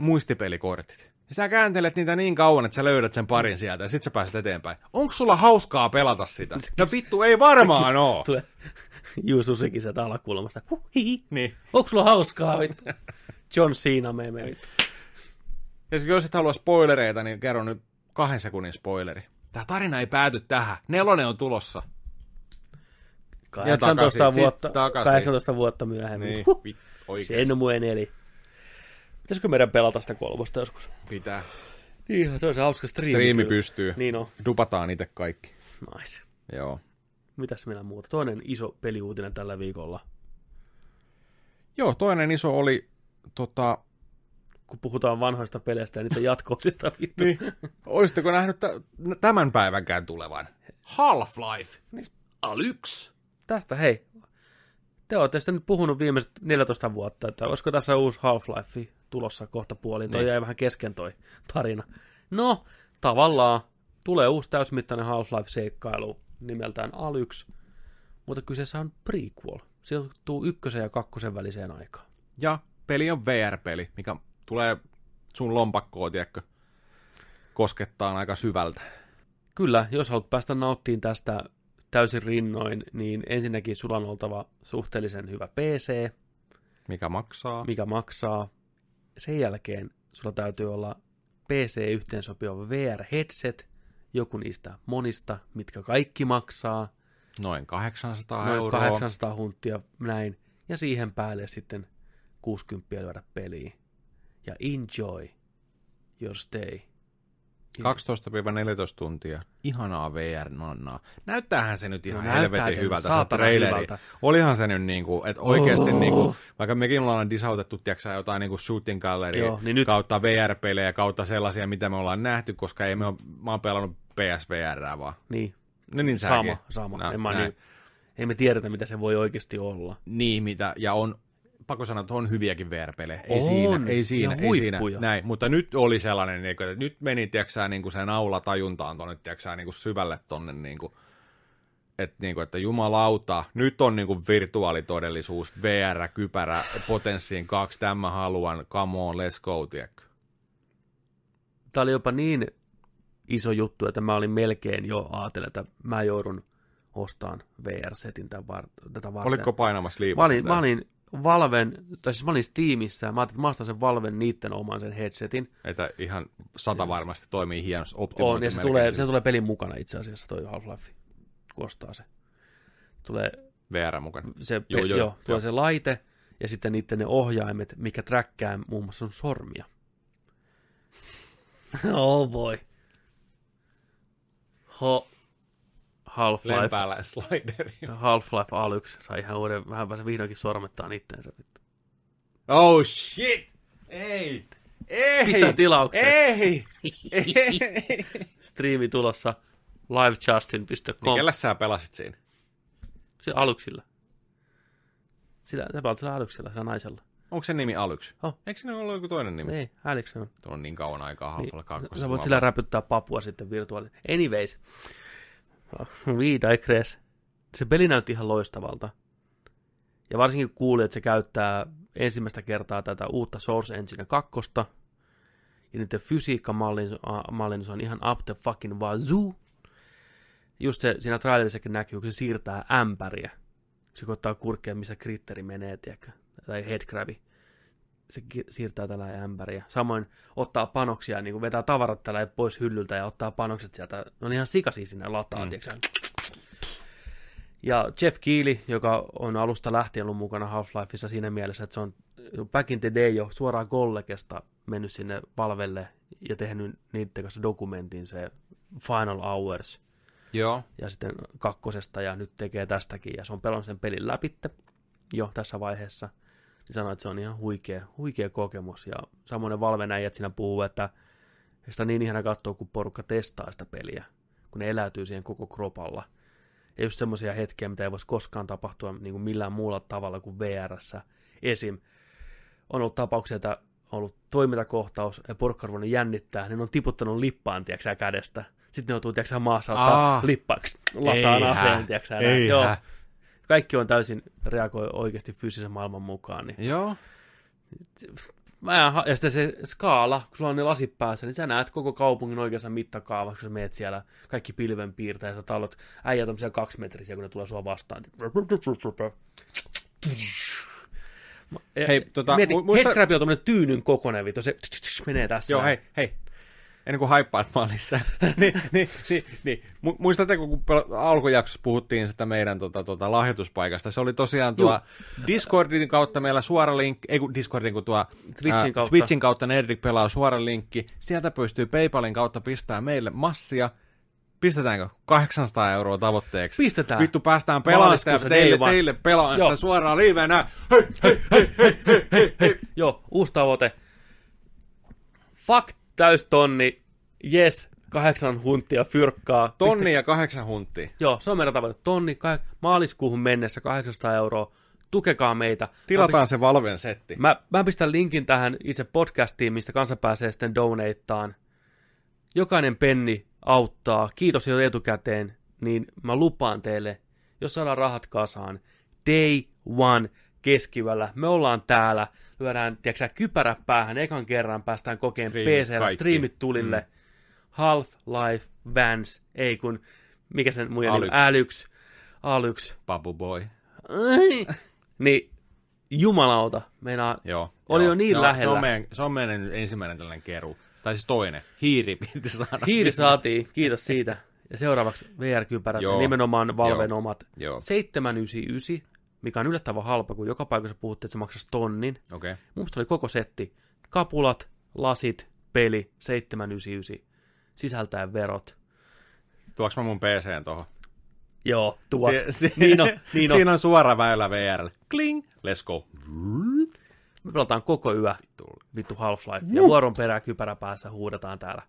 muistipelikortit. Ja sä kääntelet niitä niin kauan, että sä löydät sen parin sieltä ja sit sä pääset eteenpäin. Onko sulla hauskaa pelata sitä? No vittu, ei varmaan oo. Tulee Juusu sekin sieltä alakulmasta. Huh, hi. Niin. Onko sulla hauskaa, vittu? John Cena meme, vittu. Ja jos et halua spoilereita, niin kerro nyt kahden sekunnin spoileri. Tää tarina ei pääty tähän. Nelonen on tulossa. 18 takaisin, vuotta, sit takaisin. 18 vuotta myöhemmin. Niin, Huh. vi- oikein. Se en muen eli. Pitäisikö meidän pelata sitä kolmosta joskus? Pitää. Niin, se on se hauska striimi. Striimi kyllä. pystyy. Niin on. Dupataan itse kaikki. Nice. Joo. Mitäs meillä muuta? Toinen iso peliuutinen tällä viikolla. Joo, toinen iso oli tota, Kun puhutaan vanhoista peleistä ja niiden jatkoosista, vittu. Niin. Olisitteko nähnyt t- tämän päivänkään tulevan? Half-Life. Alyx. Tästä hei. Te olette sitten nyt puhunut viimeiset 14 vuotta, että olisiko tässä uusi Half-Life tulossa kohta puoliin. Toi Niin. jäi vähän kesken toi tarina. No, tavallaan tulee uusi täysmittainen Half-Life-seikkailu nimeltään Alyx, mutta kyseessä on prequel. Se sijoittuu ykkösen ja kakkosen väliseen aikaan. Ja peli on VR-peli, mikä tulee sun lompakkoon, tiedätkö, koskettaa aika syvältä. Kyllä, jos haluat päästä nauttiin tästä täysin rinnoin, niin ensinnäkin sulla on oltava suhteellisen hyvä PC, Mikä maksaa? mikä maksaa. Sen jälkeen sulla täytyy olla PC-yhteensopiva VR-headset, joku niistä monista, mitkä kaikki maksaa, Noin 800 noin euroa. 800 hunttia, näin. Ja siihen päälle sitten 60 lyödä peliin. Ja enjoy your stay. 12-14 tuntia. Ihanaa VR-nonnaa. Näyttäähän se nyt ihan No no, helvetin se hyvältä, se traileri. hyvältä. Olihan se nyt niinku, että oikeasti Oh. niinku, vaikka mekin ollaan disautettu, tiedätkö, jotain niinku shooting gallery Joo, niin nyt- kautta VR-pelejä, kautta sellaisia, mitä me ollaan nähty, koska ei me ole, mä oon pelannut PSVR vaan. Niin, No niin sama, säkin. sama. No, en mä niin, ei me tiedetä, mitä se voi oikeasti olla. Niin, mitä, ja on, pakko sanoa, että on hyviäkin VR-pelejä. Ei On, siinä, ei siinä, ja ei siinä. Näin, mutta nyt oli sellainen, niin kuin, että nyt meni, tiedätkö niin kuin se naula tajuntaan tuonne, tiedätkö niin kuin syvälle tonne, niin kuin, että, niin kuin, että jumalauta, nyt on niin kuin virtuaalitodellisuus, VR, kypärä, potenssiin kaksi, tämä haluan, come on, let's go, tiedätkö. Tämä oli jopa niin iso juttu, että mä olin melkein jo ajatellut, että mä joudun ostamaan VR-setin tämän var- tätä varten. Olitko painamassa Mä liipasta? olin, mä olin Valven, tai siis mä olin Steamissa, mä ajattelin, että mä ostan sen Valven niitten oman sen headsetin. Että ihan sata varmasti toimii hienosti, On, optimoitu ja se tulee, se tulee pelin mukana itse asiassa toi Half-Life, kun ostaa se. Tulee VR mukana. se, joo, joo, joo, tulee joo. se laite, ja sitten niiden ne ohjaimet, mikä träkkää muun muassa sun sormia. oh boy. Ho, Half-Life, Lempäällä slideri. Half-Life Alyx sai ihan uuden, vähän pääse vihdoinkin sormettaan itteensä. Oh shit! Ei! Ei! Pistän tilauksen. Ei! Ei! Striimi tulossa livejustin.com. Niin kellä sä pelasit siinä? Sillä aluksilla. Sillä, sä pelaat sillä aluksilla, sillä naisella. Onko se nimi Alyx? Oh. Eikö siinä ollut joku toinen nimi? Ei, Alex on. Tuo on niin kauan aikaa Half-Life 2. Sä voit sillä räpyttää papua sitten virtuaali. Anyways. We digress. Se peli näytti ihan loistavalta. Ja varsinkin kun kuuli, että se käyttää ensimmäistä kertaa tätä uutta Source Engine 2. Ja niiden fysiikkamallin mallin, se on ihan up the fucking wazoo. Just se, siinä trailerissakin näkyy, kun se siirtää ämpäriä. Se koittaa kurkkea, missä kritteri menee, tiedätkö? Tai headcrabi se siirtää tällä ämpäriä. Samoin ottaa panoksia, niin kuin vetää tavarat tällä pois hyllyltä ja ottaa panokset sieltä. Ne on ihan sikasia sinne lataa, mm. Ja Jeff Keely, joka on alusta lähtien ollut mukana Half-Lifeissa siinä mielessä, että se on back in the day jo suoraan Gollegesta mennyt sinne Valvelle ja tehnyt niiden kanssa dokumentin se Final Hours Joo. ja sitten kakkosesta ja nyt tekee tästäkin ja se on pelannut sen pelin läpitte jo tässä vaiheessa. Niin sanoi, että se on ihan huikea, huikea kokemus ja samoin Valven äijät siinä puhuu, että, sitä on niin ihana katsoa, kun porukka testaa sitä peliä, kun ne eläytyy siihen koko kropalla. Ja just semmoisia hetkiä, mitä ei voisi koskaan tapahtua niin kuin millään muulla tavalla kuin VRssä. Esim. On ollut tapauksia, että on ollut toimintakohtaus ja porukka on jännittää, niin on tiputtanut lippaan, tiedätkö kädestä. Sitten ne joutuu, tiedätkö maassa ottaa Aa. lippaaksi, lataan aseen, tiedätkö näin. Joo. Kaikki on täysin reagoi oikeasti fyysisen maailman mukaan. Niin. Joo. Mä ja sitten se skaala, kun sulla on ne lasit päässä, niin sä näet koko kaupungin oikeassa mittakaavassa, kun sä meet siellä kaikki pilvenpiirtäjät ja talot, äijät on tämmöisiä kaksimetrisiä, kun ne tulee sua vastaan. Hei, tota, mieti, mu- muista- on tommonen tyynyn kokonen, vito, se menee tässä. Joo, hei, hei. Ennen kuin oon lisää. niin, niin, niin, niin. Mu- Muistatteko, kun alkujaksossa puhuttiin sitä meidän tota, tota, lahjoituspaikasta? Se oli tosiaan tuo Juu. Discordin kautta meillä suora linkki, ei kun Discordin, kun tuo Twitchin ää, kautta. Twitchin kautta Nerdrik pelaa suora linkki. Sieltä pystyy Paypalin kautta pistää meille massia. Pistetäänkö 800 euroa tavoitteeksi? Pistetään. Vittu, päästään pelaamaan sitä teille, teille pelaan sitä suoraan livenä. Hei, hei, hei, hei, hei, hei, hei. Joo, uusi tavoite. Fuck täystonni, yes, kahdeksan hunttia fyrkkaa. Tonni ja kahdeksan hunttia. Joo, se on meidän tavoite. Tonni, kah- maaliskuuhun mennessä 800 euroa. Tukekaa meitä. Tilataan se Valven setti. Mä, mä pistän linkin tähän itse podcastiin, mistä kansa pääsee sitten donateaan. Jokainen penni auttaa. Kiitos jo etukäteen. Niin mä lupaan teille, jos saadaan rahat kasaan, day one keskivällä. Me ollaan täällä, lyödään, tiedätkö kypärä päähän, ekan kerran päästään kokeen kaikki. striimit tulille. Mm. Half-Life, Vans, ei kun, mikä sen nimi, Alyx. Älyks, Alyx. Babu boy. Niin, jumalauta, meinaa, Joo. Oli joo. jo niin se on, lähellä. Se on, meidän, se on meidän ensimmäinen tällainen keru. Tai siis toinen. Hiiri piti saada. Hiiri saatiin, kiitos siitä. Ja seuraavaksi VR-kypärät, Joo. nimenomaan Valven Joo. omat. Joo. 799, mikä on yllättävän halpa, kun joka paikassa puhuttiin, että se maksaisi tonnin. Okei. Okay. Mun oli koko setti. Kapulat, lasit, peli, 799. Sisältäen verot. Tuoks mä mun PCn tohon? Joo, tuot. Si- si- niin on, niin on. Siinä on suora väylä VRlle. Kling. Let's go. Me pelataan koko yö vittu Half-Life. Ja vuoron perään kypärä päässä huudetaan täällä.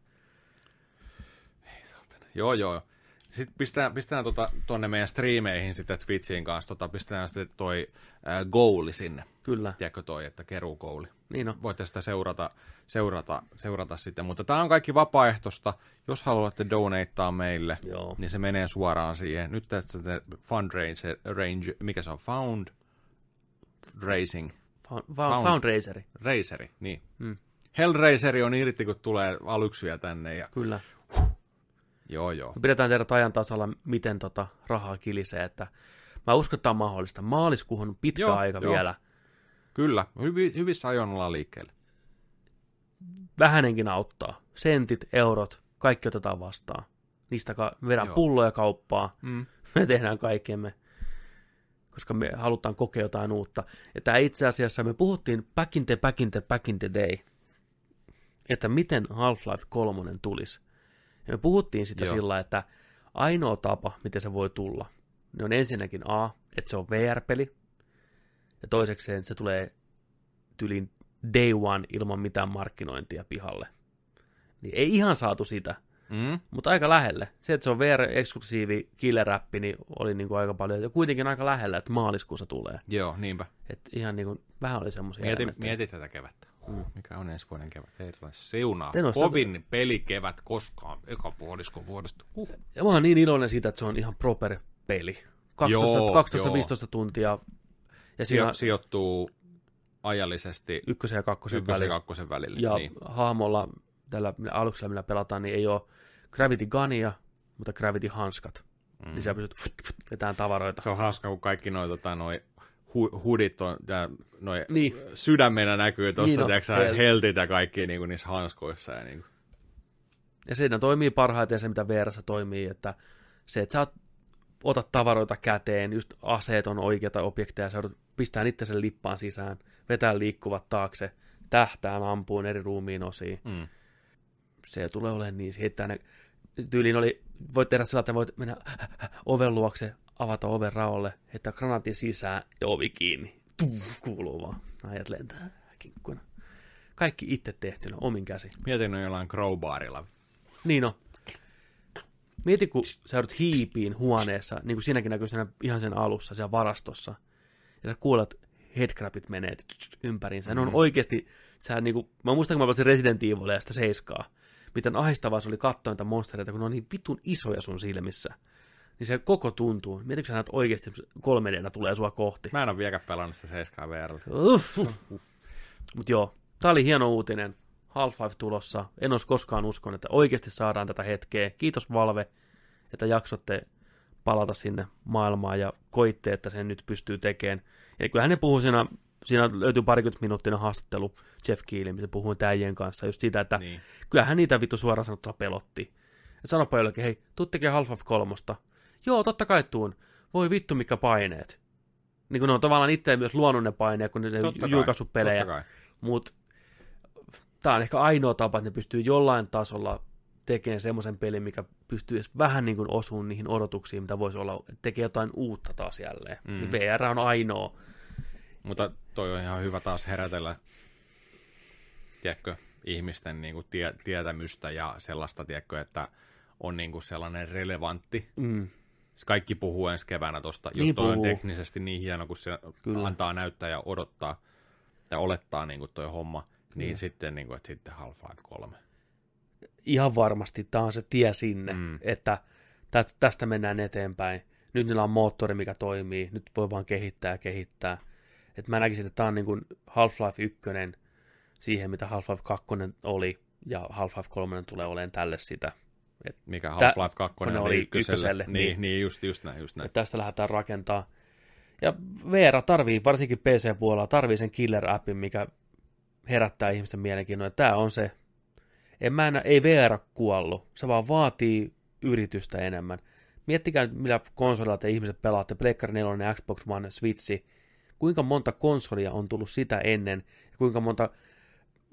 Joo, joo. Sitten pistetään, pistetään tota, tonne meidän striimeihin sitten Twitchiin kanssa, tota, pistetään sitten toi äh, goali sinne. Kyllä, Tiedätkö toi, että keruu goali. niin on. Voitte sitä seurata, seurata, seurata sitten. Mutta tämä on kaikki vapaaehtoista. Jos haluatte donateaa meille, Joo. niin se menee suoraan siihen. Nyt tästä se fundraiser, range, mikä se on? Found Racing. Found, Found. Foundraiseri, Raceri, niin. Mm. Hellraiseri on irti, kun tulee alyksyjä tänne. Ja... kyllä. Joo, joo. Me pidetään teidät ajan tasalla, miten tota rahaa kilisee, että mä uskon, että tämä on mahdollista. Maaliskuuhun pitkä Joo, aika joo. vielä. Kyllä, Hyvi, hyvissä ajoin ollaan liikkeelle. Vähänenkin auttaa. Sentit, eurot, kaikki otetaan vastaan. Niistä ka- vedän Joo. pulloja kauppaa. Mm. Me tehdään kaikkemme, koska me halutaan kokea jotain uutta. Ja tämä itse asiassa, me puhuttiin back in the, back in the, back in the day, että miten Half-Life 3 tulisi. Ja me puhuttiin sitä Joo. sillä, että ainoa tapa, miten se voi tulla, niin on ensinnäkin A, että se on VR-peli, ja toisekseen se tulee tylin day one ilman mitään markkinointia pihalle. Niin ei ihan saatu sitä, Mm. mutta aika lähelle. Se, että se on VR-eksklusiivi killeräppi, niin oli niin kuin aika paljon, ja kuitenkin aika lähellä, että maaliskuussa tulee. Joo, niinpä. Että ihan niin kuin, vähän oli semmoisia Mieti, mieti tätä kevättä. Huh, mikä on ensi vuoden kevät? Herran siunaa. En oo sitä- Kovin pelikevät koskaan, eka puoliskon vuodesta. Huh. Ja mä oon niin iloinen siitä, että se on ihan proper peli. 12, Joo, 12-15 tuntia, ja siinä sijoittuu ajallisesti ykkösen ja kakkosen ykkösen ja välillä. kakkosen välillä. Ja Niin. hahmolla, tällä aluksella millä pelataan, niin ei ole Gravity Gunia, mutta Gravity Hanskat. Mm. Niin sä pystyt vetämään tavaroita. Se on hauska, kun kaikki noi, tota, noi hu- hudit on, ja noi Niin. sydämenä näkyy tuossa, Niin hel- heltit ja kaikki niin kuin niissä hanskoissa. Ja niin kuin. Ja siinä toimii parhaiten se, mitä VRssä toimii, että se, että sä otat tavaroita käteen, just aseet on oikeita objekteja, sä joudut pistää itse sen lippaan sisään, vetää liikkuvat taakse, tähtään ampuun eri ruumiin osiin. Mm. Se tulee olemaan niin, heittää ne, tyyliin oli, voit tehdä sillä, että voit mennä oven luokse, avata oven raolle, heittää granaatin sisään ja ovi kiinni. Tuff, kuuluu vaan. Ajat lentää kinkkuina. Kaikki itse tehtynä, omin käsi. Mietin nyt jollain crowbarilla. Niin on. Mieti, kun sä joudut hiipiin huoneessa, niin kuin siinäkin näkyy siinä ihan sen alussa, siellä varastossa, ja sä kuulet headcrabit menee ympäriinsä. Mm. Ne on oikeasti, sä niin kuin, mä muistan, kun mä pelasin Resident Evilia ja sitä seiskaa, miten ahistavaa se oli katsoa niitä monstereita, kun ne on niin vitun isoja sun silmissä. Niin se koko tuntuu. Mietitkö sä näet oikeasti 3 d tulee sua kohti? Mä en ole vieläkään pelannut sitä 7 VR. Mutta joo, tää oli hieno uutinen. Half-Life tulossa. En olisi koskaan uskonut, että oikeasti saadaan tätä hetkeä. Kiitos Valve, että jaksotte palata sinne maailmaan ja koitte, että sen nyt pystyy tekemään. Ja kyllähän ne puhuu siinä, siinä löytyy parikymmentä minuuttinen haastattelu Jeff Keelin, missä puhuin täijien kanssa just siitä, että niin. kyllähän niitä vittu suoraan sanottuna pelotti. Että sanopa jollekin, hei, tuu tekemään Half-Life kolmosta. Joo, totta kai tuun. Voi vittu, mikä paineet. Niin kuin ne on tavallaan itse myös luonut ne paineet, kun ne julkaissut pelejä. Mutta tämä on ehkä ainoa tapa, että ne pystyy jollain tasolla tekemään semmoisen pelin, mikä pystyy edes vähän niin kuin osuun niihin odotuksiin, mitä voisi olla, tekee jotain uutta taas jälleen. Mm. Niin VR on ainoa. Mutta toi on ihan hyvä taas herätellä, tiedätkö, ihmisten niin kuin tie, tietämystä ja sellaista, tiedätkö, että on niin kuin sellainen relevantti. Mm. Kaikki puhuu ensi keväänä tosta, niin jos puhuu. on teknisesti niin hieno, kun se Kyllä. antaa näyttää ja odottaa ja olettaa niin kuin toi homma niin sitten, niin kuin, että sitten Half-Life 3. Ihan varmasti tämä on se tie sinne, mm. että tästä mennään eteenpäin. Nyt niillä on moottori, mikä toimii. Nyt voi vaan kehittää ja kehittää. Et mä näkisin, että tämä on niin kuin Half-Life 1 siihen, mitä Half-Life 2 oli, ja Half-Life 3 tulee olemaan tälle sitä. Et mikä Half-Life 2 oli ykköselle. ykköselle niin, niin, niin just, just näin. Just näin. Et tästä lähdetään rakentaa. Ja VR tarvii, varsinkin PC-puolella, tarvii sen killer-appin, mikä herättää ihmisten mielenkiinnon. Tämä on se. En mä enää, ei VR kuollut. Se vaan vaatii yritystä enemmän. Miettikää nyt, millä konsolilla te ihmiset pelaatte. Pleikkari 4, Xbox One, Switchi. Kuinka monta konsolia on tullut sitä ennen? Ja kuinka monta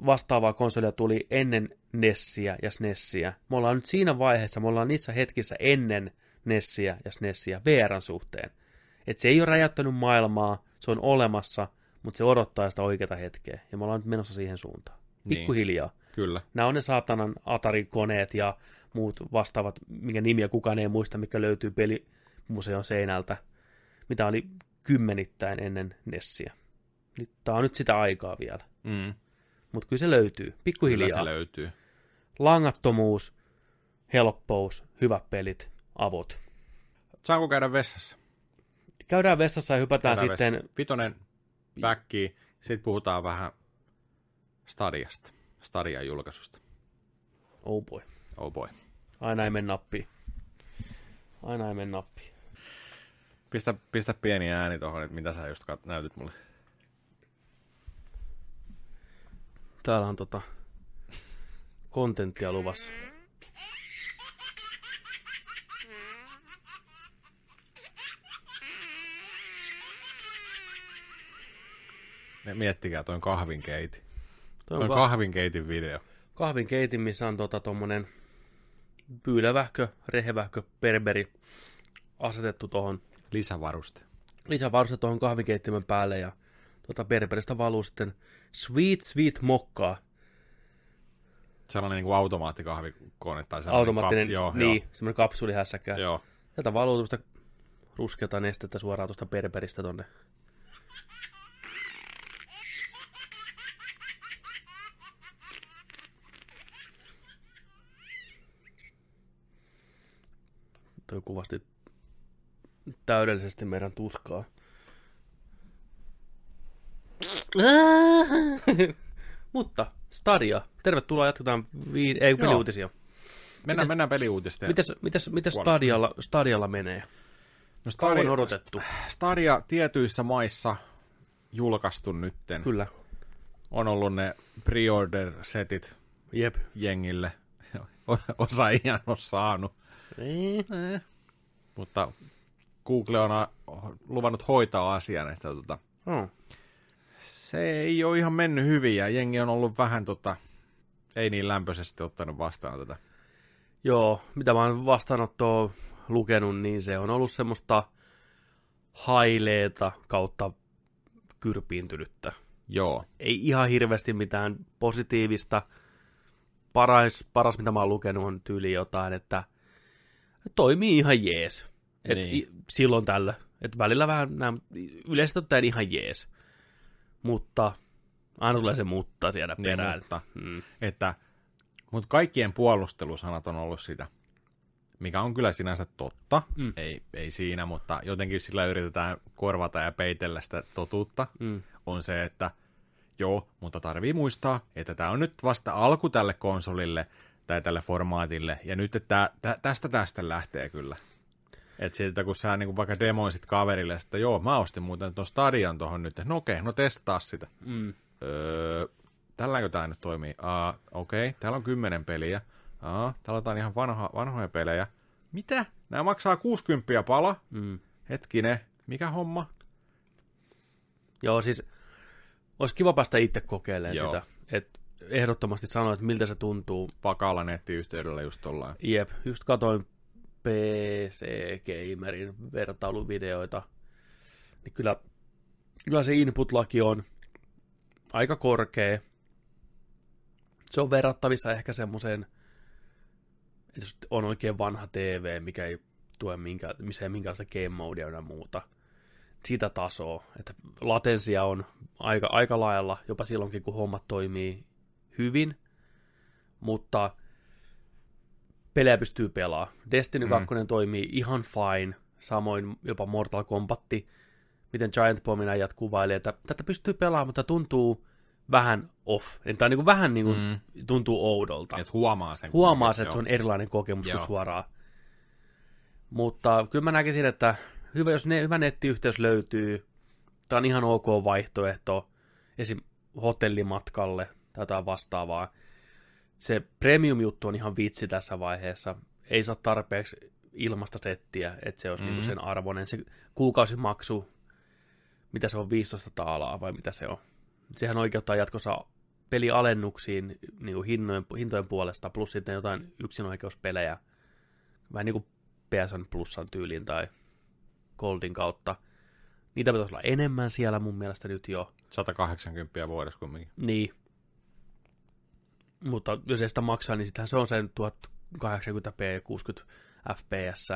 vastaavaa konsolia tuli ennen Nessiä ja SNESiä. Me ollaan nyt siinä vaiheessa, me ollaan niissä hetkissä ennen Nessiä ja SNESiä VRn suhteen. Että se ei ole räjäyttänyt maailmaa, se on olemassa, mutta se odottaa sitä oikeaa hetkeä, ja me ollaan nyt menossa siihen suuntaan. Niin. Pikkuhiljaa. Niin, kyllä. Nämä on ne saatanan Atari-koneet ja muut vastaavat, minkä nimiä kukaan ei muista, mikä löytyy pelimuseon seinältä, mitä oli kymmenittäin ennen Nessiä. Nyt, tämä on nyt sitä aikaa vielä. Mm. Mutta kyllä se löytyy, pikkuhiljaa. Kyllä se löytyy. Langattomuus, helppous, hyvät pelit, avot. Saanko käydä vessassa? Käydään vessassa ja hypätään Käydään sitten... Vessa. Vitonen backiin. Sitten puhutaan vähän Stadiasta, Stadian julkaisusta. Oh boy. Oh boy. Aina ei mene nappiin. Aina ei mene nappiin. Pistä, pistä pieni ääni tuohon, että mitä sä just näytit mulle. Täällä on tota kontenttia luvassa. Miettikää, toi on kahvinkeiti. Toi on, toi on ka- kahvinkeitin video. Kahvinkeitin, missä on tota tommonen pyylevähkö, rehevähkö, berberi asetettu tuohon. Lisävaruste. Lisävaruste tuohon kahvinkeittimen päälle ja tota berberistä valuu sitten sweet sweet mokkaa. Sellainen niin kuin automaattikahvikone tai sellainen Automaattinen, kap, joo, niin, joo. semmoinen kapsulihässäkkä. Joo. Sieltä valuu tuosta ruskeata nestettä suoraan tuosta berberistä tonne toi kuvasti täydellisesti meidän tuskaa. Mutta Stadia, tervetuloa, jatketaan vi- ei, peliuutisia. Mennään, mennään peliuutista. Mites, mites, mites Stadialla, Stadialla menee? No Stadia, on odotettu. Stadia tietyissä maissa julkaistu nytten. Kyllä. On ollut ne pre-order-setit Jep. jengille. Osa ei ihan ole saanut. Niin. Eh. Mutta Google on luvannut hoitaa asian, että tota, oh. Se ei ole ihan mennyt hyvin ja jengi on ollut vähän tota, ei niin lämpöisesti ottanut vastaan tätä. Joo, mitä mä oon vastaanottoa lukenut, niin se on ollut semmoista haileeta kautta kyrpiintynyttä. Joo. ei ihan hirveästi mitään positiivista. Paras, paras mitä mä oon lukenut, on tyyli jotain, että toimii ihan jees. Et Niin. i- silloin tällä. Et välillä vähän, nämä, yleisesti ottaen ihan jees. Mutta aina tulee se mutta sieltä Niin, perään. mutta, Mm. että, mutta kaikkien puolustelusanat on ollut sitä, mikä on kyllä sinänsä totta, Mm. mm. ei, ei siinä, mutta jotenkin sillä yritetään korvata ja peitellä sitä totuutta, Mm. on se, että joo, mutta tarvii muistaa, että tämä on nyt vasta alku tälle konsolille tai tälle formaatille, ja nyt että tä, tästä tästä lähtee kyllä. Että siitä, kun sä niin vaikka demoisit kaverille, että joo, mä ostin muuten tuon stadion tuohon nyt, no okei, no testaa sitä. Mm. Öö, tälläkö tämä nyt toimii? Uh, Okei, okay, täällä on kymmenen peliä. Uh, täällä on ihan vanha, vanhoja pelejä. Mitä? Nämä maksaa 60 pala? Mm. Hetkinen, mikä homma? Joo, siis olisi kiva päästä itse kokeilemaan Joo. sitä. Et ehdottomasti sanoa, että miltä se tuntuu. Vakalla nettiyhteydellä just tollain. Jep, just katoin PC Gamerin vertailuvideoita. Niin kyllä, kyllä se input-laki on aika korkea. Se on verrattavissa ehkä semmoiseen, että jos on oikein vanha TV, mikä ei tue minkä, missä minkäänlaista game modea ja muuta. Sitä tasoa, että latensia on aika, aika lailla, jopa silloinkin kun hommat toimii hyvin, mutta pelejä pystyy pelaamaan. Destiny Mm. 2 toimii ihan fine, samoin jopa Mortal Kombat, miten Giant Bombin äijät kuvaili, että tätä pystyy pelaamaan, mutta tuntuu vähän off. Tämä niin kuin vähän niin kuin Mm. tuntuu oudolta. Et huomaa sen. Huomaa kuitenkin, se, että se on erilainen kokemus Joo. kuin suoraan. Mutta kyllä mä näkisin, että hyvä, jos ne, hyvä nettiyhteys löytyy, tämä on ihan ok vaihtoehto esim. hotellimatkalle tai jotain vastaavaa. Se premium-juttu on ihan vitsi tässä vaiheessa. Ei saa tarpeeksi ilmasta settiä, että se olisi mm. Mm. niinku sen arvoinen. Se kuukausimaksu, mitä se on, 15 taalaa vai mitä se on. Sehän oikeuttaa jatkossa pelialennuksiin niin hinnojen, hintojen puolesta, plus sitten jotain yksinoikeuspelejä, vähän niin kuin PSN Plusan tyyliin tai Goldin kautta. Niitä pitäisi olla enemmän siellä mun mielestä nyt jo. 180 vuodessa kumminkin. Niin. Mutta jos ei sitä maksaa, niin sittenhän se on sen 1080p 60 fps,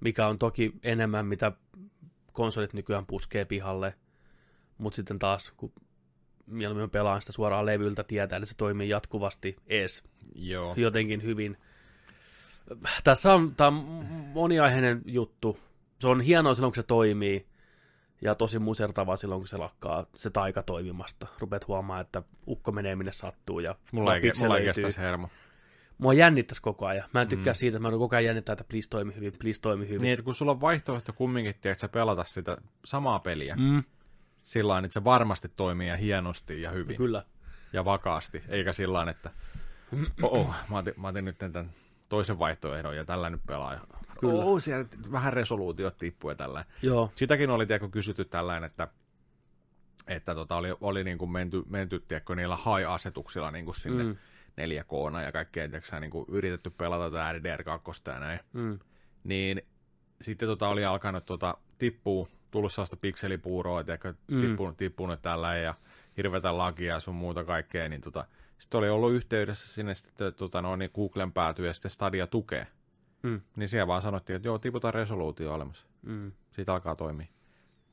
mikä on toki enemmän, mitä konsolit nykyään puskee pihalle. Mutta sitten taas, kun mieluummin pelaan sitä suoraan levyltä, tietää, että se toimii jatkuvasti ees Joo. jotenkin hyvin. Tässä on, tämä on moniaiheinen juttu. Se on hienoa silloin, kun se toimii, ja tosi musertavaa silloin, kun se lakkaa se taika toimimasta. Rupeat huomaamaan, että ukko menee minne sattuu, ja Mulla ei, mulla ei kestäisi hermo. Mua jännittäisi koko ajan. Mä en tykkää Mm. siitä, että mä koko ajan jännittää, että please toimi hyvin, please toimi hyvin. Niin, että kun sulla on vaihtoehto kumminkin, tiedätkö, sä pelata sitä samaa peliä, mm. Sillä että se varmasti toimii ja hienosti ja hyvin kyllä. ja vakaasti, eikä sillä että oh, oh, mä, otin, mä otin nyt tämän toisen vaihtoehdon ja tällä nyt pelaa. Kyllä. Oh, siellä vähän resoluutiot tippuu ja tällä. Joo, Sitäkin oli tiedätkö, kysytty tällainen, että, että tota, oli, oli niin kuin menty, menty tiedätkö, niillä high-asetuksilla niin kuin sinne Mm. mm. 4K ja kaikkea, tiedätkö, niin kuin yritetty pelata tätä RDR2 ja näin. mm, Niin sitten tota oli alkanut tota, tippuu, tullut sellaista pikselipuuroa, tiedätkö, Mm. tippunut, tippunut tällä ja hirveätä lagia ja sun muuta kaikkea, niin tota, sitten oli ollut yhteydessä sinne sitten tota, no, niin Googlen päätyy ja sitten Stadia tukee. Mm, Niin siellä vaan sanottiin, että joo, tiputaan resoluutio olemassa. mm. Siitä alkaa toimia.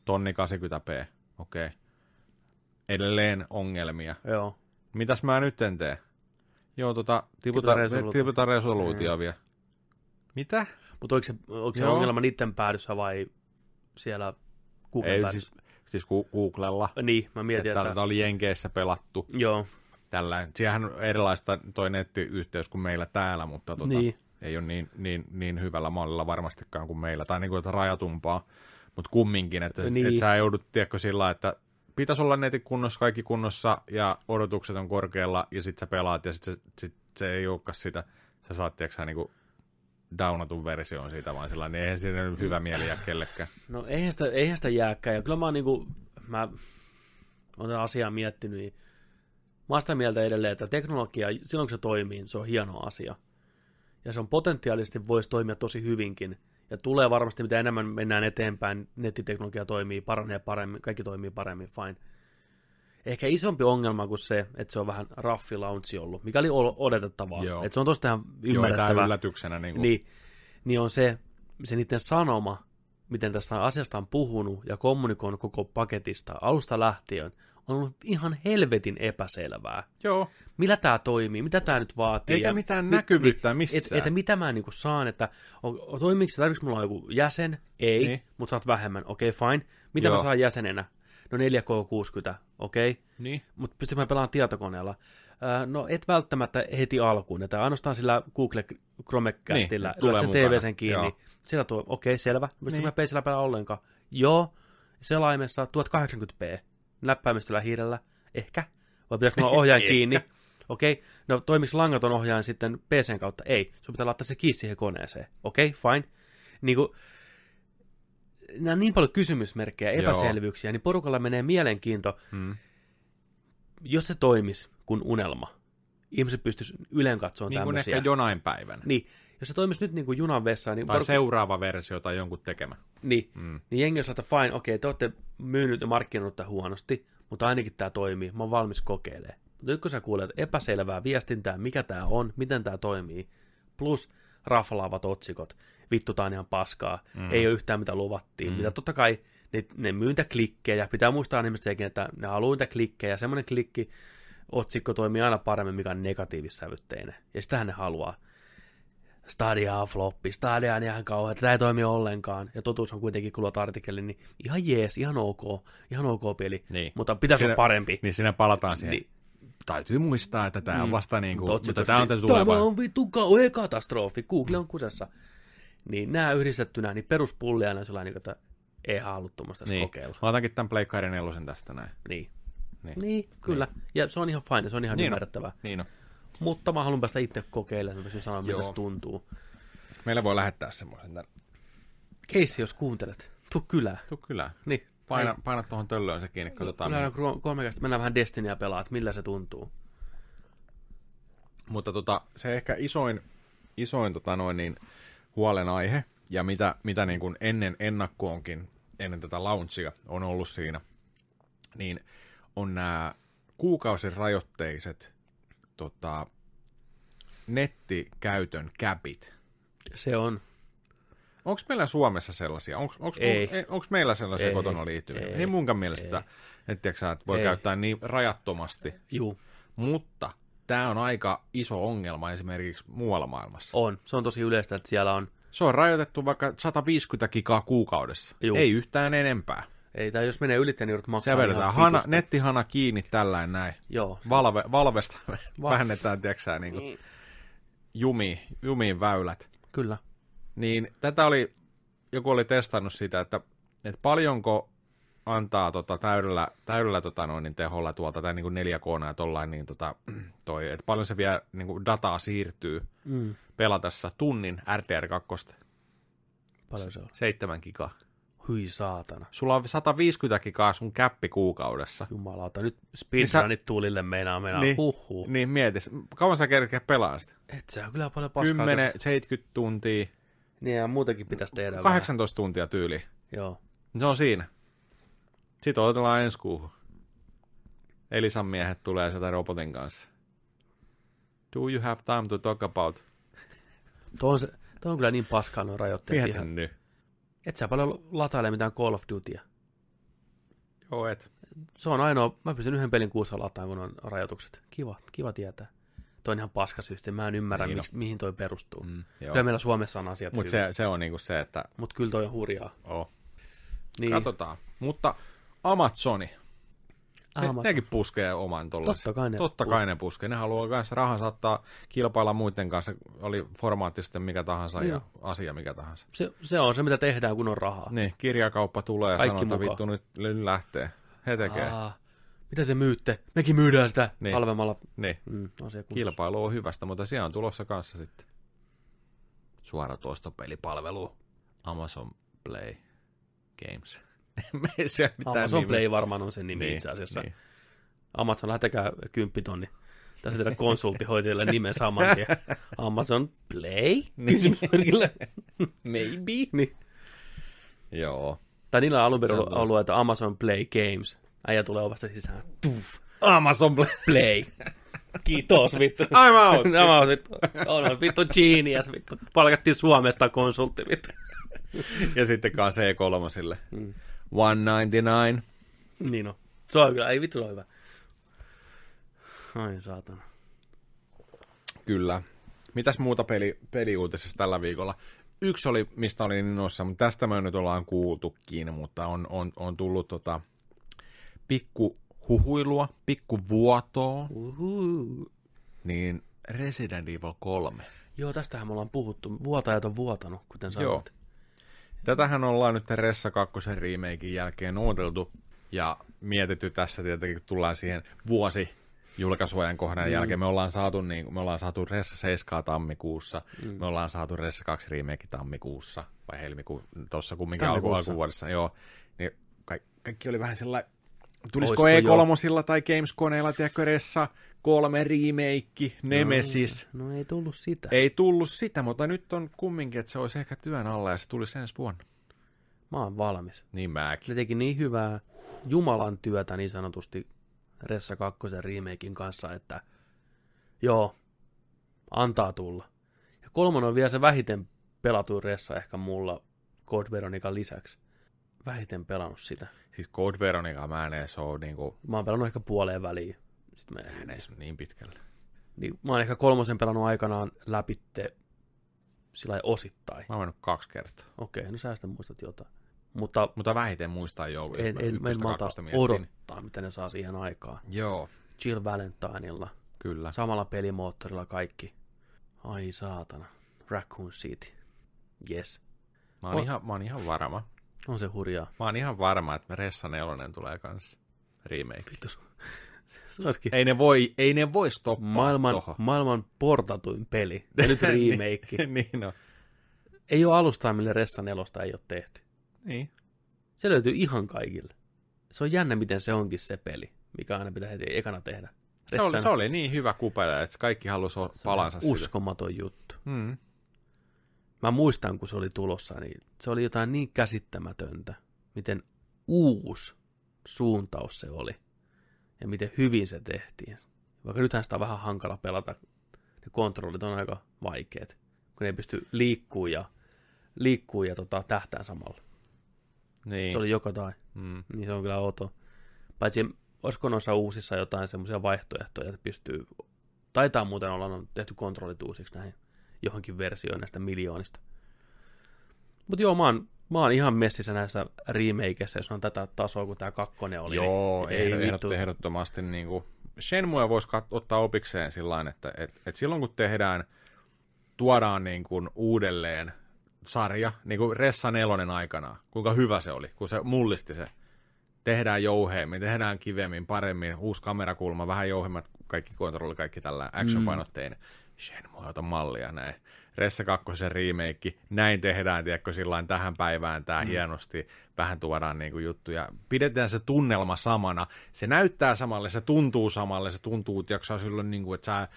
Tonni 80p, okei. Okay. Edelleen ongelmia. joo. Mitäs mä nyt en tee? Joo, tota, tiputaan, resoluutio. tiputaan resoluutio Mm. vielä. Mitä? Mutta oliko se, oliko se Joo. ongelma niiden päädyssä vai siellä Google Ei, päädyssä? siis, siis Googlella. Niin, mä mietin, Että tätä oli Jenkeissä pelattu. Joo, Tällä. Siellähän on erilaista toi nettiyhteys kuin meillä täällä, mutta tota, Niin. Ei ole niin, niin, niin hyvällä mallilla varmastikaan kuin meillä. Tai niin kuin, että rajatumpaa. Mutta kumminkin, että Niin. niin. et sä joudut, tiedätkö, sillä että pitäisi olla netin kunnossa, kaikki kunnossa, ja odotukset on korkealla, ja sit sä pelaat, ja sit se, sit se ei olekaan sitä. Sä saat, tiedätkö, sä, niinku downatun version siitä, vaan sellainen, niin eihän siinä hyvä mieli jää kellekään. no eihän sitä, eihän sitä jääkään. Ja kyllä mä oon niinku, mä oon tätä asiaa miettinyt, niin mä oon sitä mieltä edelleen, että teknologia, silloin kun se toimii, se on hieno asia. Ja se on potentiaalisesti voisi toimia tosi hyvinkin. Ja tulee varmasti, mitä enemmän mennään eteenpäin, nettiteknologia toimii, paranee paremmin, kaikki toimii paremmin, fine. ehkä isompi ongelma kuin se, että se on vähän raffi launchi ollut, mikä oli ol- odotettavaa. Joo. Että se on tosta ihan Joo, ei tää ymmärrettävää. yllätyksenä. Niin kuin, niin, niin on se, se niiden sanoma, miten tästä asiasta on puhunut ja kommunikoinut koko paketista alusta lähtien, on ollut ihan helvetin epäselvää. Joo, Millä tämä toimii, mitä tämä nyt vaatii. eikä ja mitään mi- näkyvyyttä Et, missään. että mitä mä niinku saan, että on, toimiiko se, tarvitseeko mulla joku jäsen? Ei, Niin. mutta saat vähemmän. Okei, okay, fine. Mitä Joo. mä saan jäsenenä? No 4K60, okei. Okay. Niin. Mutta pystytkö mä pelaamaan tietokoneella? No et välttämättä heti alkuun, että ainoastaan sillä Google Chromecastilla, Niin, tulee sen mukana. TV:sen kiinni. Joo. Sillä tuo, okei, okay, selvä. Pystytkö Niin. mä peisillä pelaa ollenkaan? Joo. Selaimessa 1080p. Näppäimistöllä hiirellä? Ehkä. Vai pitäisikö mulla ohjaajan Ehkä. kiinni? Okei, okay. no toimiks langaton ohjaajan sitten PCn kautta? Ei, sun pitää laittaa se kiinni siihen koneeseen. Okei, okay, fine. Niin kuin, nämä on niin paljon kysymysmerkkejä, Joo. epäselvyyksiä, niin porukalla menee mielenkiinto, Mm. jos se toimisi kuin unelma. Ihmiset pystyisi ylen katsomaan Niin kuin tämmöisiä. ehkä jonain päivänä. Niin, jos se toimisi nyt niin kuin junan vessaan, niin, Tai poruk- seuraava versio tai jonkun tekemä. niin, Mm. niin jengi olisi, että fine, okei, te olette myynyt ja markkinoinut tätä huonosti, mutta ainakin tämä toimii, mä oon valmis kokeilemaan. Mutta nyt kun sä kuulet epäselvää viestintää, mikä tämä on, miten tämä toimii, plus raflaavat otsikot, vittu tää on ihan paskaa, mm. ei ole yhtään mitä luvattiin, mm. mitä totta kai ne, ne myy niitä klikkejä, pitää muistaa ihmiset sekin, että ne haluaa niitä klikkejä, semmoinen klikki, otsikko toimii aina paremmin, mikä on negatiivissävytteinen, ja sitähän ne haluaa. Stadia on floppi, Stadia on ihan kauhean, tämä ei toimi ollenkaan, ja totuus on kuitenkin, kun luot artikkelin, niin ihan jees, ihan ok, ihan ok peli, Niin. mutta pitäisi Siinä- olla parempi. Niin siinä palataan siihen. Niin. Täytyy muistaa, että tämä on vasta niin kuin, Mutta mutta tämä on tuleva. Tämä on vittu kauhea katastrofi, Google on kusessa. Niin nämä yhdistettynä, niin peruspulliaina on sellainen, että ei halua tuommoista niin. Niin. kokeilla. Mä otankin tämän Pleikkaiden nelosen tästä näin. Niin. Niin. Niin. niin, kyllä. Ja se on ihan fine, se on ihan Niin on. ymmärrettävää. Niin on. Mutta mä haluan päästä itse kokeilemaan, mä pystyn sanoa, miltä se tuntuu. Meillä voi lähettää semmoisen. Keissi, jos kuuntelet, tuu kylään. Tuu kyllä. Niin. Paina, paina tuohon töllöön se kiinni, katsotaan. Mihin- kolmekästä mennään vähän Destinyä pelaa, että millä se tuntuu. Mutta tota, se ehkä isoin, isoin tota noin, niin, huolenaihe, ja mitä, mitä niin kuin ennen ennakkoonkin, ennen tätä launchia on ollut siinä, niin on nämä kuukausirajoitteiset tota, nettikäytön käpit. Se on. Onko meillä Suomessa sellaisia? Onko Ei. meillä sellaisia Ei. kotona liittyviä? Ei. Ei, munkaan mielestä, tiedätkö sä, että voi Ei. käyttää niin rajattomasti. Juu, Mutta tämä on aika iso ongelma esimerkiksi muualla maailmassa. on. Se on tosi yleistä, että siellä on, Se on rajoitettu vaikka 150 gigaa kuukaudessa. Juu. Ei yhtään enempää. Ei, tai jos menee ylitse, niin joudut maksaa Se vedetään hana, nettihana kiinni tällainen näin. Joo, Valve, valvesta Va- vähennetään, tiedätkö sä, niin kuin jumi, jumiin väylät. kyllä. Niin tätä oli, joku oli testannut sitä, että, että paljonko antaa tota täydellä, täydellä tota noin, niin teholla tuolta tai niin kuin 4K ja tollain, niin tota, toi, että paljon se vielä niin kuin dataa siirtyy Mm. pelatessa tunnin RDR2, Paljon se on. 7 gigaa. Hyi saatana. Sulla on 150 gigaa sun käppi kuukaudessa. Jumalauta, nyt Niin speedrunit tulille meinaa meinaa. Niin. Huhhuh. Niin mietis, kauan sä kerkeät pelaa sitä? Et sä on kyllä paljon paskaa. 10, 70 tuntia, Niin ja muutenkin pitäisi tehdä 18 tuntia tyyli. vähän. Joo. Se on siinä. Sitten odotellaan ensi kuuhun. Elisan miehet tulee sieltä robotin kanssa. Do you have time to talk about? Tuo on, se, tuo on kyllä niin paskaa nuo rajoitteet Mieti ihan. nyt. Et sä paljon lataile mitään Call of Dutya. Joo, et. Se on ainoa, mä pystyn yhden pelin kuussa lataamaan, kun on rajoitukset. Kiva, kiva tietää. Toi on ihan paskasysteemi, mä en ymmärrä, Niin on. miksi, mihin toi perustuu. Mm, joo. kyllä meillä Suomessa on asiat Mutta se, se on niinku se, että Mutta kyllä toi on hurjaa. oh, Niin, katsotaan. Mutta Amazoni, ne, nekin puskee oman tollasen. Totta kai ne Totta kai ne puskee. Ne haluaa myös rahan saattaa kilpailla muiden kanssa. Oli formaatti sitten mikä tahansa ja Joo. asia mikä tahansa. Se, se on se, mitä tehdään, kun on rahaa. Niin, kirjakauppa tulee ja sanoo, että vittu nyt lähtee. He tekee. Aa, mitä te myytte? Mekin myydään sitä Niin. halvemmalla. Niin. Mm. Kilpailu on hyvästä, mutta siellä on tulossa kanssa sitten suoratoistopelipalvelu Amazon Play Games. Ei se mitään Amazon nimeä. Play varmaan on sen nimi Niin, itse asiassa. niin. Amazon, lähetäkää kymppitonni. Tässä teidän konsulttihoitajalle nimen saman tien. Amazon Play? Kysymysmerkillä. Maybe. niin. Joo. Tai niillä on alun perin ollut, ollut, että Amazon Play Games. Äijä tulee ovasta sisään. Tuff, Amazon Play. play. Kiitos, vittu. I'm out. I'm out, vittu. On, vittu genius, vittu. Palkattiin Suomesta konsultti, vittu. Ja sitten kanssa C3. Mm. 199. Niin on. Se on kyllä, ei vittu se on hyvä. Ai saatana. Kyllä. Mitäs muuta peli, peliuutisessa tällä viikolla? Yksi oli, mistä olin innoissa, mutta tästä me nyt ollaan kuultukin, mutta on, on, on tullut tota, pikku huhuilua, pikku vuotoa, niin Resident Evil 3. Joo, tästähän me ollaan puhuttu. Vuotajat on vuotanut, kuten sanoit. Tätähän ollaan nyt Ressa 2 remakein jälkeen odoteltu ja mietitty tässä tietenkin, kun tullaan siihen vuosi julkaisuajan kohdan mm. jälkeen. Me ollaan saatu, niin, me ollaan saatu Ressa 7 tammikuussa, mm. me ollaan saatu Ressa 2 remake tammikuussa, vai helmikuun, tuossa kumminkin alku, alkuvuodessa, joo. Niin ka- kaikki oli vähän sellainen, tulisiko Oisko E3 tai Games-koneella, tiedätkö, Ressa 3 remake, Nemesis. No ei tullut sitä. Ei tullut sitä, mutta nyt on kumminkin, että se olisi ehkä työn alla ja se tulisi ensi vuonna. Mä oon valmis. Niin mäkin. Ne teki niin hyvää Jumalan työtä niin sanotusti Ressa 2 remakein kanssa, että joo, antaa tulla. Ja kolmonen on vielä se vähiten pelatuin Ressa ehkä mulla Code Veronikan lisäksi. Vähiten pelannut sitä. Siis Code Veronica mä en edes ole niinku, Mä oon pelannut ehkä puoleen väliin. Sitten mä, mä en edes niin pitkälle. niin, mä oon ehkä kolmosen pelannut aikanaan läpitte sillä osittain. Mä oon mennyt kaksi kertaa. Okei, no sä sitten muistat jotain. Mutta Mutta vähiten muistaa jo. en, mä en, en ykköstä, malta odottaa, mitä ne saa siihen aikaan. Joo, Jill Valentineilla, kyllä. samalla pelimoottorilla kaikki. Ai saatana. Raccoon City. Yes. Mä oon, On- ihan, mä oon ihan varma. On se hurjaa. Mä oon ihan varma, että Ressa 4 tulee kanssa remake. Vittu. Se olisikin Ei ne voi, ei ne voi stoppaa maailman, toho. maailman portatuin peli. Ja nyt remake. niin no. ei ole alustaa, millä Ressa nelosta ei ole tehty. Niin. Se löytyy ihan kaikille. Se on jännä, miten se onkin se peli, mikä aina pitää heti ekana tehdä. Se oli, se oli niin hyvä kupele, että kaikki halusi on palansa sille. Uskomaton juttu. Mm. Mä muistan, kun se oli tulossa, niin se oli jotain niin käsittämätöntä, miten uusi suuntaus se oli. Ja miten hyvin se tehtiin. Vaikka nythän sitä on vähän hankala pelata. Ne kontrollit on aika vaikeat, kun ne ei pysty liikkuu ja, liikkuu ja tota, tähtään samalla. Niin. Se oli joko tai. mm. Niin se on kyllä outo. Paitsi olisiko noissa uusissa jotain semmoisia vaihtoehtoja, että pystyy... Taitaa muuten olla on tehty kontrollit uusiksi näihin johonkin versioon näistä miljoonista. Mutta joo, mä oon, mä oon ihan messissä näissä remakeissa, jos on tätä tasoa kuin tämä kakkonen oli. Joo, niin, ei, ehdot, vittu. ehdottomasti niin kuin, Shenmue voisi kat- ottaa opikseen sillä että et, et silloin kun tehdään, tuodaan niin kuin uudelleen sarja, niin kuin Ressa nelonen aikana, kuinka hyvä se oli, kun se mullisti se. Tehdään jouheemmin, tehdään kivemmin, paremmin, uusi kamerakulma, vähän jouhemmat, kaikki kontrolli, kaikki tällä action-painotteinen. Mm. Shenmue ota mallia näin. Ressa 2 remake, näin tehdään, tiedätkö, sillain tähän päivään tämä mm. hienosti, vähän tuodaan niinku juttuja. Pidetään se tunnelma samana, se näyttää samalle, se tuntuu samalle, se tuntuu, tiedätkö, silloin niinku, että sä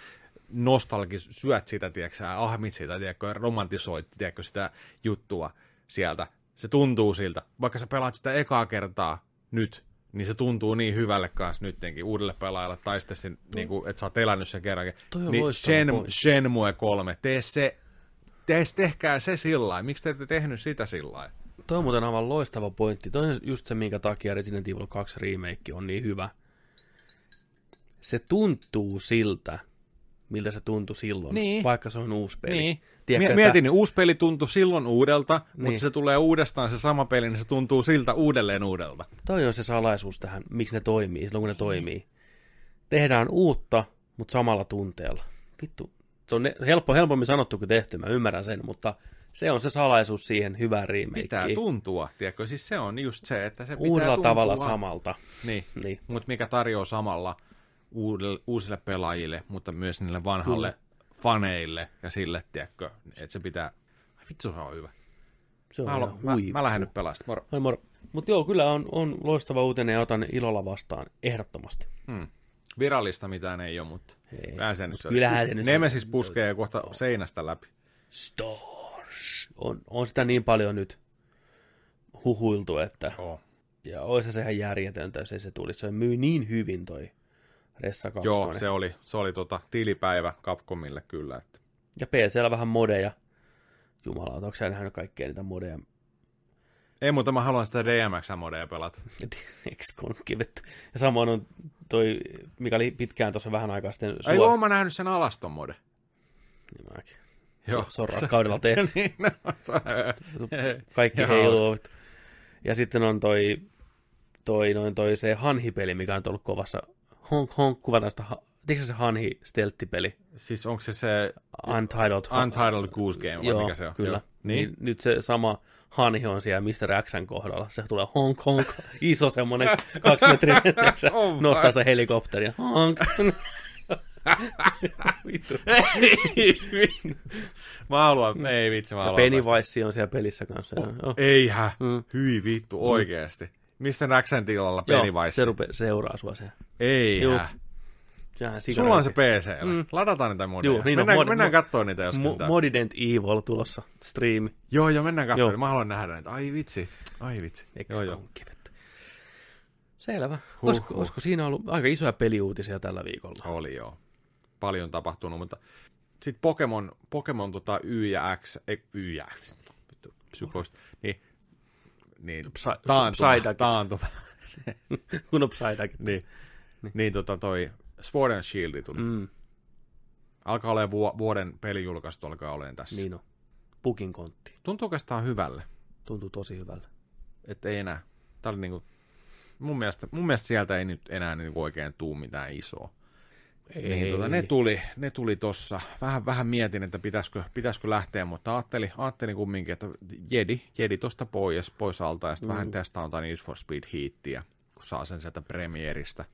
nostalgis syöt sitä, tiedätkö, ahmit sitä, tiedätkö, romantisoit, tiedätkö, sitä juttua sieltä. Se tuntuu siltä, vaikka sä pelaat sitä ekaa kertaa nyt, niin se tuntuu niin hyvälle kanssa nyttenkin uudelle pelaajalle, tai sitten sen, niin kuin, että sä oot elänyt sen kerrankin. Niin Shen. Shenmue 3, tee se, tee, tehkää se sillä. Miksi te ette tehnyt sitä sillä? Toi on muuten aivan loistava pointti. Toi on just se, minkä takia Resident Evil 2 remake on niin hyvä. Se tuntuu siltä, miltä se tuntui silloin, Niin. vaikka se on uusi peli. Niin. Tiedätkö, Mie- että- Mietin, niin uusi peli tuntui silloin uudelta, niin. Mutta se tulee uudestaan se sama peli, niin se tuntuu siltä uudelleen uudelta. Toi on se salaisuus tähän, miksi ne toimii, silloin kun ne toimii. Tehdään uutta, mutta samalla tunteella. Vittu, se on helppo, helpommin sanottu kuin tehty, mä ymmärrän sen, mutta se on se salaisuus siihen hyvään Pitää remakeen. tuntua, tiedätkö? Siis se on just se, että se pitää Uudella tuntua. tavalla samalta. Niin, Niin. mutta mikä tarjoaa samalla uudelle, uusille pelaajille, mutta myös niille vanhalle faneille ja sille, tiedätkö, että se pitää... Vittu, se on hyvä. Se on Mä, haluan, mä, mä lähden nyt pelasta. Moro. Moi moro. Mutta joo, kyllä on, on loistava uutinen ja otan ilolla vastaan, ehdottomasti. Hmm. Virallista mitään ei ole, mutta Ei, Vähän se nyt mut se- kyllähän se nyt... Nemesis puskee kohta seinästä läpi. Stars. On, on sitä niin paljon nyt huhuiltu, että Joo. Ja olisi se ihan järjetöntä, jos ei se tulisi. Se myy niin hyvin toi Ressa 2. Joo, se oli, se oli tota, tilipäivä Capcomille kyllä. Että. Ja PCllä vähän modeja. Jumala, onko sä nähnyt kaikkea niitä modeja? Ei muuta, mä haluan sitä DMX-modeja pelata. Kivetty. Ja samoin on toi, mikä oli pitkään tuossa vähän aikaa sitten. Ei, oon mä nähnyt sen alaston mode. Niin mäkin. Joo. Se on rakkaudella tehty. niin, no, se, Kaikki heiluu. Ja sitten on toi, toi, noin toi se Hanhi-peli, mikä on ollut kovassa. Honk, honk, kuvataan sitä. ha- Tiedätkö se Hanhi stelttipeli? siis onko se se Untitled. Untitled Goose Game vai Joo, mikä se on? kyllä. Joo. Niin? niin. Nyt se sama Hanhi on siellä Mr. Xn kohdalla. Se tulee honk, honk. Iso semmonen kaksi metriä. Oh nostaa se helikopteria. Honk. Vittu. mä haluan, ei vitsi, mä haluan. Pennywise on siellä pelissä kanssa. päästä. Joo. Eihän, Mm. hyi vittu, oikeesti. Mistä Xn tilalla Joo, Pennywise? se rupe, seuraa sua siellä. Eihän. Sehän Sulla on se. PC. Mm. Ladataan niitä modeja. Joo, niin on. mennään Mod- mennään mo- katsoa niitä, jos Mo- Mo- Modident Evil tulossa, streami. Joo, joo, mennään katsoa. Joo. Mä haluan nähdä niitä. Ai vitsi, ai vitsi. Joo, joo. Selvä. Olisiko, olisiko siinä ollut aika isoja peliuutisia tällä viikolla? Oli joo. Paljon tapahtunut, mutta sitten Pokemon, Pokemon tota Y ja X, ei, Y ja X, vittu, psykologista, niin, Psy- taantuma, Psyduck. taantuma, Kun on Psyduck. niin, niin. niin tota toi Sword and Shield tuli. Mm. Alkaa olemaan vu- vuoden pelijulkaistu, alkaa olemaan tässä. niin on. Pukin kontti. Tuntuu oikeastaan hyvälle, Tuntuu tosi hyvälle. että ei enää. Tää oli niinku, mun mielestä, mun mielestä sieltä ei nyt enää niinku oikein tuu mitään isoa. Ei. Niin, tota, ne tuli, ne tuli tossa. Vähän, vähän mietin, että pitäisikö, pitäisikö lähteä, mutta ajattelin, ajattelin kumminkin, että jedi, jedi tosta pois, pois alta ja sitten mm. vähän testaan jotain Need for Speed Heatia, kun saa sen sieltä Premieristä,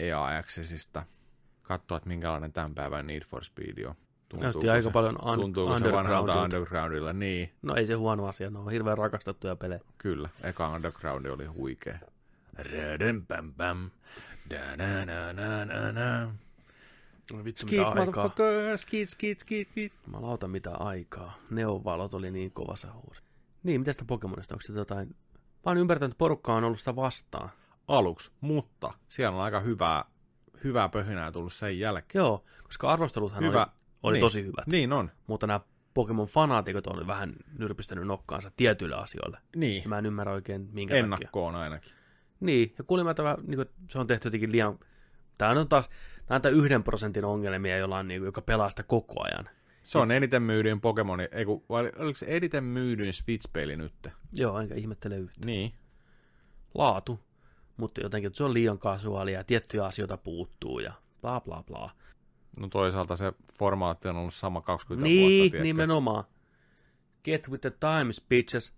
EA Accessista. Katsoa, että minkälainen tämän päivän Need for Speed on. Näytti aika se, paljon un- tuntuuko se vanhalta. Undergroundilla? Niin, No ei se huono asia, ne on hirveän rakastettuja pelejä. kyllä. Eka Underground oli huikea. Pam pam. Da na na na na na. No vittu Skit, mitä aikaa. skit, skit, skit, skit. Mä lautan mitä aikaa. Neonvalot oli niin kovassa huuri. Niin, mitä sitä Pokemonista? Onko sitä jotain... Mä oon ymmärtänyt, että porukka on ollut sitä vastaan. aluksi, mutta siellä on aika hyvää, hyvää pöhinää tullut sen jälkeen. Joo, koska arvosteluthan Hyvä. oli, oli niin. tosi hyvät. Niin on. Mutta nämä Pokemon-fanaatikot on vähän nyrpistänyt nokkaansa tietyille asioille. Niin, Ja mä en ymmärrä oikein minkä takia. ennakkoon ainakin. Niin, ja kuulemma tämä, niin kuin, se on tehty jotenkin liian... Tämä on taas tämä yhden prosentin ongelmia, jolla on, niin joka pelaa sitä koko ajan. Se on eniten myydyin Pokemoni, ei kun, vai oliko se eniten myydyin Switch-peli nyt? Joo, enkä ihmettele yhtään. Niin. Laatu, mutta jotenkin se on liian kasuaalia ja tiettyjä asioita puuttuu ja bla bla bla. No toisaalta se formaatti on ollut sama 20 Niin, vuotta, tiedätkö? nimenomaan. Get with the times, bitches.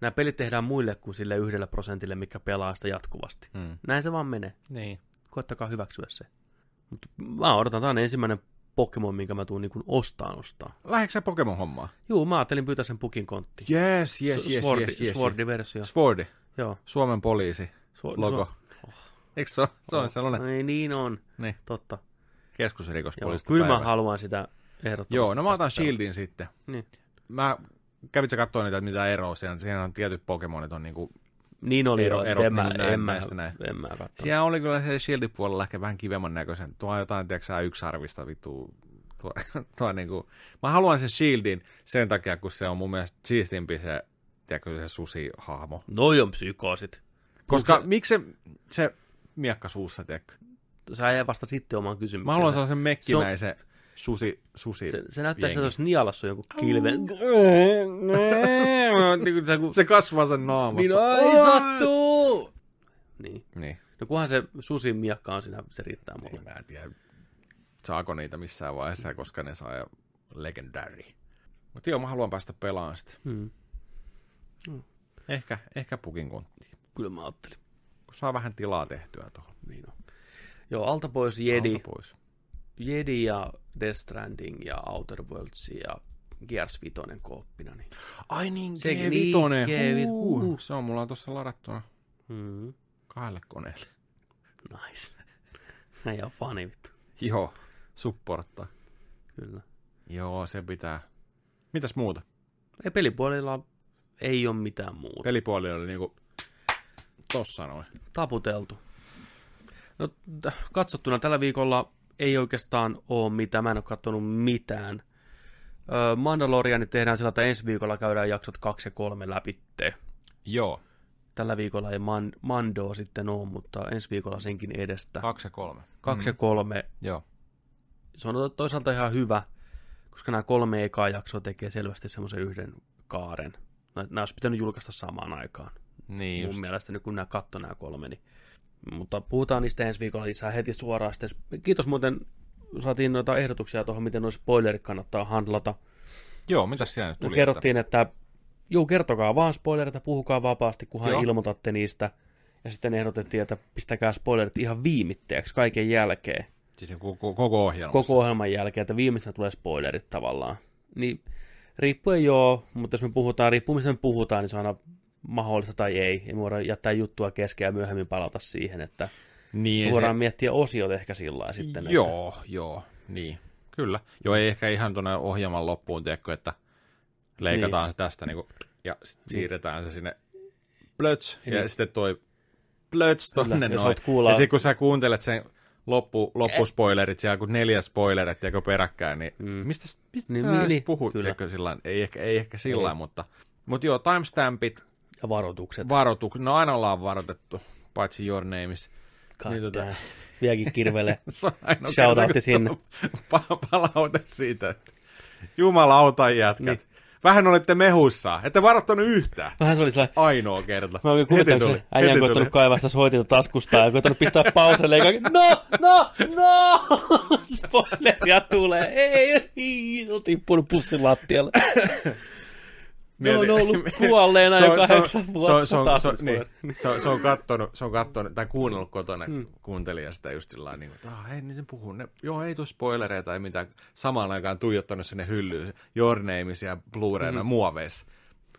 Nämä pelit tehdään muille kuin sille yhdelle prosentille, mikä pelaa sitä jatkuvasti. Hmm. Näin se vaan menee. Niin. Koettakaa hyväksyä se. Mutta mä odotan, tämä on ensimmäinen Pokemon, minkä mä tuun niin ostaan ostaa. Lähdekö sä Pokemon-hommaa? Juu, mä ajattelin pyytää sen pukin konttiin. Yes, yes, S- yes, Swordi- yes, yes. Swordi-versio. Swordi, Joo. Suomen poliisi, Su- logo. Su- Eikö se ole? Se on sellainen Ei, niin on. Niin. Totta. Joo, keskusrikospoliisista kyllä mä päivä. haluan sitä ehdottomasti. Joo, no mä otan tästä Shieldin sitten. Niin. Mä kävit sä katsoa niitä, mitä eroa siinä on. Siinä on tietyt Pokemonit on niinku Niin oli, Ero- ero, en, mä, niin en, mä, näin. en mä katsonut. Siellä oli kyllä se Shieldin puolella ehkä vähän kivemman näköisen. Tuo on jotain, tiedätkö yksi arvista vittu. Tuo, tuo niinku, mä haluan sen Shieldin sen takia, kun se on mun mielestä siistimpi se, tiedätkö, se susi-hahmo. Noi on psykoosit. Koska se- miksi se, se miekka suussa, tiedätkö? Sä ei vasta sitten omaan kysymykseen. Mä haluan sellaisen mekkimäisen susi, susi se, se näyttää, että se olisi nialassa jonkun kilven. niin kuin se, kasvaa sen naamasta. Niin, ai sattuu! Niin. Niin. No kunhan se susin miakka on siinä, se riittää mulle. Niin, mä en tiedä, saako niitä missään vaiheessa, koska ne saa jo legendary. Mutta joo, mä haluan päästä pelaamaan sitä. Hmm. Ehkä, ehkä pukin konttiin. Kyllä mä ajattelin. Kun saa vähän tilaa tehtyä tuohon. Niin on. Joo, alta pois Jedi, Alta pois. Jedi ja Death Stranding ja Outer Worlds ja Gears 5 kooppina. Niin. Ai niin, Se- G5. niin, G5. Uh, Uh. se on mulla tuossa ladattuna Mm. kahdelle koneelle. Nice. Äijä on fani vittu. Joo, supporttaa. Kyllä. Joo, se pitää. Mitäs muuta? Ei pelipuolella ei ole mitään muuta. Pelipuoli oli niinku tossa noin. taputeltu. No, katsottuna tällä viikolla ei oikeastaan ole mitään, mä en ole katsonut mitään. Mandaloriani tehdään sillä, että ensi viikolla käydään jaksot kaksi ja kolme läpitte. Joo, Tällä viikolla ei man, Mandoa sitten ole, mutta ensi viikolla senkin edestä. kaksi ja kolme. Kaksi ja kolme. Joo. Se on toisaalta ihan hyvä, koska nämä kolme ekaa jaksoa tekee selvästi semmoisen yhden kaaren. Nä- Nämä olisi pitänyt julkaista samaan aikaan. Niin mun just. mielestä nyt kun nämä katsoi nämä kolme. Niin. Mutta puhutaan niistä ensi viikolla lisää heti suoraan. Sitten, kiitos muuten, saatiin noita ehdotuksia tuohon, miten nuo spoilerit kannattaa handlata. Joo, mitäs siellä nyt tuli? kerrottiin, että juu, kertokaa vaan spoilereita, puhukaa vapaasti, kunhan Joo. ilmoitatte niistä. Ja sitten ehdotettiin, että pistäkää spoilerit ihan viimitteeksi kaiken jälkeen, Siis koko, koko ohjelma. koko ohjelman jälkeen, että viimeistä tulee spoilerit tavallaan. Niin riippuen joo, mutta jos me puhutaan, riippuen mistä me puhutaan, niin se on aina mahdollista tai ei. Ei me voida jättää juttua kesken ja myöhemmin palata siihen, että Niin, me se, voidaan miettiä osiot ehkä sillä sitten. Että, Joo, joo, niin. Kyllä. Joo, ei ehkä ihan tuonne ohjelman loppuun, tiedätkö, että leikataan Niin. se tästä niin kuin, ja sit siirretään se sinne plöts, ja, Niin. sitten toi plöts tonne Kyllä, noin. kuulla- Ja sitten kun sä kuuntelet sen loppu, loppuspoilerit, siellä kun neljä spoilerit tiedätkö, peräkkäin, niin mm. mistä, mistä Niin, niin, sä niin, niin, puhut, kyllä. tiedätkö, sillain, ei ehkä, ei ehkä sillä lailla, mutta, mutta joo, timestampit, Ja varoitukset. varoitukset, no aina ollaan varoitettu, paitsi your name is. God niin tota-. Vieläkin ainoa Shoutoutti sinne. palaute siitä, että jumalauta jätkät. Niin. Vähän olitte mehussa, ette varoittanut yhtään. Vähän se oli sellainen, Ainoa kerta. Mä kuvittelin, tuli, kun äijä on tuli. kaivaa sitä soitinta taskusta ja koittanut pistää pauselle ja kaikki, no, no, no, spoileria tulee, ei, ei, on tippunut pussin lattialle. Ne on Mieti- ollut kuolleena jo on- on- kahdeksan on- vuotta. se on- se on- niin. Se on- se on kattonut, se on kattonut, tai kuunnellut kotona, mm. kuuntelija sitä just sillä niin että ah, ei nyt puhu, ne, joo, ei tuu spoilereita tai mitään, samaan aikaan tuijottanut sinne hyllyyn, Your Nameisia Blu-rayna mm. muoveissa.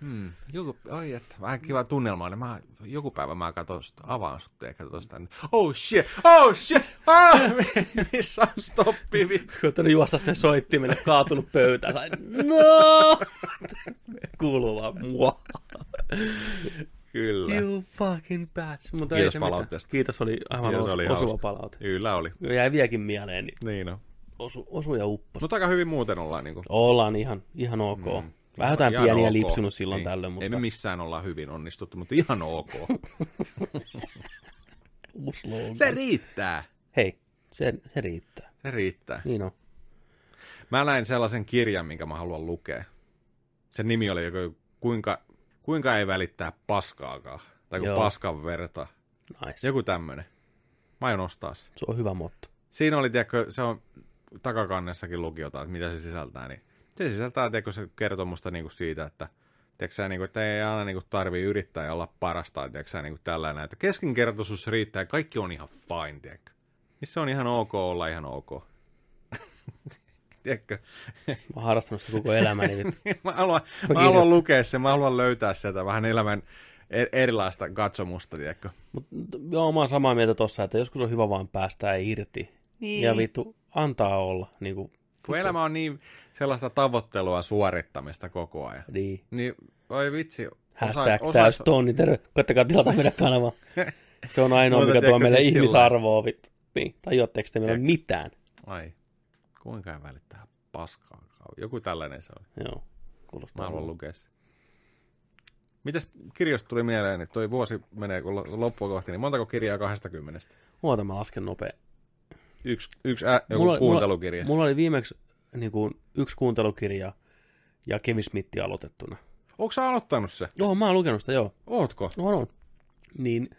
Hmm. Joku, oi, että vähän kiva tunnelma oli. Mä, joku päivä mä katson, sut, avaan sut ja katson sitä. niin, Oh shit, oh shit, ah, missä on stoppi. Koittanut juosta sinne soittimelle, kaatunut pöytään. Sai, no! Kuuluu vaan mua. Kyllä. You fucking bats. Mutta Kiitos palautteesta. Kiitos, oli aivan Kiitos, os- oli osuva hauska. palaute. Kyllä oli. Jäi vieläkin mieleen, niin Niin on. osu, osu ja uppos. Mutta aika hyvin muuten ollaan. Niin kuin, Ollaan ihan, ihan ok. Mm. Vähän jotain ihan pieniä ok. lipsunut silloin niin. tällöin, Ei mutta me missään olla hyvin onnistuttu, mutta ihan ok. Se riittää. Hei, se, se riittää. Se riittää. Niin on. Mä näin sellaisen kirjan, minkä mä haluan lukea. Sen nimi oli joku, kuinka, kuinka ei välittää paskaakaan. Tai kuin Joo. paskan verta. Nice. Joku tämmönen. Mä aion ostaa sen. Se on hyvä motto. Siinä oli, tiedätkö, se on takakannessakin luki jotain, että mitä se sisältää. Niin se sisältää, tiedätkö, se kertomusta niin kuin siitä, että tiedätkö, sä, niin kuin, että ei aina niin kuin, tarvii yrittää ja olla parasta, tiedätkö, sä, niin kuin, tällainen. Että keskinkertaisuus riittää ja kaikki on ihan fine, tiedätkö. Niin se on ihan ok olla ihan ok. tiedätkö? Mä oon harrastanut sitä koko elämäni nyt. mä haluan, mä haluan lukea sen, mä haluan löytää sieltä vähän elämän e- erilaista katsomusta, tiedätkö. Mut, joo, mä oon samaa mieltä tossa, että joskus on hyvä vaan päästää irti. Niin. Ja vittu, antaa olla. Niin kuin, Kun elämä on niin sellaista tavoittelua suorittamista koko ajan. niin. Niin, oi vitsi. Hashtag täys tonni, terve. Koittakaa tilata meidän kanava. Se on ainoa, Mutta mikä tuo meille siis ihmisarvoa. Vittu. Niin, tajuatteko te, meillä mitään. Ai, kuinka ei välittää paskaa. Joku tällainen se on. Joo, Mä kuulostaa. haluan lukea sitä. Mitäs kirjoista tuli mieleen, että toi vuosi menee kun lo- loppua kohti, niin montako kirjaa 20? Oota, mä lasken nopea. Yksi, yksi ä, joku Mulla kuuntelukirja. Mulla, mulla oli viimeksi niin kuin, yksi kuuntelukirja ja Kevin Smith aloitettuna. Onko sä aloittanut se? Joo, mä oon lukenut sitä, joo. Ootko? No on. Niin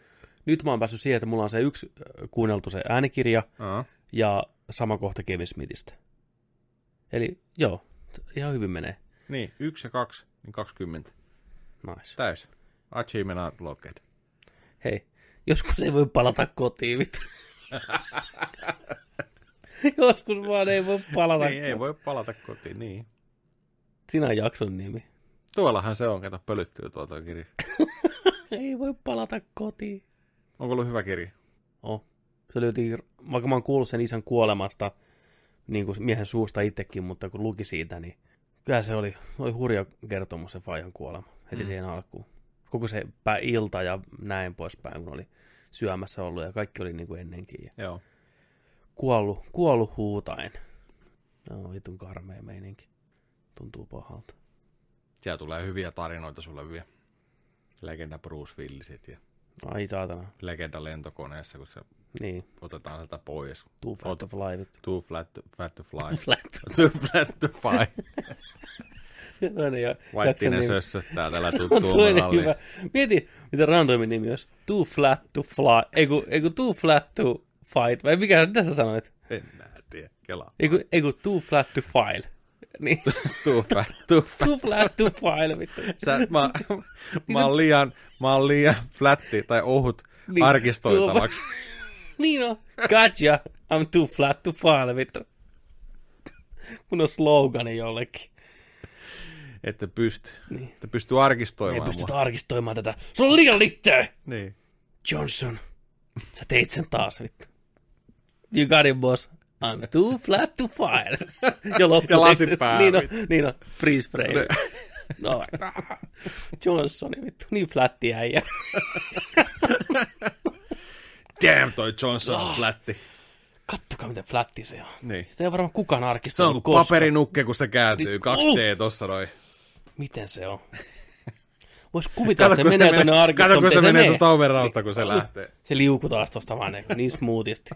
nyt mä oon päässyt siihen, että mulla on se yksi äh, kuunneltu se äänikirja Aa. ja sama kohta Kevin Smithistä. Eli joo, ihan hyvin menee. Niin, yksi ja kaksi, niin 20. Nice. Täys. Achievement unlocked. Hei, joskus ei voi palata kotiin, vittu. joskus vaan ei voi palata. Niin, ei voi palata kotiin, niin. Sinä on jakson nimi. Tuollahan se on, kato pölyttyy tuolta kirja. ei voi palata kotiin. Onko ollut hyvä kirja? Oh. Se löytiin, vaikka mä oon kuullut sen isän kuolemasta niin kuin miehen suusta itsekin, mutta kun luki siitä, niin kyllä se oli, oli hurja kertomus se Fajan kuolema heti mm. siihen alkuun. koko se ilta ja näin poispäin, kun oli syömässä ollut ja kaikki oli niin kuin ennenkin. Ja Joo. Kuollut, kuollut huutain. No, vitun karmea meininki. Tuntuu pahalta. Siellä tulee hyviä tarinoita sulle vielä. Legenda Bruce Willisit ja Ai saatana. legenda lentokoneessa, kun se Niin, otetaan sieltä pois. too fat to fly. Too flat to, fat to fly. Flat. Too flat to fly. Jo- jakson Vaittinen nimi. sössöttää tällä On tuttuun. Mieti, mitä randomin nimi olisi. Too flat to fly. Eiku, eiku too flat to fight. Vai mikä, mitä sä sanoit? En mä tiedä, kelaa. Eiku, eiku too flat to file. Niin, Too flat, too fat. too flat to file, vittu. Sä, mä, mä, oon liian, mä oon liian flätti tai ohut Niin, arkistoitavaksi. Niin on. Gotcha. I'm too flat to file, vittu. Kun on slogani jollekin. Että pysty, Niin. että pystyy Ei arkistoimaan pysty mua. tarkistoimaan tätä. Se on liian litteä. Niin. Johnson, sä teit sen taas, vittu. You got it, boss. I'm too flat to file. Ja, loppu Ja lasit päähän, Niin on, niin on, freeze frame. No, Johnsoni, vittu, niin flätti äijä. Damn, toi Johnson on Ah. flätti. Kattokaa, miten flätti se on. Niin. Sitä ei varmaan kukaan Se on kuin koskaan. paperinukke, kun se kääntyy. Niin, 2D tossa noin. Miten se on? Vois kuvitella, että se menee tuonne arkistoon, kato, kun se menee mene. tuosta overrausta, kun se lähtee. Se liukuu taas tuosta vaan niin, niin smoothisti.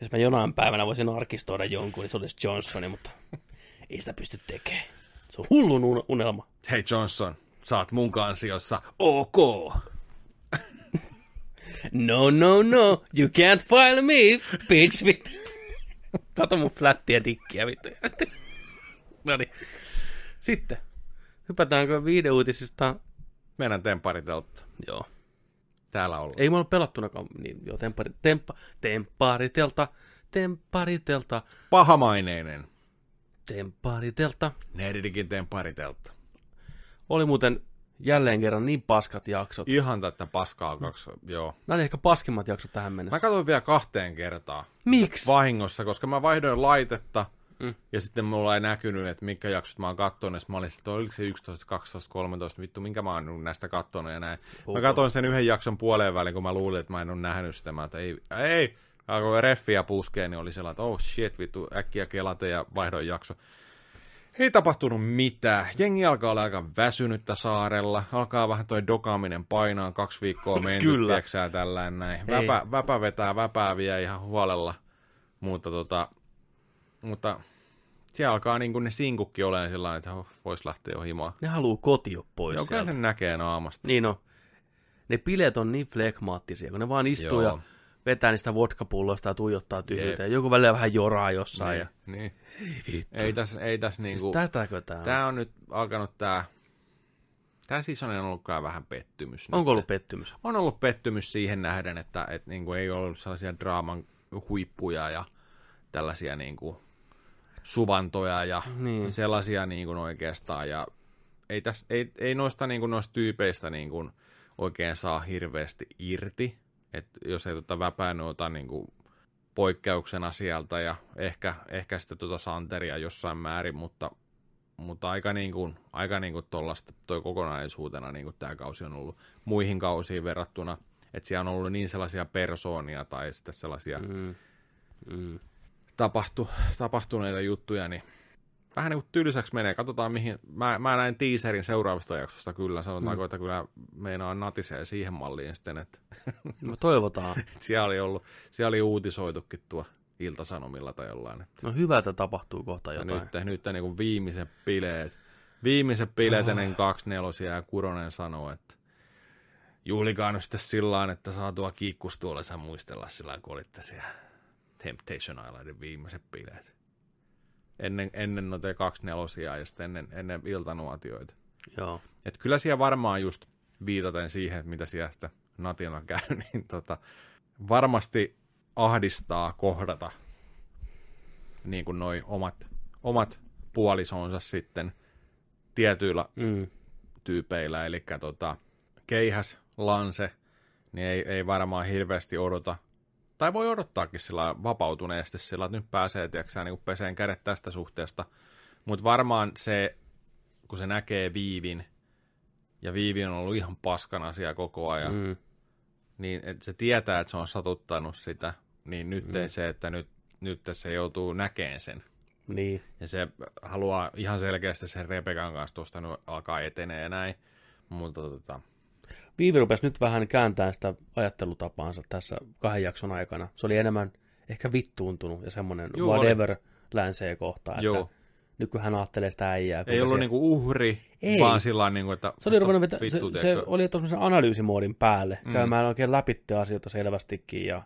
Jos mä jonain päivänä voisin arkistoida jonkun, niin se olisi Johnsoni, mutta ei sitä pysty tekemään. Se on hullun un- unelma. Hei Johnson, oot mun kansiossa. OK. No, no, no, you can't file me, bitch, vittu. Kato mun flättiä dikkiä, vittu. no niin. Sitten, hypätäänkö viideuutisista? Meidän temparitelta. Joo. Täällä ollaan. Ei mulla ole pelattunakaan, niin joo, temppari, temppa, tempparitelta, tempparitelta, Pahamaineinen. tempparitelta. Nerdikin temparitelta. Oli muuten jälleen kerran niin paskat jaksot. Ihan tätä paskaa kaksi, joo. Nämä oli ehkä paskimmat jaksot tähän Mä mennessä. katsoin vielä kahteen kertaa Miksi? vahingossa, koska mä vaihdoin laitetta, Mm. ja sitten mulla ei näkynyt, että mitkä jaksot mä oon kattonut, ja mä olin että oliko se 11, 12, 13, vittu, minkä mä oon näistä kattonut ja näin. Mä katsoin sen yhden jakson puoleen väliin, kun mä luulin, että mä en ole nähnyt sitä, mä että ei, ei, alkoi reffiä puskeen, niin oli sellainen, että oh shit, vittu, äkkiä kelate ja vaihdoin jakso. Ei tapahtunut mitään. Jengi alkaa olla aika väsynyttä saarella. Alkaa vähän toi dokaaminen painaa kaksi viikkoa menty, Kyllä. tällainen näin. Väpä, väpä vetää, väpää vie ihan huolella. Mutta tota, mutta siellä alkaa niin kuin ne sinkukki olemaan sillä että oh, vois lähteä jo himaan. Ne haluu kotio pois Jokaisen sieltä. näkee naamasta. Niin on. Ne bileet on niin flekmaattisia, kun ne vaan istuu Joo. ja vetää niistä vodkapulloista ja tuijottaa tyhjyyttä. Ja joku välillä vähän joraa jossain. Ja... Niin, niin. Ei vittu. Ei tässä, ei tässä Siis niinku... tätäkö tää on? Tää on nyt alkanut tää... Tää siis on ollut kyllä vähän pettymys. Onko nyt. ollut pettymys? on ollut pettymys siihen nähden, että et, niinku, ei ollut sellaisia draaman huippuja ja tällaisia niinku, suvantoja ja Niin. sellaisia niinku, oikeastaan. Ja ei, täs, ei, ei noista, niinku, noista tyypeistä niinku, oikein saa hirveästi irti. Et jos ei tota väpäänyt ota niinku, poikkeuksena sieltä ja ehkä, ehkä sitten tuota Santeria jossain määrin, mutta, mutta aika niin kuin, aika niin kuin tollasta, toi kokonaisuutena niin kuin tämä kausi on ollut muihin kausiin verrattuna, että siellä on ollut niin sellaisia persoonia tai sitten sellaisia mm. Mm. Tapahtu, tapahtuneita juttuja, niin vähän niin kuin tylsäksi menee. Katsotaan mihin, mä, mä näin teaserin seuraavasta jaksosta kyllä, sanotaanko, mm. että kyllä meinaa natisee siihen malliin sitten, että No toivotaan. siellä oli ollut, siellä oli uutisoitukin tuo Iltasanomilla tai jollain, että No hyvä, että tapahtuu kohta Ja jotain. nyt, nyt niin kuin viimeiset bileet, viimeiset bileet ennen kaksi nelosia ja Kuronen sanoo, että juhlikaa nyt sitten sillä että saa tuo kiikkustuolessa muistella sillä kun olitte siellä Temptation Islandin viimeiset bileet. Ennen, ennen noita kaksi nelosia ja sitten ennen, ennen iltanuotioita. Joo. Et kyllä siellä varmaan just viitaten siihen, mitä siellä sitä natina käy, niin tota, varmasti ahdistaa kohdata niin kuin noi omat, omat puolisonsa sitten tietyillä Mm. tyypeillä, eli tota, keihäs, lanse, niin ei, ei varmaan hirveästi odota, tai voi odottaakin sillä vapautuneesti sillä, että nyt pääsee, tiedätkö, niin peseen kädet tästä suhteesta, mutta varmaan se, kun se näkee viivin, ja Viivi on ollut ihan paskana siellä koko ajan, mm. Niin että se tietää, että se on satuttanut sitä, niin nyt mm. se, että nyt, nyt se joutuu näkeen sen. Niin. Ja se haluaa ihan selkeästi sen Rebekan kanssa tuosta alkaa etenee ja näin. Mutta tota, Viivi rupesi nyt vähän kääntämään sitä ajattelutapaansa tässä kahden jakson aikana. Se oli enemmän ehkä vittuuntunut ja semmoinen Juu, oli. whatever länseen kohtaan. Joo. Että nyt kun hän ajattelee sitä äijää. ei ollut se, niinku uhri, Ei. vaan sillä niinku, että... se oli ruvennut vittu, se, se oli tuollaisen analyysimoodin päälle, mm. käymään oikein läpi asioita selvästikin ja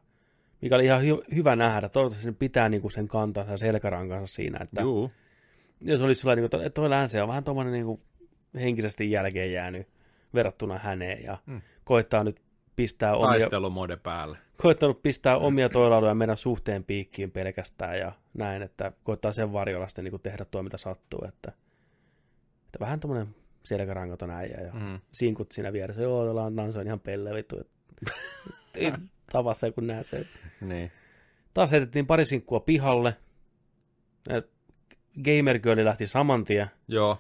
mikä oli ihan hy- hyvä nähdä. Toivottavasti se pitää niinku sen kantansa ja selkärankansa siinä, että Juu, jos olisi sellainen, niinku, että toi länsi on vähän tuommoinen niinku henkisesti jälkeen jäänyt verrattuna häneen ja mm. koittaa nyt pistää omia, taistelumode päälle. koittanut pistää omia toilailuja meidän suhteen piikkiin pelkästään ja näin, että koittaa sen varjolla sitten niin tehdä tuo, mitä sattuu, että, että vähän tämmöinen selkärangaton äijä ja Mm. sinkut siinä vieressä, joo, tuolla on Nanso on ihan pelle vittu, että ei tavassa kun näet sen. Niin. Taas heitettiin pari sinkkua pihalle, Gamer Girl lähti saman tien, Joo,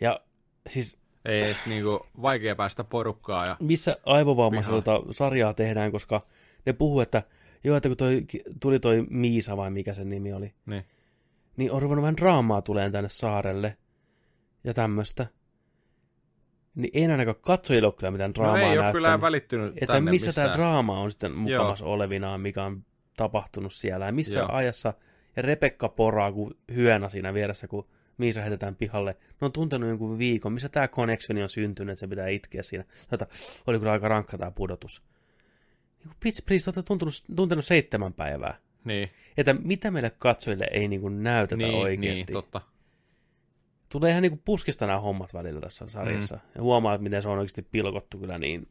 ja siis ei edes niinku vaikea päästä porukkaa ja... missä aivovammassa tota sarjaa tehdään, koska ne puhuu, että joo, että kun toi, tuli toi Miisa vai mikä sen nimi oli, Niin. niin on ruvennut vähän draamaa tuleen tänne saarelle ja tämmöistä. Niin ei ainakaan katsojille ole kyllä mitään No draamaa ei ole kyllä välittynyt että tänne missä missään. tämä draama on sitten mukavassa olevinaan, mikä on tapahtunut siellä. Ja missä Joo. ajassa, ja Rebekka poraa kuin hyönä siinä vieressä, kun Miisa heitetään pihalle. Ne on tuntenut jonkun viikon. Missä tämä connectioni on syntynyt, että se pitää itkeä siinä. Sota, oli kyllä aika rankka tämä pudotus. Pitch Please, olette tuntunut, tuntenut seitsemän päivää. Niin, Että mitä meille katsojille ei niin kuin näytetä niin, oikeasti. niin, totta. Tulee ihan niin kuin puskista nämä hommat välillä tässä sarjassa. Mm. Ja huomaa, että miten se on oikeasti pilkottu kyllä niin.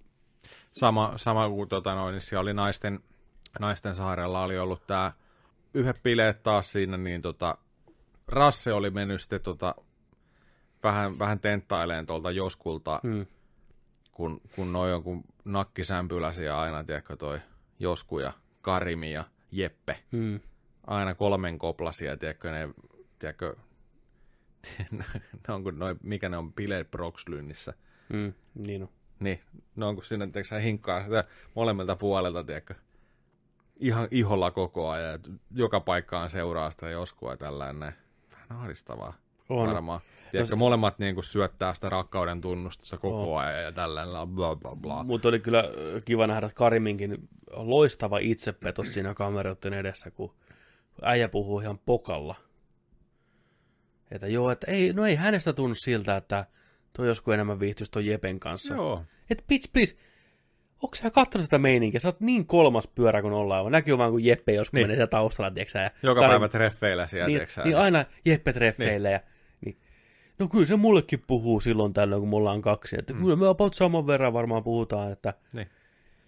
Sama, sama kuin tota, noin, niin siellä oli naisten, naisten saarella oli ollut tämä yhdet bileet taas siinä, niin tota, Rasse oli mennyt sitten tota, vähän, vähän tenttaileen tuolta Joskulta, Mm. kun, kun noi on kun nakkisämpyläsiä aina, tiedätkö, toi Josku ja Karimi ja Jeppe. Mm. Aina kolmen koplasia, tiedätkö, ne, tiedätkö, ne on kuin noi, mikä ne on, bileet Broxlynnissä. Mm. Niin on. Niin, ne on kun sinne tiedätkö, hinkkaa sitä molemmilta puolelta, tiedätkö, ihan iholla koko ajan, joka paikkaan seuraa sitä joskua ja tällainen. näin. Vähän ahdistavaa On. varmaan. Tiedätkö, molemmat niin kuin syöttää sitä rakkauden tunnustusta koko ajan ja tällainen bla bla bla. Mutta oli kyllä ö, kiva nähdä Kariminkin loistava itsepetos siinä kameroiden edessä, kun äijä puhuu ihan pokalla. Että joo, että ei, no ei hänestä tunnu siltä, että toi joskus enemmän viihtyisi ton Jepen kanssa. Joo. Et bitch please, onko sä kattonut sitä meininkiä? Sä oot niin kolmas pyörä kuin ollaan. Näkyy vaan, kun Jeppe joskus Niin. menee siellä taustalla, tiiäksä, ja Joka Karim- päivä treffeillä siellä, niin, tiedätkö sä? niin aina Jeppe treffeille ja niin. No kyllä se mullekin puhuu silloin tällöin, kun mulla on kaksi. Että mm. kyllä me about saman verran varmaan puhutaan, että Niin.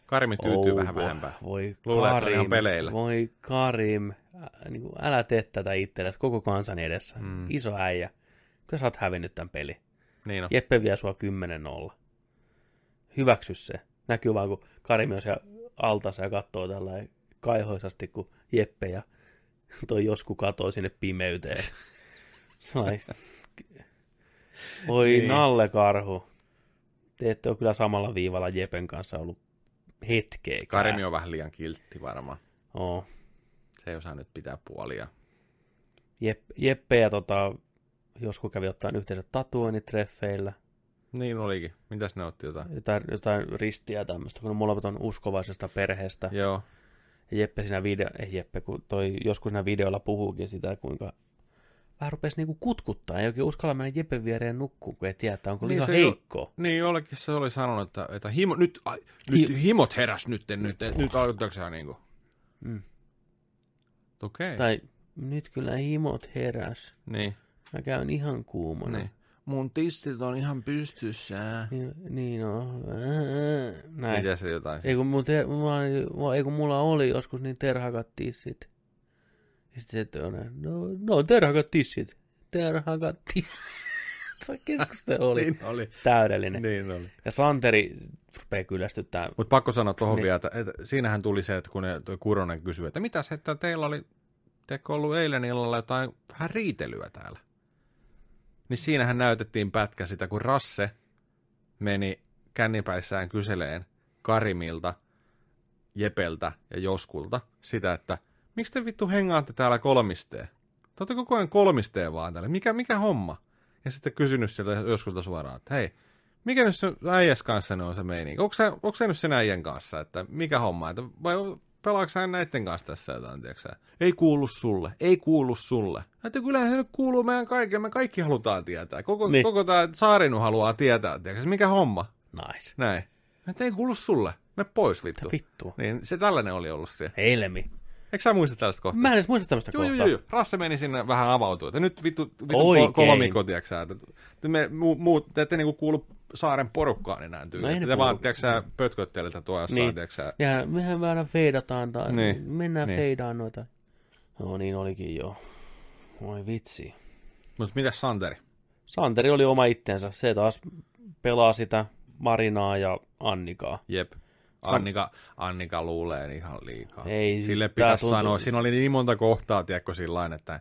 Karimi tyytyy vähän Ouvo, vähempään. Voi Luulee, että se on Karim, peleillä. voi Karim, ä, niin kuin, älä tee tätä itsellesi koko kansan edessä. Mm. Iso äijä. Kyllä sä oot hävinnyt tämän peli. Niin on. Jeppe vie sua 10-0. Hyväksy se. Näkyy vaan, kun Karim on siellä altassa ja katsoo tällä kaihoisasti, kun Jeppe ja toi josku katoo sinne pimeyteen. Sellais. Voi Niin. Nalle Karhu. Te ette ole kyllä samalla viivalla Jepen kanssa ollut hetkeäkään. Karimi on vähän liian kiltti varmaan. Oo. Se ei osaa nyt pitää puolia. Jeppe, Jeppe ja tota, joskus kävi ottaa yhteiset tatuoinnit treffeillä. Niin olikin. Mitäs ne otti jotain? Jotain, jotain ristiä tämmöistä, kun molemmat on uskovaisesta perheestä. Joo. Ja Jeppe siinä video, ei Jeppe, kun toi joskus siinä videolla puhuukin sitä, kuinka vähän rupesi niinku kutkuttaa. Ei oikein uskalla mennä Jeppen viereen nukkuun, kun ei tiedä, että onko Niin liian heikko. Niin, jollekin se oli sanonut, että, että himo, nyt, ai, nyt Hi- himot heräs nyt, nyt, nyt, nyt sä niinku? Mm. Okei. Okay. Tai nyt kyllä himot heräs. Niin, Mä käyn ihan kuumana. niin. Mun tistit on ihan pystyssä. Niin, niin on. Näin. Mitä se jotain? Ei kun, mun ter- mulla, oli- ei kun mulla oli joskus niin terhakat tissit. Ja sitten se on, no, no terhakat tissit. Terhakat tissit. Se keskustelu oli Niin oli. täydellinen. Niin oli. Ja Santeri rupeaa kyllästyttää. Mutta pakko sanoa tuohon Niin. vielä, että, että siinähän tuli se, että kun ne, toi Kuronen kysyi, että mitäs, että teillä oli, teekö ollut eilen illalla jotain vähän riitelyä täällä? Niin siinähän näytettiin pätkä sitä, kun Rasse meni kännipäissään kyseleen Karimilta, Jepeltä ja Joskulta sitä, että miksi te vittu hengaatte täällä kolmisteen? Te olette koko ajan kolmisteen vaan täällä. Mikä, mikä homma? Ja sitten kysynyt sieltä Joskulta suoraan, että hei, mikä nyt sun äijäs kanssa ne on se meininki? Onko se, onko se nyt sen äijän kanssa, että mikä homma? Että vai pelaako näiden kanssa tässä jotain, tiedätkö Ei kuulu sulle, ei kuulu sulle. Että kyllähän se nyt kuuluu meidän kaikille, me kaikki halutaan tietää. Koko, niin. koko tämä saarinu haluaa tietää, tiedätkö mikä homma? Nice. Näin. Että ei kuulu sulle, me pois vittu. Vittu. Niin se tällainen oli ollut se. Helmi. Eikö sä muista tällaista kohtaa? Mä en edes muista Joo, kohtaa. joo, joo. Rasse meni sinne vähän avautua. Että nyt vittu, vittu kolmikko, tiedätkö sä, että me, mu, muut, te ette niinku kuulu saaren porukkaan enää No ei ne te vaan, tiedätkö sä, pötköttelette tuo jossain, Niin. tiedätkö sä. Ja mehän vähän feidataan tai Niin. mennään Niin. feidaan noita. No niin olikin joo. Oi vitsi. Mutta mitäs Santeri? Santeri oli oma itsensä. Se taas pelaa sitä Marinaa ja Annikaa. Jep. Annika, Annika luulee ihan liikaa. Ei, siis Sille tää pitäisi tuntuu- sanoa. Siinä oli niin monta kohtaa, tiedätkö, sillä että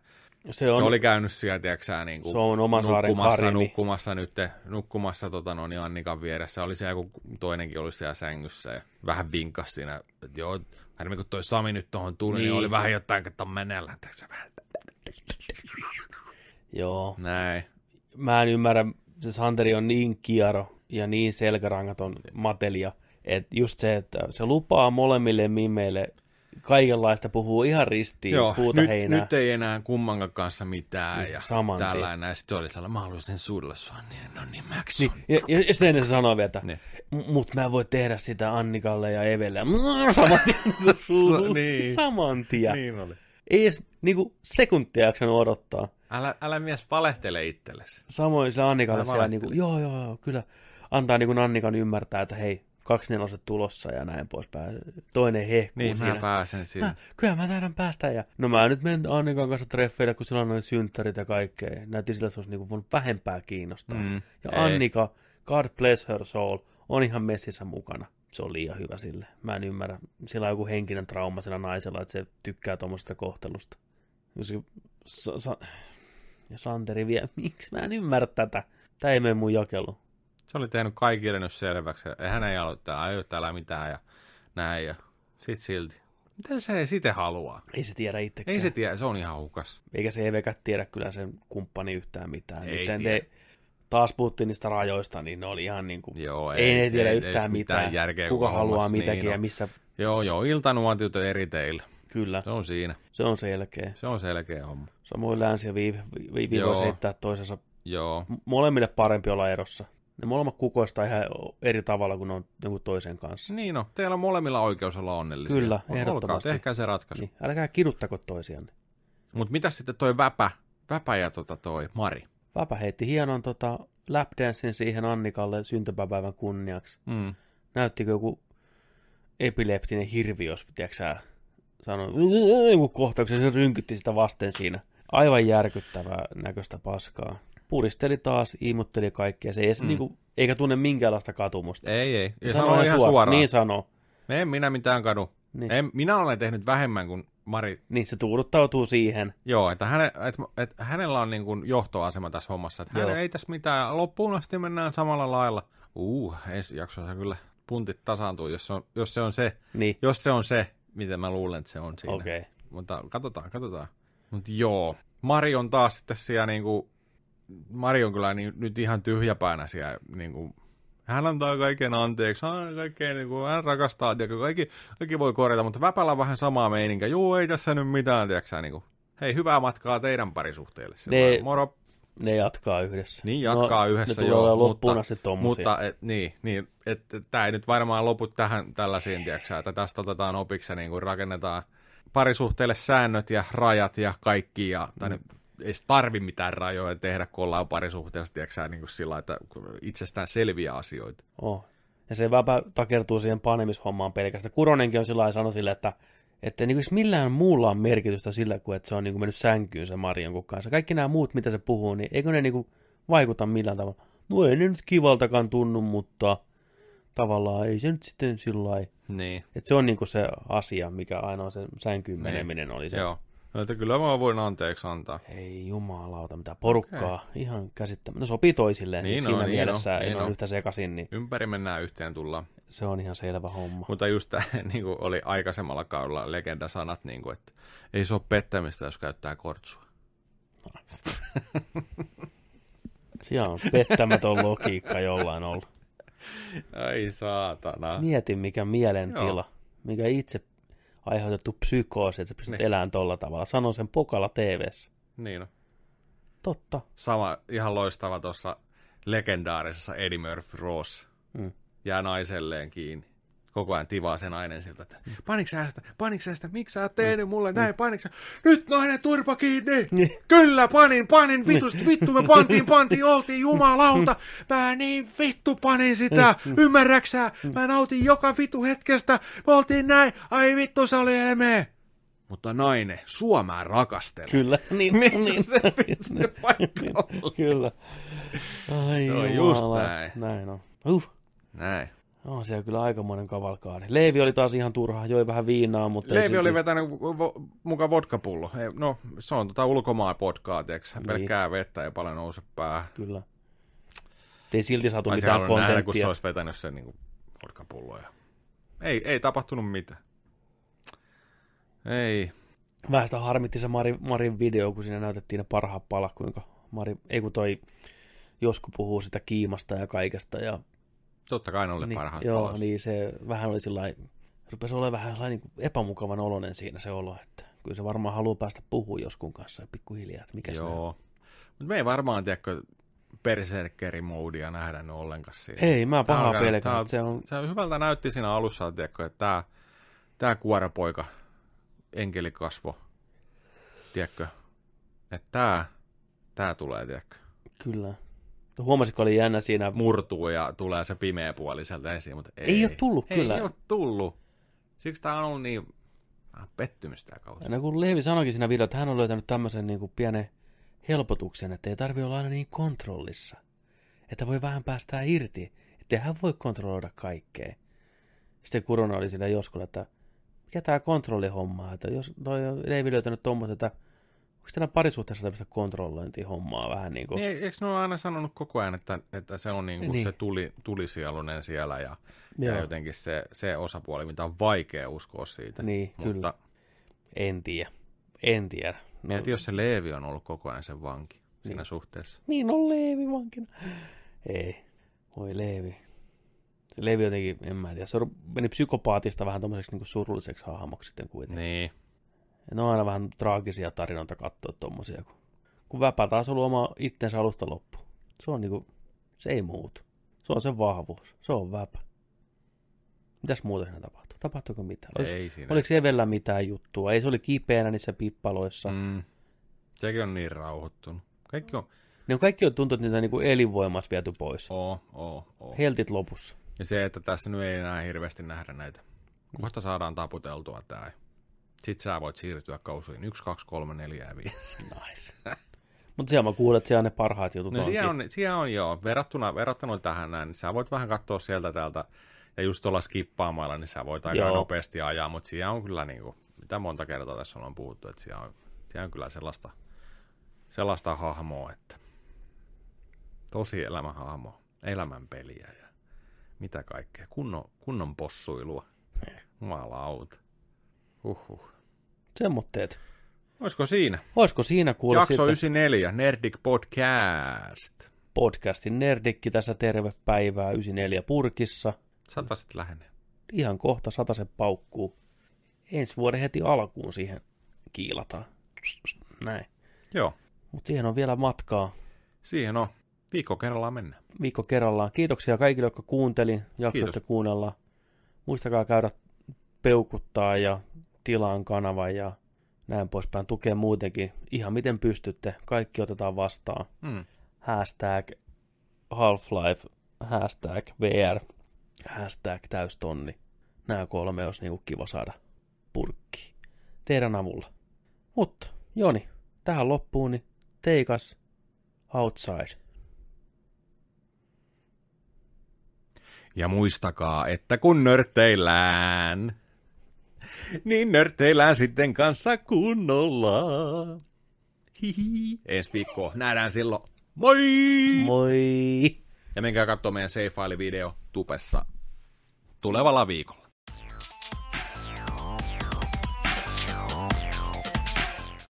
Se on, se oli käynyt siellä, tiedätkö niin kuin Se on oman saaren nukkumassa, nukkumassa nyt, nukkumassa tota, no, niin Annikan vieressä. Oli siellä, kun toinenkin oli siellä sängyssä ja vähän vinkas siinä, että joo, harmi kun toi Sami nyt tuohon tuli, niin, Niin. oli vähän jotain, että on meneillään, vähän joo. näin. Mä en ymmärrä, se Santeri on niin kiero ja niin selkärangaton matelia, että just se, että se lupaa molemmille mimeille kaikenlaista, puhuu ihan ristiin, Joo, puuta nyt, heinää. nyt ei enää kummankaan kanssa mitään Niin, ja saman tällainen. Ja sitten se oli sellainen, mä haluaisin suudella sua niin, no niin, Max Niin, ja, ja, ja sitten ennen se sanoo vielä, että Niin. "M- mut mä voi tehdä sitä Annikalle ja Evelle. Saman tien, niin niin. saman tien. Niin oli. Ei edes niinku sekuntia jaksanut odottaa. Älä, älä mies valehtele itsellesi. Samoin sille Annikalle siellä niinku, joo joo joo, kyllä. Antaa niinku Annikan ymmärtää, että hei, kaksi neloset tulossa ja näin poispäin. Toinen hehkuu Niin, siinä. mä pääsen sinne. Mä, kyllä mä taidan päästä. Ja... No mä nyt menen Annikan kanssa treffeille, kun sillä on noin synttärit ja kaikkea. Näytti siltä, että se olisi niinku voinut vähempää kiinnostaa. Mm, ja ei. Annika, God bless her soul, on ihan messissä mukana. Se on liian hyvä sille. Mä en ymmärrä. Sillä on joku henkinen trauma sillä naisella, että se tykkää tuommoisesta kohtelusta. Ja Santeri vielä, miksi mä en ymmärrä tätä? Tää ei mene mun jakelu. Se oli tehnyt kaikille nyt selväksi. että Hän ei aloittaa, aio täällä mitään ja näin. Ja sit silti. Mitä se ei sitten halua? Ei se tiedä itsekään. Ei se tiedä, se on ihan hukas. Eikä se Evekä tiedä kyllä sen kumppani yhtään mitään. Ei Miten tiedä. te taas puhuttiin niistä rajoista, niin ne oli ihan niin kuin, Joo, ei, ei ne tiedä ei- yhtään ei mitään, mitään järkeä, kuka haluaa hommassa- mitäkin niin ja on. missä, Joo, joo, iltanuotiot eri teillä. kyllä, Se on siinä. se on selkeä. Se on selkeä homma. Samoin länsi ja viivi, viivi voisi heittää toisensa Joo, M- molemmille parempi olla erossa. Ne molemmat kukoistaa ihan eri tavalla kuin ne on jonkun toisen kanssa. niin on. Teillä on molemmilla oikeus olla onnellisia. Kyllä, Olkaa, ehdottomasti. tehkää se ratkaisu. Niin, älkää kiduttako toisianne. Mutta mitä sitten toi Väpä, Väpä ja tota toi Mari? Vapä heitti hienon tota, lapdancen siihen Annikalle syntymäpäivän kunniaksi. Mm. Näyttikö joku epileptinen hirvi, jos tiedätkö sanoi joku kohtauksen, se rynkytti sitä vasten siinä. Aivan järkyttävää näköistä paskaa. Puristeli taas, imutteli kaikkea. Se ei edes, Mm. niinku, eikä tunne minkäänlaista katumusta. Ei, ei. Ja Sanoo sanoo ihan suoraan. Niin sanoo. En minä mitään kadu. Niin. En, minä olen tehnyt vähemmän kuin Mari. Niin se tuuduttautuu siihen. Joo, että, häne, että, että hänellä on niin kuin johtoasema tässä hommassa. Että hän ei tässä mitään. Loppuun asti mennään samalla lailla. Uh, ensi jaksossa kyllä puntit tasaantuu, jos se on, jos se on se. Niin, Jos se on se, mitä mä luulen, että se on siinä. okei. Okay. Mutta katsotaan, katsotaan. Mutta joo, Mari on taas sitten siellä niinku, Mari on kyllä niin, nyt ihan tyhjäpäänä siellä niinku, hän antaa kaiken anteeksi, hän, kaikkeen, niin kuin, hän rakastaa, tiedätkö, kaikki, kaikki voi korjata, mutta Väpällä on vähän samaa meininkä. Joo, ei tässä nyt mitään, tiedätkö, niin kuin, hei, hyvää matkaa teidän parisuhteelle. Ne-. Moro, Ne jatkaa yhdessä. niin jatkaa no, yhdessä, ne joo, loppuun mutta, asti tommosia. mutta et, niin, niin että tämä ei nyt varmaan lopu tähän tällaisiin, tiedätkö, että tästä otetaan opiksi ja niin kuin rakennetaan parisuhteelle säännöt ja rajat ja kaikki, ja, tai nyt ei tarvi mitään rajoja tehdä, kun ollaan parisuhteessa, tiedätkö, niin kuin sillä että itsestään selviä asioita. Oh. Ja se väpä takertuu siihen panemishommaan pelkästään. Kuronenkin on sillä lailla sanoi sille, että että niin kuin millään muulla on merkitystä sillä, kuin että se on niin kuin mennyt sänkyyn se Marion kanssa. Kaikki nämä muut, mitä se puhuu, niin eikö ne niin kuin vaikuta millään tavalla? No ei ne nyt kivaltakaan tunnu, mutta tavallaan ei se nyt sitten sillä lailla. Niin. Että se on niin kuin se asia, mikä aina on se sänkyyn Niin. meneminen oli se. Joo. No, että kyllä mä voin anteeksi antaa. Ei jumalauta, mitä porukkaa. Okay. Ihan käsittämättä. No sopii toisilleen. Niin Siinä on, niin mielessä on, niin ole on. yhtä sekaisin, niin Ympäri mennään yhteen tullaan. se on ihan selvä homma. Mutta just tämä niin kuin oli aikaisemmalla kaudella legendasanat, niin kuin, että ei se ole pettämistä, jos käyttää kortsua. Siellä on pettämätön logiikka jollain ollut. Ai saatana. Mieti, mikä mielentila, Joo. mikä itse aiheutettu psykoosi, että sä pystyt Niin. elämään tolla tavalla. Sano sen pokalla TVssä. Niin on. Totta. Sama, ihan loistava tuossa legendaarisessa Eddie Murphy Ross. Mm. Jää naiselleen kiinni. Koko ajan tivaa se nainen siltä, että paniks sä sitä, paniks sä sitä, miksi sä oot tehnyt mulle näin, paniks sä, nyt nainen turpa kiinni! Niin. Kyllä, panin, panin, vitusti, vittu me pantiin, pantiin, oltiin jumalauta. Mä niin vittu panin sitä, ymmärräksä? Mä nautin joka vitu hetkestä, me oltiin näin, ai vittu se oli elmee. Mutta nainen, sua mä rakastelen. Kyllä. Niin, Niin, niin. se vitsi se paikka Niin. Kyllä. Ai Se on just näin. Näin on. Uh. Näin. On siellä kyllä aikamoinen kavalkaadi. Leevi oli taas ihan turha, joi vähän viinaa, mutta ei Leivi silti- oli vetänyt vo- mukaan vodkapullo. Ei, No, se on tota ulkomaan podkaa, tiiäks? Niin. Pelkkää vettä ei paljon nouse päähän. Kyllä. Ei silti saatu Mä mitään nähdä, kun kontenttia. se olisi vetänyt sen niin vodkapulloa. Ja... Ei, ei tapahtunut mitään. Ei. Vähän sitä harmitti se Mari, Marin video, kun siinä näytettiin ne parhaat palat, kuinka Mari, ei kun toi Josku puhuu sitä kiimasta ja kaikesta. Ja, Totta kai ne oli niin, parhaat joo, palas. niin se vähän oli sillä rupesi olemaan vähän sellainen niin epämukavan oloinen siinä se olo, että kyllä se varmaan haluaa päästä puhumaan joskun kanssa ja pikkuhiljaa, että mikä se on. Joo. Mutta me ei varmaan, tiedäkö, berserkeri-moodia nähdä nyt ollenkaan siinä. Ei, mä pahaa pelkään, tää on- se on, Se hyvältä näytti siinä alussa, tiedätkö, että tämä tää kuoropoika, enkelikasvo, tiedätkö, että tämä tää tulee, tiedätkö, kyllä. Huomasitko, oli jännä siinä, murtuu ja tulee se pimeä puoli sieltä esiin, mutta ei. Ei oo tullut ei kyllä. Ei ole tullut. Siksi tämä on ollut niin vähän pettymistä tämä kausi. no kun Leevi sanoikin siinä videossa, että hän on löytänyt tämmöisen niin kuin pienen helpotuksen, että ei tarvi olla aina niin kontrollissa. Että voi vähän päästää irti, että hän voi kontrolloida kaikkea. Sitten Kurona oli sillä joskus, että mikä tämä kontrollihomma, että jos toi Leevi löytänyt tommosen, että onko täällä parisuhteessa tämmöistä kontrollointihommaa vähän niin kuin, Niin, eikö ne ole aina sanonut koko ajan, että, että se on niin kuin Niin. se tuli, tulisielunen siellä ja, Joo. ja jotenkin se, se osapuoli, mitä on vaikea uskoa siitä. Niin, Mutta kyllä. en tiedä, en tiedä. No, mietin, jos se Leevi on ollut koko ajan sen vanki siinä Niin. suhteessa. Niin on Leevi vankina. Ei, voi Leevi. Se Leevi jotenkin, en mä tiedä, se meni psykopaatista vähän tommoseksi niin surulliseksi hahmoksi sitten kuitenkin. Niin. Ne on aina vähän traagisia tarinoita katsoa tommosia, kun, kun Väpä taas ollut oma itsensä alusta loppu. Se on niinku, se ei muutu. Se on sen vahvuus. Se on Väpä. Mitäs muuta siinä tapahtuu? Tapahtuiko mitään? Oliko, Ei siinä. oliko Evellä mitään juttua? Ei se oli kipeänä niissä pippaloissa. Mm. Sekin on niin rauhoittunut. Kaikki on Ne on kaikki on tuntunut, että niitä niinku elinvoimassa viety pois. oo, oo, oo. Heltit lopussa. Ja se, että tässä nyt ei enää hirveästi nähdä näitä. Kohta saadaan taputeltua tää. Sitten sä voit siirtyä kausiin 1, 2, 3, 4 ja 5. Nice. Mutta siellä mä kuulen, että siellä ne parhaat jutut No onkin. siellä on, siellä on joo, verrattuna, verrattuna tähän näin, niin sä voit vähän katsoa sieltä täältä, ja just tuolla skippaamalla, niin sä voit aika Joo. nopeasti ajaa, mutta siellä on kyllä niin kuin, mitä monta kertaa tässä ollaan puhuttu, että siellä on, siellä on kyllä sellaista, sellaista hahmoa, että tosi elämähahmo, elämänpeliä ja mitä kaikkea, kunnon, kunnon possuilua, jumalauta. Huhhuh. Semmoitteet. Olisiko siinä? Olisiko siinä kuulla Jakso sitten 94, Nerdik Podcast. podcastin Nerdikki tässä terve päivää 94 purkissa. Sataset lähenee. Ihan kohta se paukkuu. Ensi vuoden heti alkuun siihen kiilataan. Näin. Joo, Mutta siihen on vielä matkaa siihen on. Viikko kerrallaan mennään. viikko kerrallaan. Kiitoksia kaikille, jotka kuunteli, jaksoitte kuunnella. Muistakaa käydä peukuttaa ja tilaan kanavan ja näin poispäin. Tukea muutenkin ihan miten pystytte. Kaikki otetaan vastaan. Mm. hashtag Half-Life, hashtag VR, hashtag täystonni. Nämä kolme olisi niinku kiva saada purkkiin. Teidän avulla. Mutta, Joni, tähän loppuun, niin teikas outside. Ja muistakaa, että kun nörtteillään, niin nörtteillään sitten kanssa kunnolla. Hihi. Ensi viikkoa. Nähdään silloin. Moi! Moi! Ja menkää katsomaan meidän Save-file-video tupessa tulevalla viikolla.